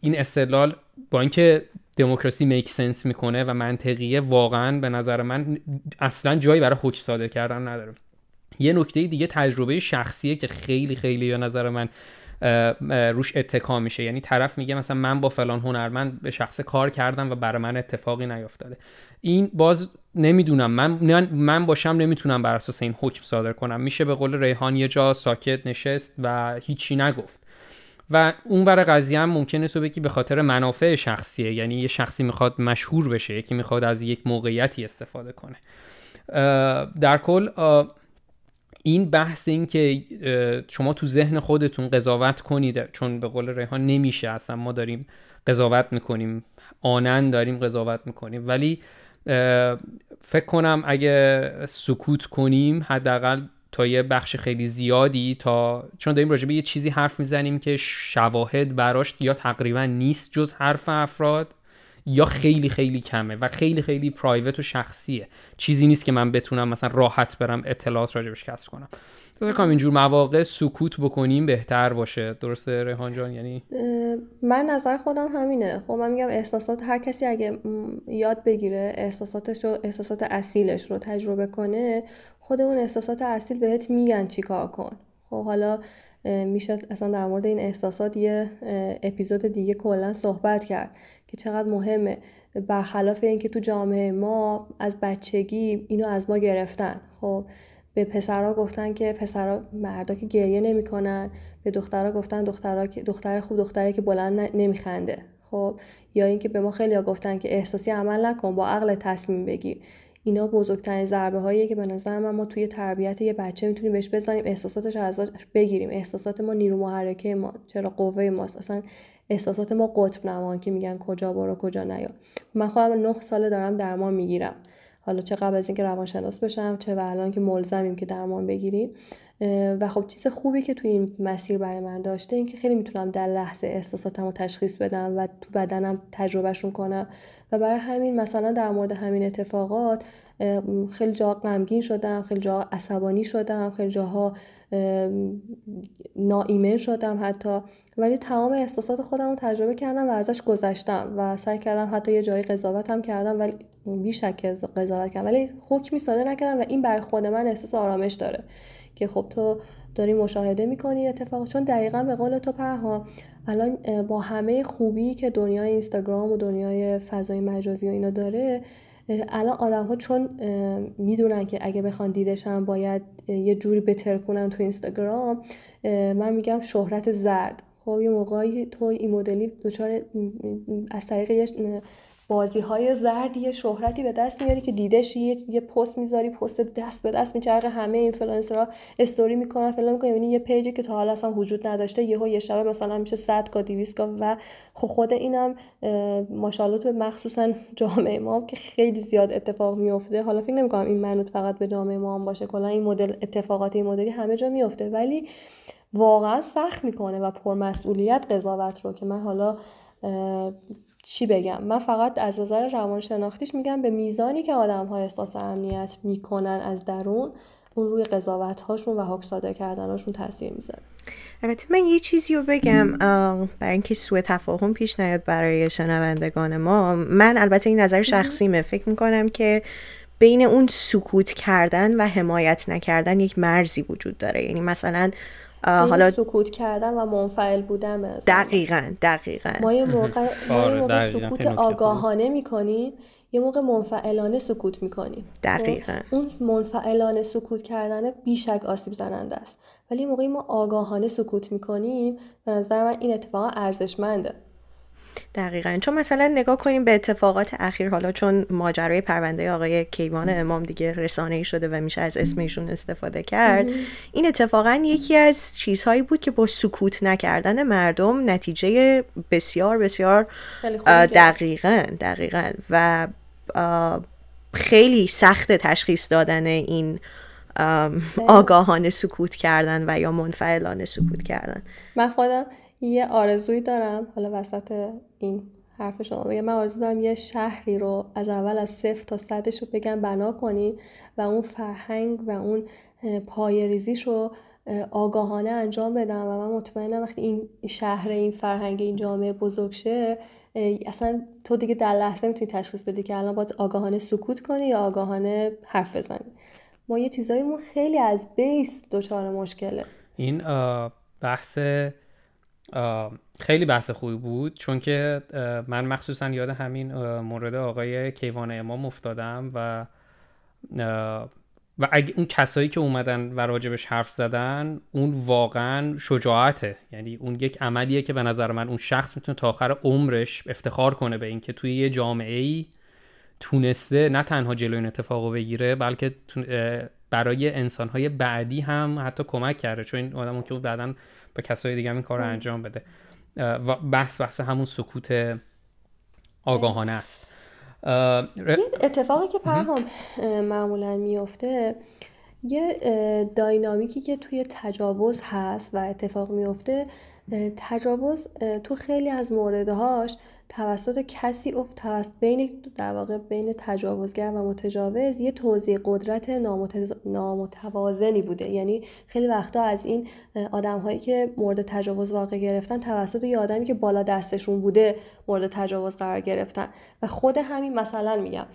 این استدلال با اینکه دموکراسی میک سنس می‌کنه و منطقیه واقعا به نظر من اصلا جایی برای حکم صادر کردن نداره. یه نکته دیگه تجربه شخصیه که خیلی خیلی به نظر من روش اتکا میشه. یعنی طرف میگه مثلا من با فلان هنرمند به شخص کار کردم و برای من اتفاقی نیافتاده این باز نمی‌دونم. من من باشم نمی‌تونم بر اساس این حکم صادر کنم. میشه به قول ریحان یه جا ساکت نشست و هیچی نگفت. و اون بر قضیه هم ممکنه تو بگی به خاطر منافع شخصیه. یعنی یه شخصی می‌خواد مشهور بشه یکی می‌خواد از یک موقعیتی استفاده کنه. در کل این بحث این که شما تو ذهن خودتون قضاوت کنید چون به قول ریحان نمیشه اصلا. ما داریم قضاوت می‌کنیم آنن داریم قضاوت می‌کنیم. ولی فکر کنم اگه سکوت کنیم حداقل تا یه بخش خیلی زیادی تا چون داریم راجع به یه چیزی حرف می‌زنیم که شواهد براش یا تقریبا نیست جز حرف افراد یا خیلی خیلی کمه و خیلی خیلی پرایوت و شخصیه. چیزی نیست که من بتونم مثلا راحت برم اطلاعات راجبش کسب کنم. فکر اینجور مواقع سکوت بکنیم بهتر باشه. درسته ریحان جان؟ یعنی من نظر خودم همینه. خب من میگم احساسات هر کسی اگه یاد بگیره احساساتش رو احساسات اصیلش رو تجربه کنه خود اون احساسات اصیل بهت میگن چیکار کن. خب حالا میشه اصلا در مورد این احساسات یه اپیزود دیگه کلا صحبت کرد که چقدر مهمه. برخلاف اینکه تو جامعه ما از بچگی اینو از ما گرفتن. خب به پسرها گفتن که پسرها مردا که گریه نمی‌کنن به دخترها گفتن دخترها که دختر خوب دختری که بلند نمیخنده. خب یا اینکه به ما خیلی ها گفتن که احساسی عمل نکن با عقل تصمیم بگیر. اینا بزرگترین ضربه هاییه که به نظر من ما توی تربیت یه بچه می‌تونیم بهش بزنیم احساساتش ازش بگیریم. احساسات ما نیرو محرکه ما چرا قوه ماست. اصلا احساسات ما قطب نمان که میگن کجا برو کجا نیا. من خودم نه ساله دارم درمان می‌گیرم. حالا چه قبل از اینکه روانشناس بشم چه و الان که ملزمیم که درمان بگیریم. و خب چیز خوبی که توی این مسیر برای من داشته این که خیلی می‌تونم در لحظه احساساتم رو تشخیص بدم و تو بدنم تجربهشون کنم. و برای همین مثلا در مورد همین اتفاقات خیلی جا غمگین شدم خیلی جا عصبانی شدم خیلی جاها ناایمن شدم حتی. ولی تمام احساسات خودم رو تجربه کردم و ازش گذشتم و سعی کردم حتی یه جایی قضاوتم کردم ولی بیشک قضاوت کردم. ولی حکمی صادر نکردم و این برای خود من احساس آرامش داره که خب تو داری مشاهده می‌کنی اتفاق چون دقیقا به قول تو پرها الان با همه خوبی که دنیای اینستاگرام و دنیای فضای مجازی و اینا داره الان آدم ها چون می‌دونن که اگه بخوان دیدشن باید یه جوری بترکونن تو اینستاگرام من میگم شهرت زرد. خب یه موقعی تو این مدلی دچار از طریق بازی های زرد یه شهرتی به دست میاری که دیدش یه, یه پست می‌ذاری پست دست به دست میچرخه همه اینفلوئنسرها استوری می‌کنن فلان می‌کنن. یعنی یه page ی که تا حالا اصلا وجود نداشته یهو یه شبه مثلا میشه 100 K 200 K و خب خود اینم ماشاءالله تو مخصوصا جامعه ما که خیلی زیاد اتفاق میفته حالا فکر نمی‌کنم این منوط فقط به جامعه ما هم باشه کلا این مدل اتفاقات این مدلی همه جا میفته ولی واقعا سخت می‌کنه و پرمسئولیت قضاوت رو که من حالا چی بگم؟ من فقط از نظر روانشناختیش میگم به میزانی که آدم ها احساس امنیت می‌کنن از درون اون روی قضاوت هاشون و حکم صادر کردناشون تاثیر می‌ذاره. البته من یه چیزی رو بگم برای اینکه سوء تفاهم پیش نیاد برای شنوندگان ما. من البته این نظر شخصیمه. فکر می‌کنم که بین اون سکوت کردن و حمایت نکردن یک مرزی وجود داره. یعنی مثلا حالا سکوت کردن و منفعل بودن دقیقا دقیقا. ما یه موقع, ما یه موقع سکوت آگاهانه می‌کنیم یه موقع منفعلانه سکوت می‌کنیم. دقیقا. اون منفعلانه سکوت کردن بیشک آسیب زننده است. ولی موقعی ما آگاهانه سکوت می‌کنیم به نظر من این اتفاقا ارزشمنده. دقیقا. چون مثلا نگاه کنیم به اتفاقات اخیر حالا چون ماجرای پرونده آقای کیوان امام دیگه رسانه ای شده و میشه از اسم ایشون استفاده کرد این اتفاقا یکی از چیزهایی بود که با سکوت نکردن مردم نتیجه بسیار بسیار دقیقا دقیقا. و خیلی سخت تشخیص دادن این آگاهانه سکوت کردن و یا منفعلانه سکوت کردن. من خودم یه آرزویی دارم. حالا وسط این حرف شما بگم. من آرزو دارم یه شهری رو از اول از صفر تا صدش رو بگم بنا کنی و اون فرهنگ و اون پای ریزیش رو آگاهانه انجام بدم. و من مطمئنم وقتی این شهر این فرهنگ این جامعه بزرگ شه اصلا تو دیگه در لحظه می‌تونی تشخیص بدی که الان باید آگاهانه سکوت کنی یا آگاهانه حرف بزنی. ما یه چیزاییمون خیلی از بیس دچار مشکله. این بحث خیلی بحث خوبی بود چون که من مخصوصا یاد همین مورد آقای کیوان امام افتادم و و اگه اون کسایی که اومدن و راجبش حرف زدن اون واقعا شجاعته. یعنی اون یک عملیه که به نظر من اون شخص می‌تونه تا آخر عمرش افتخار کنه به اینکه توی یه جامعه ای تونسته نه تنها جلوی این اتفاق بگیره بلکه برای انسانهای بعدی هم حتی کمک کرده. چون این آدمون که بعدا به کسای دیگه این کار رو انجام بده. و بحث بحث همون سکوت آگاهانه است. یه اتفاقی که پرهام معمولا میفته یه داینامیکی که توی تجاوز هست و اتفاق میفته تجاوز تو خیلی از موردهاش توسط کسی افت توسط بین در واقع بین تجاوزگر و متجاوز یه توضیح قدرت نامتوازنی بوده. یعنی خیلی وقتا از این آدم هایی که مورد تجاوز واقع گرفتن توسط یه آدمی که بالا دستشون بوده مورد تجاوز قرار گرفتن. و خود همین مثلا میگم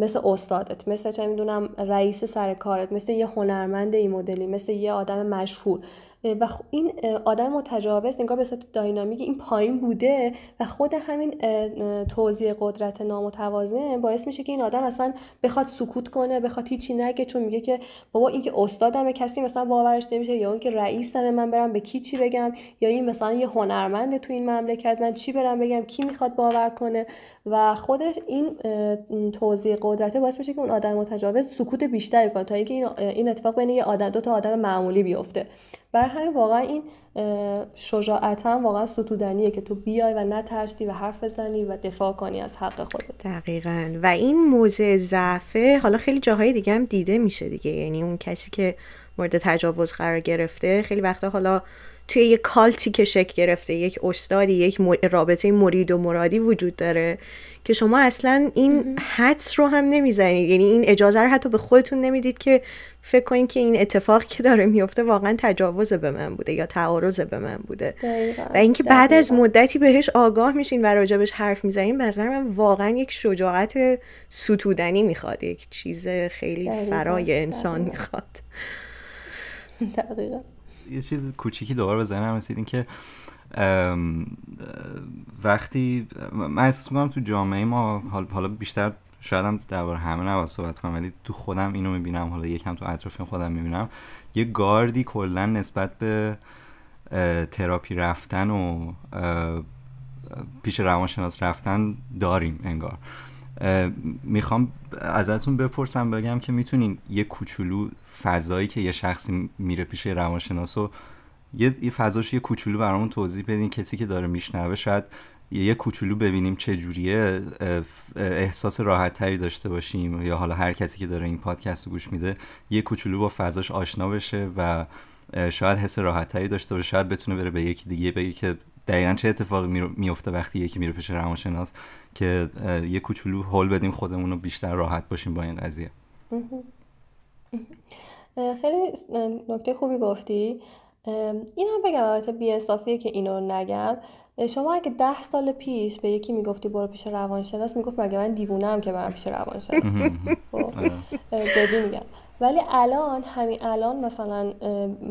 مثل استادت مثل چه می‌دونم رئیس سر کارت مثل یه هنرمند این مدلی مثل یه آدم مشهور. و این آدم متجاوز نگاه به صورت داینامیک این پایین بوده و خود همین توضیح قدرت نامتوازن باعث میشه که این آدم اصلا بخواد سکوت کنه بخواد هیچی نگه چون میگه که بابا این که استادم کسی مثلا باورش نمیشه یا اون که رئیسمه من برم به کی چی بگم؟ یا این مثلا یه هنرمند تو این مملکت من چی برم بگم؟ کی می‌خواد باور کنه؟ و خود این توضیح قدرته باعث میشه که اون آدم متجاوز سکوت بیشتری کنه تا اینکه این اتفاق بین یه آدم دو تا آدم معمولی بیفته. برای همین واقعا این شجاعت هم واقعا ستودنیه که تو بیای و نترسی و حرف بزنی و دفاع کنی از حق خودت. دقیقا. و این موضع ضعفه حالا خیلی جاهای دیگه هم دیده میشه دیگه. یعنی اون کسی که مورد تجاوز قرار گرفته خیلی وقتا حالا توی یک کالتی که شکل گرفته یک استادی یک رابطه مرید و مرادی وجود داره که شما اصلا این حدس رو هم نمی‌زنید. یعنی این اجازه رو حتی به خودتون نمی‌دید که فکر کنید که این اتفاقی که داره میفته واقعا تجاوز به من بوده یا تعارض به من بوده. و اینکه بعد از مدتی بهش آگاه میشین و راجبش حرف می‌زنین به نظر من واقعا یک شجاعت ستودنی می‌خواد یک چیز خیلی فرای انسان می‌خواد. دقیقا. یه چیز کوچیکی دوباره به ذهنم رسید این که وقتی من احساس می‌کنم تو جامعه ما حالا بیشتر شاید هم درباره همه نباید صحبت کنم ولی تو خودم اینو می‌بینم حالا یکم تو اطراف خودم می‌بینم یه گاردی کلا نسبت به تراپی رفتن و پیش روانشناس رفتن داریم انگار. می‌خوام ازتون بپرسم بگم که می‌تونین یه کوچولو فضایی که یه شخصی میره پیش روانشناس و یه فضاش یه کوچولو برامون توضیح بدین کسی که داره میشنوه شاید یه کوچولو ببینیم چه جوریه احساس راحت تری داشته باشیم یا حالا هر کسی که داره این پادکست رو گوش میده یه کوچولو با فضاش آشنا بشه و شاید حس راحت تری داشته باشه شاید بتونه بره به یکی دیگه بگه که دقیقا چه اتفاقی میفته وقتی یکی میره پیش روانشناس. که یه کوچولو هول بدیم خودمون رو بیشتر راحت باشیم با این قضیه. خیلی نکته خوبی گفتی. این هم بگم البته بی که اینو نگم. شما اگه ده سال پیش به یکی می‌گفتی برو پیش روانشناس می‌گفت مگه من دیوونم که برم پیش روانشناس؟ خب، جدی میگم. ولی الان همین الان مثلا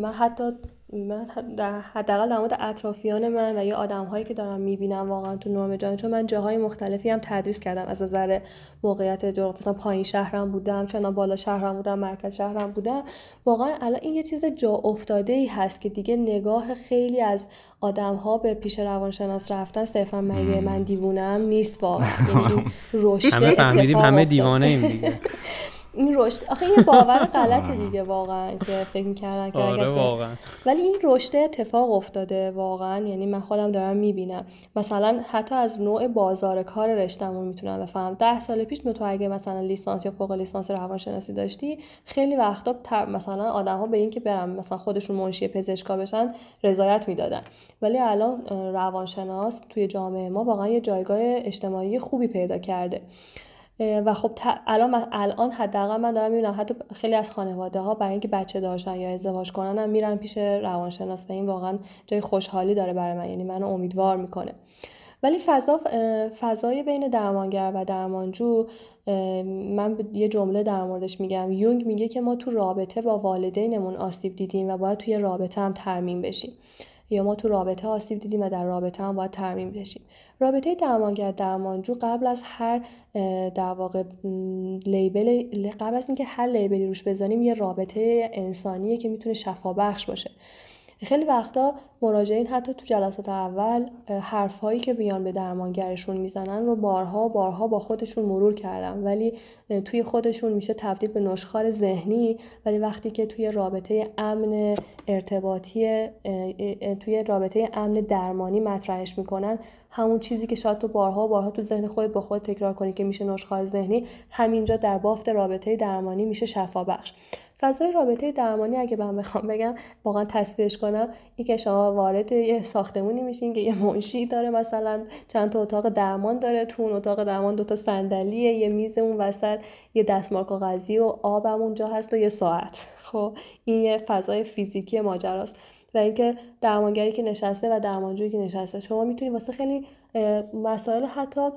من حتی من در حداقل در مورد اطرافیان من و یا آدم هایی که دارم می‌بینم واقعا تو نرم جان چون من جاهای مختلفی هم تدریس کردم. از نظر موقعیت جغرافی مثلا پایین شهرم بودم چون بالا شهرم بودم مرکز شهرم بودم. واقعا الان این یه چیز جا افتاده ای هست که دیگه نگاه خیلی از آدم ها به پیش روانشناس رفتن صرفا مگه من دیوونم نیست واقعا. یعنی رشد همه فهمیدیم همه دیوانه ایم دیگه. این رشد آخه یه باور غلطه دیگه واقعا که فکر می‌کردن که آره واقعا. ولی این رشد اتفاق افتاده واقعا. یعنی من خودم دارم می‌بینم. مثلا حتی از نوع بازار کار رشتهمون می‌تونم بفهم ده سال پیش تو اگه مثلا لیسانس یا فوق لیسانس روانشناسی داشتی خیلی وقتا مثلا آدم ها به این که برم مثلا خودشون منشی پزشکا بشن رضایت می‌دادن. ولی الان روانشناس توی جامعه ما واقعا یه جایگاه اجتماعی خوبی پیدا کرده. و خب الان الان حداقل من دارم می‌بینم حتی خیلی از خانواده ها برای اینکه بچه داشتن یا ازدواج کنن هم میرن پیش روانشناس و این واقعا جای خوشحالی داره برای من یعنی منو امیدوار می‌کنه. ولی فضا فضای بین درمانگر و درمانجو من یه جمله در موردش میگم. یونگ میگه که ما تو رابطه با والدینمون آسیب دیدیم و باید توی رابطه هم ترمیم بشیم. یا ما تو رابطه آسیب دیدیم و در رابطه هم باید ترمیم بشیم. رابطه درمانگر درمانجو قبل از هر در واقع لیبل قبل از اینکه هر لیبلی روش بزنیم یه رابطه انسانیه که می‌تونه شفا بخش باشه. خیلی وقتا مراجعین حتی تو جلسات اول حرفهایی که بیان به درمانگرشون می‌زنن رو بارها بارها با خودشون مرور کردن. ولی توی خودشون میشه تبدیل به نشخار ذهنی. ولی وقتی که توی رابطه امن ارتباطی توی رابطه امن درمانی مطرحش می‌کنن همون چیزی که شاید تو بارها بارها تو ذهن خودت با خود تکرار کنی که میشه نشخار ذهنی همینجا در بافت رابطه درمانی میشه شفا بخش فضای رابطه درمانی اگه من بخوام بگم واقعا تصویرش کنم این که شما وارد یه ساختمونی میشین که یه منشی داره مثلا چند تا اتاق درمان داره تو اون اتاق درمان دو تا صندلیه یه میز اون وسط یه دستمال کاغذی و آبم اونجا هست و یه ساعت. خب این یه فضای فیزیکی ماجراست. و اینکه درمانگری که نشسته و درمانجویی که نشسته شما می‌تونید واسه خیلی مسائل حتی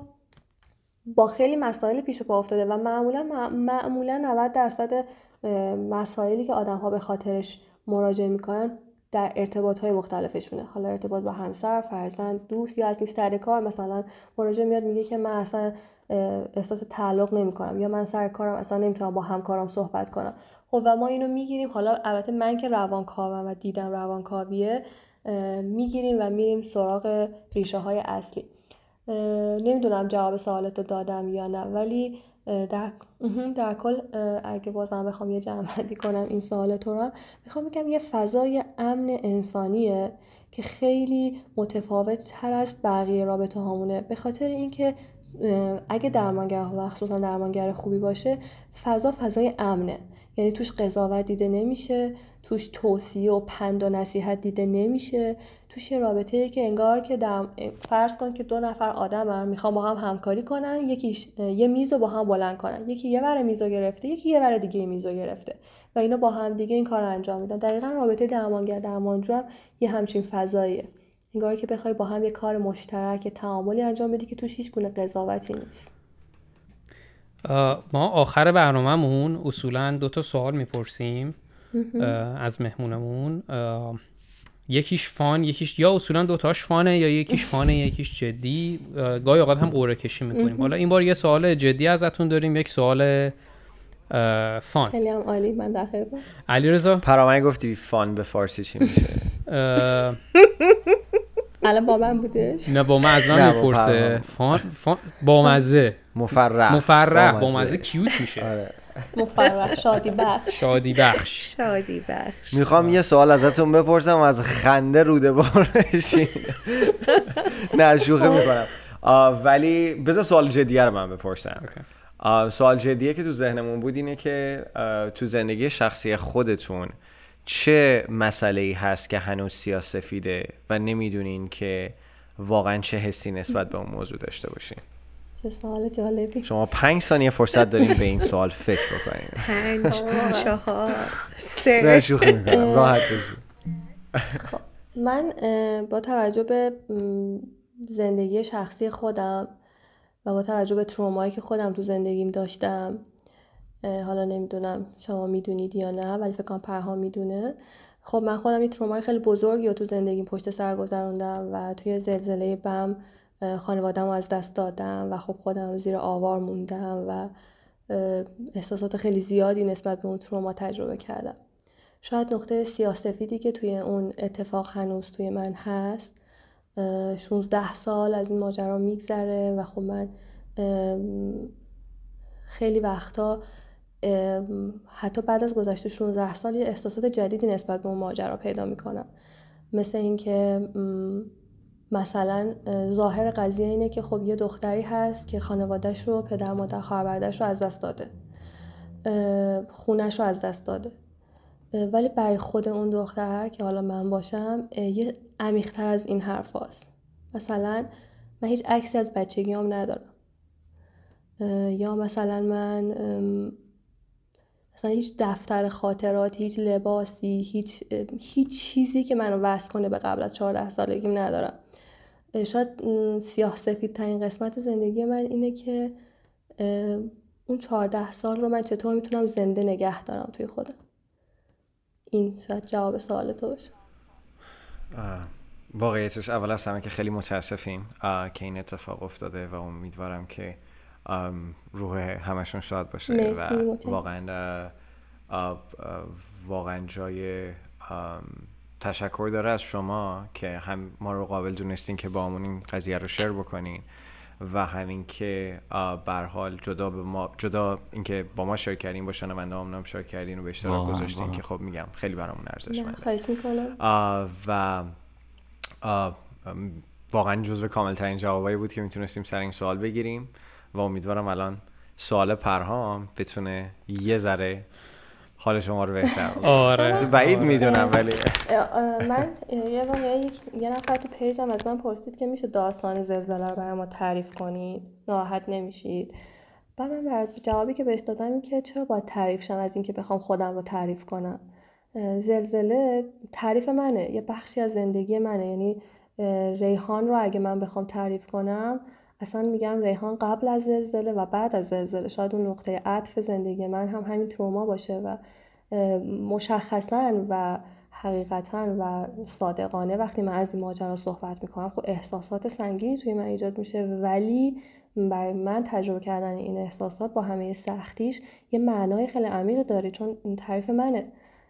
با خیلی مسائل پیش پا افتاده و معمولا معمولا 90 درصد مسائلی که آدم ها به خاطرش مراجعه می‌کنن در ارتباط های مختلفشونه. حالا ارتباط با همسر فرزند دوست یا از نیست کار مثلا مراجعه میاد میگه که من اصلا احساس تعلق نمی کنم یا من سر کارم اصلا نمی‌تونم با همکارم صحبت کنم. خب و ما اینو می‌گیریم. حالا البته من که روانکاوم و دیدم روانکاویه می‌گیریم و میریم سراغ ریشه های اصلی نمی‌دونم جواب سوالتو دادم یا نه ولی در, در کل اگه بازم بخوام یه جمع کنم این سوال تو رو می‌خوام بگم یه فضای امن انسانیه که خیلی متفاوت تر از بقیه رابطه هامونه. به خاطر اینکه اگه درمانگر و خصوصا درمانگر خوبی باشه فضا فضای امنه. یعنی توش قضاوت دیده نمیشه. توش توصیه و پند و نصیحت دیده نمیشه. توش یه رابطه که انگار که در فرض کن که دو نفر آدم هم می‌خوان با هم همکاری کنن یکی یه میز رو با هم بلند کنن. یکی یه ور میز گرفته یکی یه ور دیگه میز رو گرفته. و اینا با هم دیگه این کار رو انجام میدن. دقیقا رابطه درمانگر درمانجو هم یه همچین فضاییه. انگار که بخوای با هم یه کار مشترک تعاملی انجام بدی که توش هیچ گونه قضاوتی نیست. ما آخر برنامهمون اصولا دو تا سوال می‌پرسیم. از مهمونمون. یکیش فان یکیش یا اصولا دوتاش فانه یا یکیش فانه یکیش جدی. گاهی اوقات هم قوره کشی می‌کنیم. حالا این بار یه سوال جدی ازتون داریم یک سوال فان. خیلی هم عالی من داخل علی رضا پرامن گفتی فان به فارسی چی میشه؟ الان با من بودش؟ نه با من از من می‌پرسه. فان فان با مزه مفرح. مفرح با مزه کیوت میشه. آره. مفرح شادی بخش. شادی بخش. شادی بخش. می‌خوام یه سوال ازتون بپرسم از خنده روده بارشین. نه شوخه می‌کنم. ولی بذار سوال جدیه رو من بپرسم. سوال جدیه که تو ذهنمون بود اینه که تو زندگی شخصی خودتون چه مسئله ای هست که هنوز سیاسفیده و نمی‌دونین که واقعا چه حسی نسبت به اون موضوع داشته باشین؟ چه سوال جالبی. شما پنج ثانیه فرصت دارین به این سوال فکر بکنین پنج چهار سه. نه شوخی می‌کنم. راحت خب، من با توجه به زندگی شخصی خودم و با توجه به ترومایی که خودم تو زندگیم داشتم حالا نمی‌دونم شما می‌دونید یا نه ولی فکر کنم پرها می‌دونه. خب من خودم یه ترومای خیلی بزرگی رو تو زندگیم پشت سر گذروندم و توی زلزله بم خانوادم از دست دادم و خب خودم زیر آوار موندم و احساسات خیلی زیادی نسبت به اون تروما تجربه کردم. شاید نقطه سیاسفیدی که توی اون اتفاق هنوز توی من هست 16 سال از این ماجرا میگذره و خب من خیلی وقتا حتی بعد از گذشته 16 سال یه احساسات جدیدی نسبت به اون ماجرا پیدا می‌کنم. مثل اینکه مثلا ظاهر قضیه اینه که خب یه دختری هست که خانوادهش رو پدر مادر خواهر رو از دست داده. خونش رو از دست داده. ولی برای خود اون دختر که حالا من باشم یه عمیقتر از این حرف هست. مثلا من هیچ عکسی از بچگیام ندارم. یا مثلا من مثلا هیچ دفتر خاطرات هیچ لباسی هیچ هیچ چیزی که منو وصل کنه به قبل از 14 سالگیم ندارم. شاید سیاه سفید ترین قسمت زندگی من اینه که اون 14 سال رو من چطور می‌تونم زنده نگه دارم توی خودم. این شاید جواب سوال تو باشه. واقعیتش اول از همه که خیلی متاسفیم که این اتفاق افتاده و امیدوارم که روح همشون شاد باشه و واقعا واقعا جای تشکر داره از شما که هم ما رو قابل دونستین که با همون این قضیه رو شیر بکنین و همین که بر حال جدا به ما جدا اینکه با ما شیر کردین با شنونده هم شیر کردین و به اشتراک گذاشتین که خب میگم خیلی برامون ارزشمنده و واقعا جزو کامل ترین جوابایی بود که می‌تونستیم سر این سوال بگیریم و امیدوارم الان سوال پرهام بتونه یه ذره حال شما رو بهتر آره. بعید می‌دونم ولی. من یه یه نفر تو پیجم از من پرسید که میشه داستان زلزله رو برای ما تعریف کنید؟ ناراحت نمیشید. و من بر جوابی که بهش دادم این که چرا باید تعریف شم از اینکه بخوام خودم رو تعریف کنم؟ زلزله تعریف منه. یه بخشی از زندگی منه. یعنی ریحان رو اگه من بخوام تعریف کنم اصلا میگم ریحان قبل از زلزله و بعد از زلزله شاید اون نقطه عطف زندگی من هم همین تروما باشه و مشخصا و حقیقتا و صادقانه وقتی من از این ماجرا صحبت می‌کنم خب احساسات سنگینی توی من ایجاد میشه. ولی برای من تجربه کردن این احساسات با همه سختیش یه معنای خیلی عمیق داره چون تعریف منه.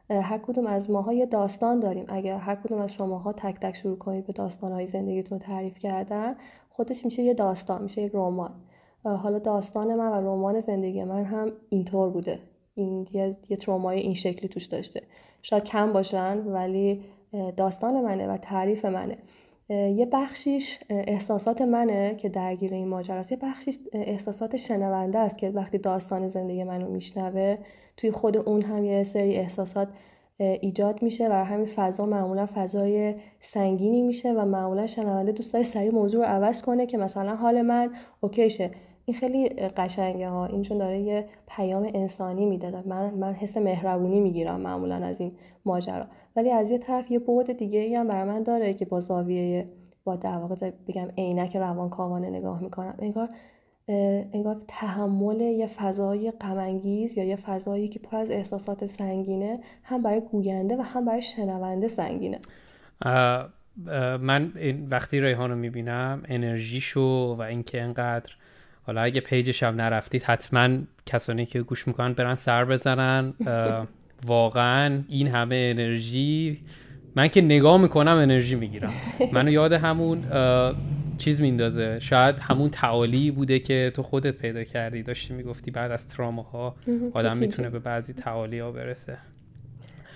هر کدوم از ماها یه داستان داریم. اگر هر کدوم از شماها تک تک شروع کنید به داستانهای زندگیتون تعریف کردن خودش میشه یه داستان میشه یه رمان. حالا داستان من و رمان زندگی من هم اینطور بوده. این یه, یه ترومای این شکلی توش داشته. شاید کم باشن ولی داستان منه و تعریف منه. یه بخشیش احساسات منه که درگیر این ماجراست. یه بخشیش احساسات شنونده است که وقتی داستان زندگی منو میشنوه توی خود اون هم یه سری احساسات ایجاد میشه و همین فضا معمولا فضای سنگینی میشه و معمولا شنونده دوست داره سریع موضوع رو عوض کنه که مثلا حال من اوکیشه. این خیلی قشنگه ها. این چون داره یه پیام انسانی میده. من من حس مهربونی می‌گیرم معمولا از این ماجرا. ولی از یه طرف یه بعد دیگه ای هم برای من داره که با زاویه با در واقع بگم عینک روانکاوانه نگاه می‌کنم. انگار انگار تحمل یه فضای غمانگیز یا یه فضایی که پر از احساسات سنگینه هم برای گوینده و هم برای شنونده سنگینه. من وقتی ریحان رو می‌بینم انرژیشو و اینکه انقدر حالا اگه پیجش هم نرفتید حتما کسانی که گوش می‌کنن برن سر بزنن. واقعا این همه انرژی من که نگاه می‌کنم انرژی می‌گیرم. منو یاد همون چیز میندازه. شاید همون تعالی بوده که تو خودت پیدا کردی. داشتی می‌گفتی بعد از تراماها آدم می‌تونه به بعضی تعالی ها برسه.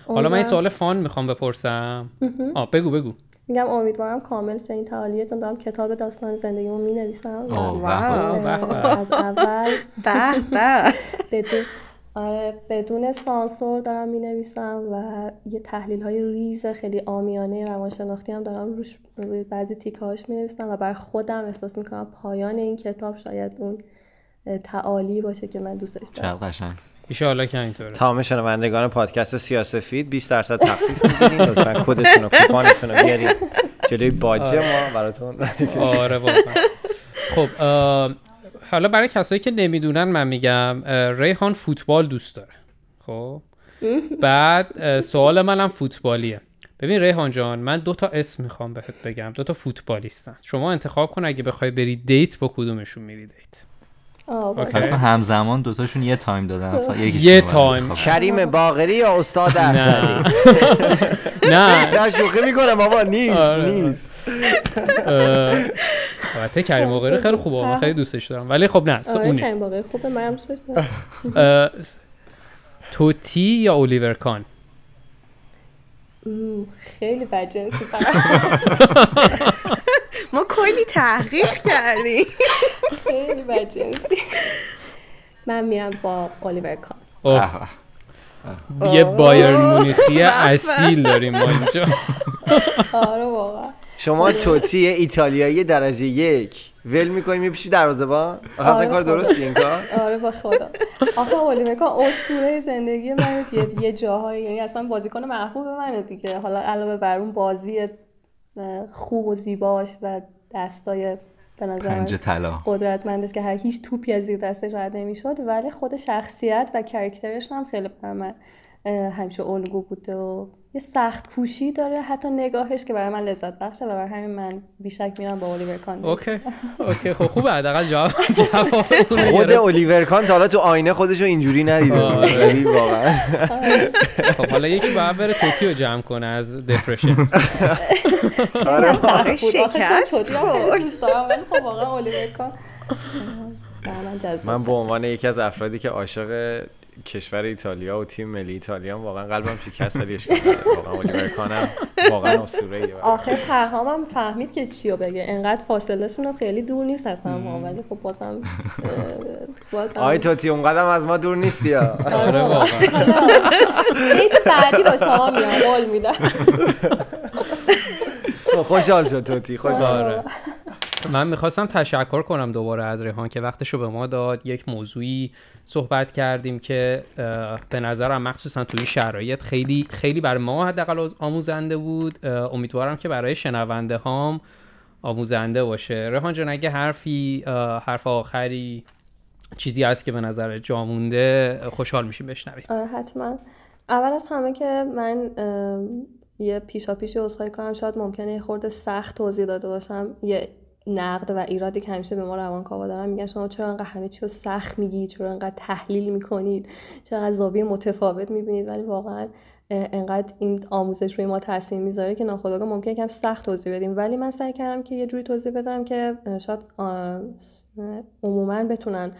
حالا من این سوال فان می‌خوام بپرسم. آه بگو بگو. میگم امیدوارم کامل شه. این تعالیه چون دارم کتاب داستان زندگیمو می نویسم از اول بدون آره بدون سانسور دارم می نویسم و یه تحلیل های ریز خیلی آمیانه روانشناختی هم دارم روش روی بعضی تیکه هاش می نویسم و برای خودم احساس می کنم پایان این کتاب شاید اون تعالی باشه که من دوستش دارم. ایشاءالله که اینطوره تمام شنوندگان پادکست سیاسفید 20 درصد تخفیف میدین لطفا کدتون و کوپانتون رو بیارید جلوی باجه ما براتون. آره واقعا. خب حالا برای کسایی که نمی‌دونن من میگم ریحان فوتبال دوست داره. خب. بعد سوال منم فوتبالیه. ببین ریحان جان من دو تا اسم می‌خوام بهت بگم. دو تا فوتبالیستن. شما انتخاب کن اگه بخوای بری date با کدومشون میری date. پس همزمان دوتاشون یه تایم دادن. یه تایم. کریم باقری یا استاد احسانی نه. نه شوخی می‌کنه بابا نیست آره. نیست. البته کریم باقری خیلی خوبه من خیلی دوستش دارم. ولی خب نه آره اون نیست. کریم باقری خوبه منم دوستش دارم. توتی یا اولیور کان؟ خیلی بدجنسی ما کلی تحقیق کردیم. خیلی بدجنسی من میرم با الیور کان. اوه. یه بایرن مونیخی اصیل داریم ما اینجا. آره واقعا. شما توتی ایتالیایی درجه یک. ول می‌کنی میپیشی دروازه‌بان آخه اصلا آره کار. درستی این کار؟ آره با خدا. آخه الیور کان اسطوره زندگی من یه, یه جاهایی یعنی اصلا بازیکن محبوب منه دیگه. حالا علاوه بر اون بازی خوب و زیباش و دستای به نظر من پنج طلا. قدرتمندش که هر هیچ توپی از زیر دستش رد نمی‌شد ولی خود شخصیت و character ش هم خیلی بر من همیشه الگو بوده و یه سخت کوشی داره. حتی نگاهش که برای من لذت بخشه و برای همین من بیشک میرم با الیور کان. okay. okay. خب خوبه. حداقل جواب خود. الیور کان تا حالا تو آینه خودشو اینجوری ندیده. آره. خیلی واقعا. خب حالا یکی باید بره توتی رو جمع کنه از depression آره. شکست توتی هم خیلی خورد. دوست دارم ولی خب واقعا الیور کان. من به عنوان یکی از افرادی که عاشق کشور ایتالیا و تیم ملی ایتالیا هم واقعا قلبم شکست ولی. واقعا الیور کانم واقعا اسطوره‌ایه آخر پرهامم فهمید که چیو بگه. انقدر فاصله هم خیلی دور نیست از هم ولی خب بازم بازم آی توتی اونقدر از ما دور نیستی ها. آره. واقعا. دیت بعدی با شما میام. قول میدم. خوشحال شد توتی. خوشحال. آره. من می‌خواستم تشکر کنم دوباره از ریحان که وقتشو به ما داد. یک موضوعی صحبت کردیم که به نظرم مخصوصا توی شرایط خیلی خیلی برای ما حداقل آموزنده بود. امیدوارم که برای شنونده هام آموزنده باشه. ریحان جان اگه حرفی حرف آخری چیزی هست که به نظر جا مونده خوشحال میشیم بشنویم. آره حتما. اول از همه که من یه پیشا پیشی عذرخواهی کنم شاید ممکنه یه خورده سخت توضیح داده باشم. یه نقد و ایرادی که همیشه به ما روانکاوا دارن میگن شما چرا انقدر همه چی رو سخت میگید چرا انقدر تحلیل می‌کنید چرا زاویه متفاوت می‌بینید؟ ولی واقعا انقدر این آموزش روی ما تاثیر می‌ذاره که ناخودآگاه ممکنه کم سخت توضیح بدیم. ولی من سعی کردم که یه جوری توضیح بدم که شاید عموما بتونن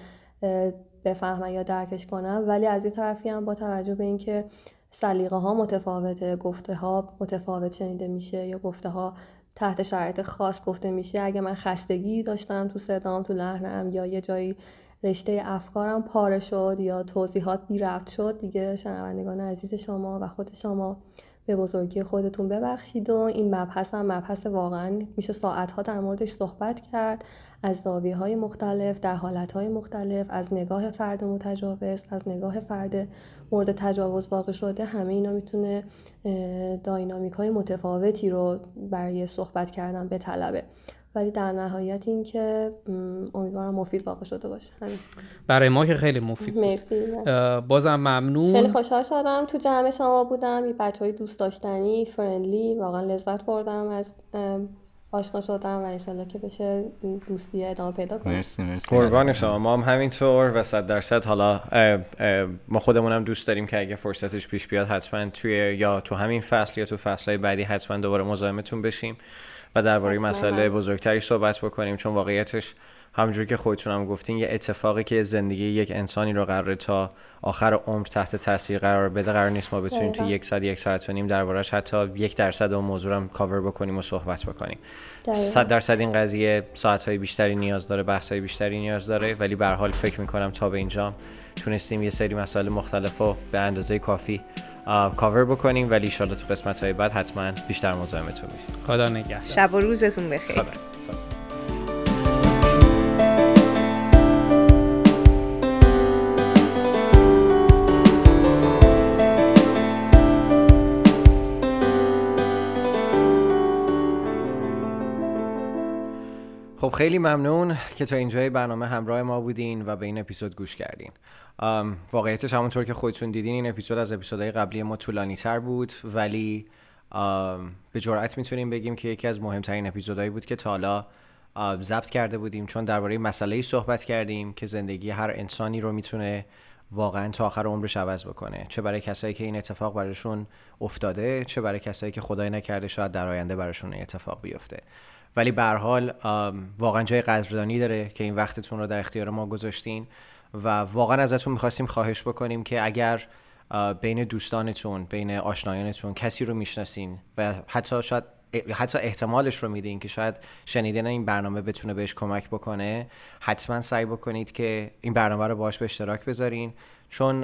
بفهمن یا درکش کنن. ولی از این طرفی هم با توجه به اینکه سلیقه ها متفاوته گفته ها متفاوت شنیده میشه یا گفته ها تحت شرایط خاص گفته میشه. اگه من خستگی داشتم تو صدام تو لحنم یا یه جایی رشته افکارم پاره شد یا توضیحات بی ربط شد دیگه شنوندگان عزیز شما و خود شما به بزرگی خودتون ببخشید و این مبحث هم مبحث واقعا میشه ساعتها در موردش صحبت کرد. از زاویه های مختلف در حالت های مختلف از نگاه فرد متجاوز از نگاه فرد مورد تجاوز واقع شده همه اینا می‌تونه داینامیک های متفاوتی رو برای صحبت کردن به طلبه ولی در نهایت این که امیدوارم مفید واقع شده باشه. همین. برای ما که خیلی مفید مرسی. بازم ممنون. خیلی خوشحال شدم. تو جمع شما بودم. یه بچه های دوست داشتنی فرندلی واقعا لذت بردم از آشنا شدم و انشالله که بشه دوستی ادامه پیدا کنم. مرسی مرسی. قربان شما. ما هم همینطور و صد درصد. حالا ما خودمونم دوست داریم که اگه فرصتش پیش بیاد حتما توی یا تو همین فصل یا تو فصلهای بعدی حتما دوباره مزاحمتون بشیم. و درباره مسئله بزرگتری صحبت بکنیم چون واقعیتش همونجور که خودتون هم گفتین یه اتفاقی که زندگی یک انسانی رو قراره تا آخر عمر تحت تاثیر قرار بده قرار نیست ما بتونیم تو یک ساعت یک ساعت و نیم دربارش حتی یک درصد اون موضوع هم کاور بکنیم و صحبت بکنیم. صد درصد این قضیه ساعت های بیشتری نیاز داره بحث های بیشتری نیاز داره ولی به حال فکر می‌کنم تا به اینجا تونستیم یه سری مسائل مختلف رو به اندازه کافی کاور بکنیم ولی ایشالا تو قسمت های بعد حتما بیشتر مزاحمتون میشیم. خدا نگهدار. شب و روزتون بخیر. خدا. خب خیلی ممنون که تا اینجای برنامه همراه ما بودین و به این اپیزود گوش کردین. واقعیتش همونطور که خودتون دیدین این اپیزود از اپیزودهای قبلی ما طولانی تر بود ولی به جرأت می‌تونیم بگیم که یکی از مهمترین اپیزودهایی بود که تا حالا ضبط کرده بودیم. چون درباره مسئله صحبت کردیم که زندگی هر انسانی رو می‌تونه واقعا تا آخر عمرش عوض بکنه. چه برای کسایی که این اتفاق براشون افتاده چه برای کسایی که خدای نکرده شاید در آینده براشون اتفاق بیفته. ولی به حال واقعا جای قدردانی داره که این وقتتون رو در اختیار ما گذاشتین. و واقعا ازتون می‌خواستیم خواهش بکنیم که اگر بین دوستانتون بین آشنایانتون کسی رو می‌شناسین و حتی شاید حتی احتمالش رو میدین که شاید شنیدن این برنامه بتونه بهش کمک بکنه حتما سعی بکنید که این برنامه رو باش به اشتراک بذارین. چون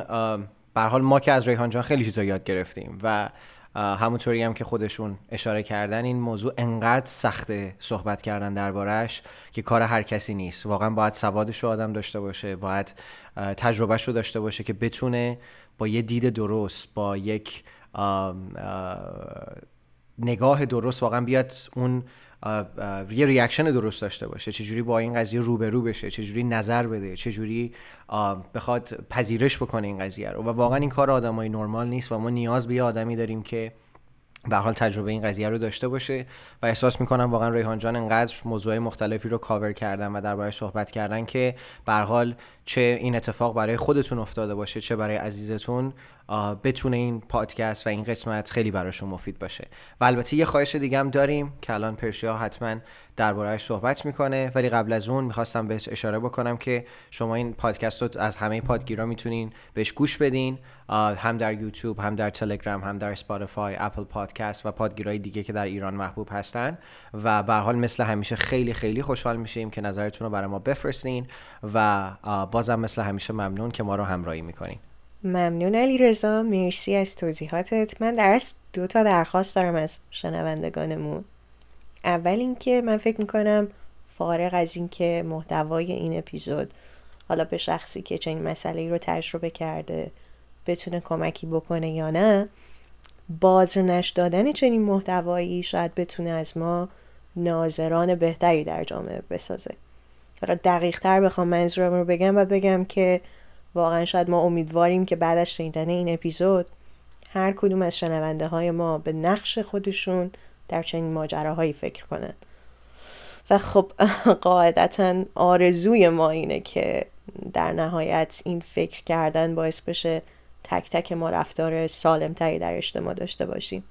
به حال ما که از ریحان جان خیلی چیزا یاد گرفتیم و همونطوری هم که خودشون اشاره کردن این موضوع انقدر سخته صحبت کردن دربارش که کار هر کسی نیست. واقعا باید سوادش رو آدم داشته باشه باید تجربهش رو داشته باشه که بتونه با یه دید درست با یک نگاه درست واقعا بیاد اون یه ریاکشن درست داشته باشه. چجوری با این قضیه روبرو بشه؟ چجوری نظر بده؟ چجوری بخواد پذیرش بکنه این قضیه رو؟ و واقعا این کار آدمای نرمال نیست و ما نیاز به یه آدمی داریم که به حال تجربه این قضیه رو داشته باشه و احساس می‌کنم واقعا ریحان جان انقدر موضوع مختلفی رو کاور کردن و درباره صحبت کردن که به حال چه این اتفاق برای خودتون افتاده باشه چه برای عزیزتون بتونه این پادکست و این قسمت خیلی براشون مفید باشه. و البته یه خواهش دیگه هم داریم که الان پرشیا حتما دربارهش صحبت می‌کنه. ولی قبل از اون می‌خواستم بهش اشاره بکنم که شما این پادکست رو از همه پادگیرا می‌تونین بهش گوش بدین هم در یوتیوب هم در تلگرام هم در اسپاتیفای اپل پادکست و پادگیرهای دیگه که در ایران محبوب هستن. و به حال مثل همیشه خیلی خیلی خوشحال میشیم که نظرتون رو برای ما بفرستین و بازم مثل همیشه ممنون که ما رو همراهی می‌کنین. ممنون علی رضا. مرسی از توضیحاتت. من در دو تا درخواست دارم از شنوندگانمون. اول اینکه من فکر می‌کنم فارغ از اینکه محتوای این اپیزود حالا به شخصی که چنین مسئله رو تجربه کرده بتونه کمکی بکنه یا نه بازنش دادن چنین محتوایی شاید بتونه از ما ناظران بهتری در جامعه بسازه. حالا دقیق تر بخوام منظورم رو بگم و بگم که واقعا شاید ما امیدواریم که بعد از شنیدن این اپیزود هر کدوم از شنونده های ما به نقش خودشون در چنین ماجراهایی فکر کنن و خب قاعدتا آرزوی ما اینه که در نهایت این فکر کردن باعث بشه تک تک ما رفتار سالمتری در اجتماع داشته باشیم.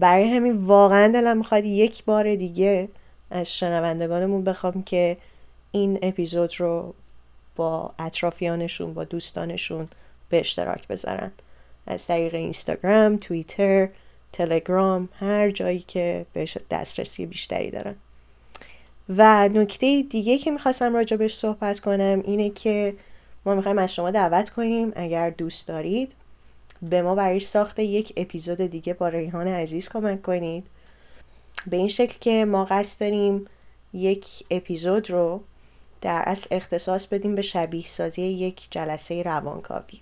برای همین واقعا دلم می‌خواد یک بار دیگه از شنوندگانمون بخوام که این اپیزود رو با اطرافیانشون با دوستانشون به اشتراک بذارن. از طریق اینستاگرام، توییتر، تلگرام هر جایی که بهش دسترسی بیشتری دارن و نکته دیگه که می‌خواستم راجع بهش صحبت کنم اینه که ما می‌خوایم از شما دعوت کنیم اگر دوست دارید به ما برای ساخت یک اپیزود دیگه با ریحان عزیز کمک کنید. به این شکل که ما قصد داریم یک اپیزود رو در اصل اختصاص بدیم به شبیه سازی یک جلسه روانکاوی.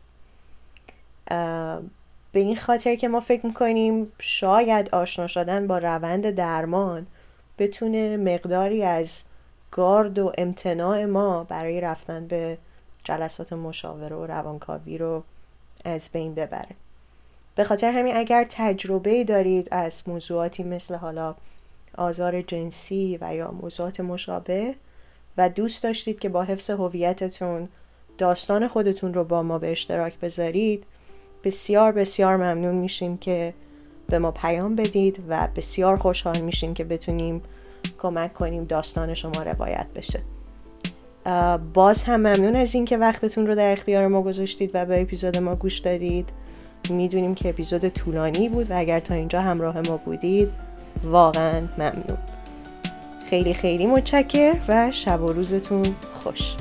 به این خاطر که ما فکر می‌کنیم شاید آشنا شدن با روند درمان بتونه مقداری از گارد و امتناع ما برای رفتن به جلسات مشاوره و روانکاوی رو از بین ببره. به خاطر همین اگر تجربه دارید از موضوعاتی مثل حالا آزار جنسی و یا موضوعات مشابه و دوست داشتید که با حفظ هویتتون داستان خودتون رو با ما به اشتراک بذارید بسیار بسیار ممنون میشیم که به ما پیام بدید و بسیار خوشحال میشیم که بتونیم کمک کنیم داستان شما روایت بشه. باز هم ممنون از اینکه وقتتون رو در اختیار ما گذاشتید و به اپیزود ما گوش دادید. می‌دونیم که اپیزود طولانی بود و اگر تا اینجا همراه ما بودید واقعا ممنون. خیلی خیلی متشکر و شب و روزتون خوش.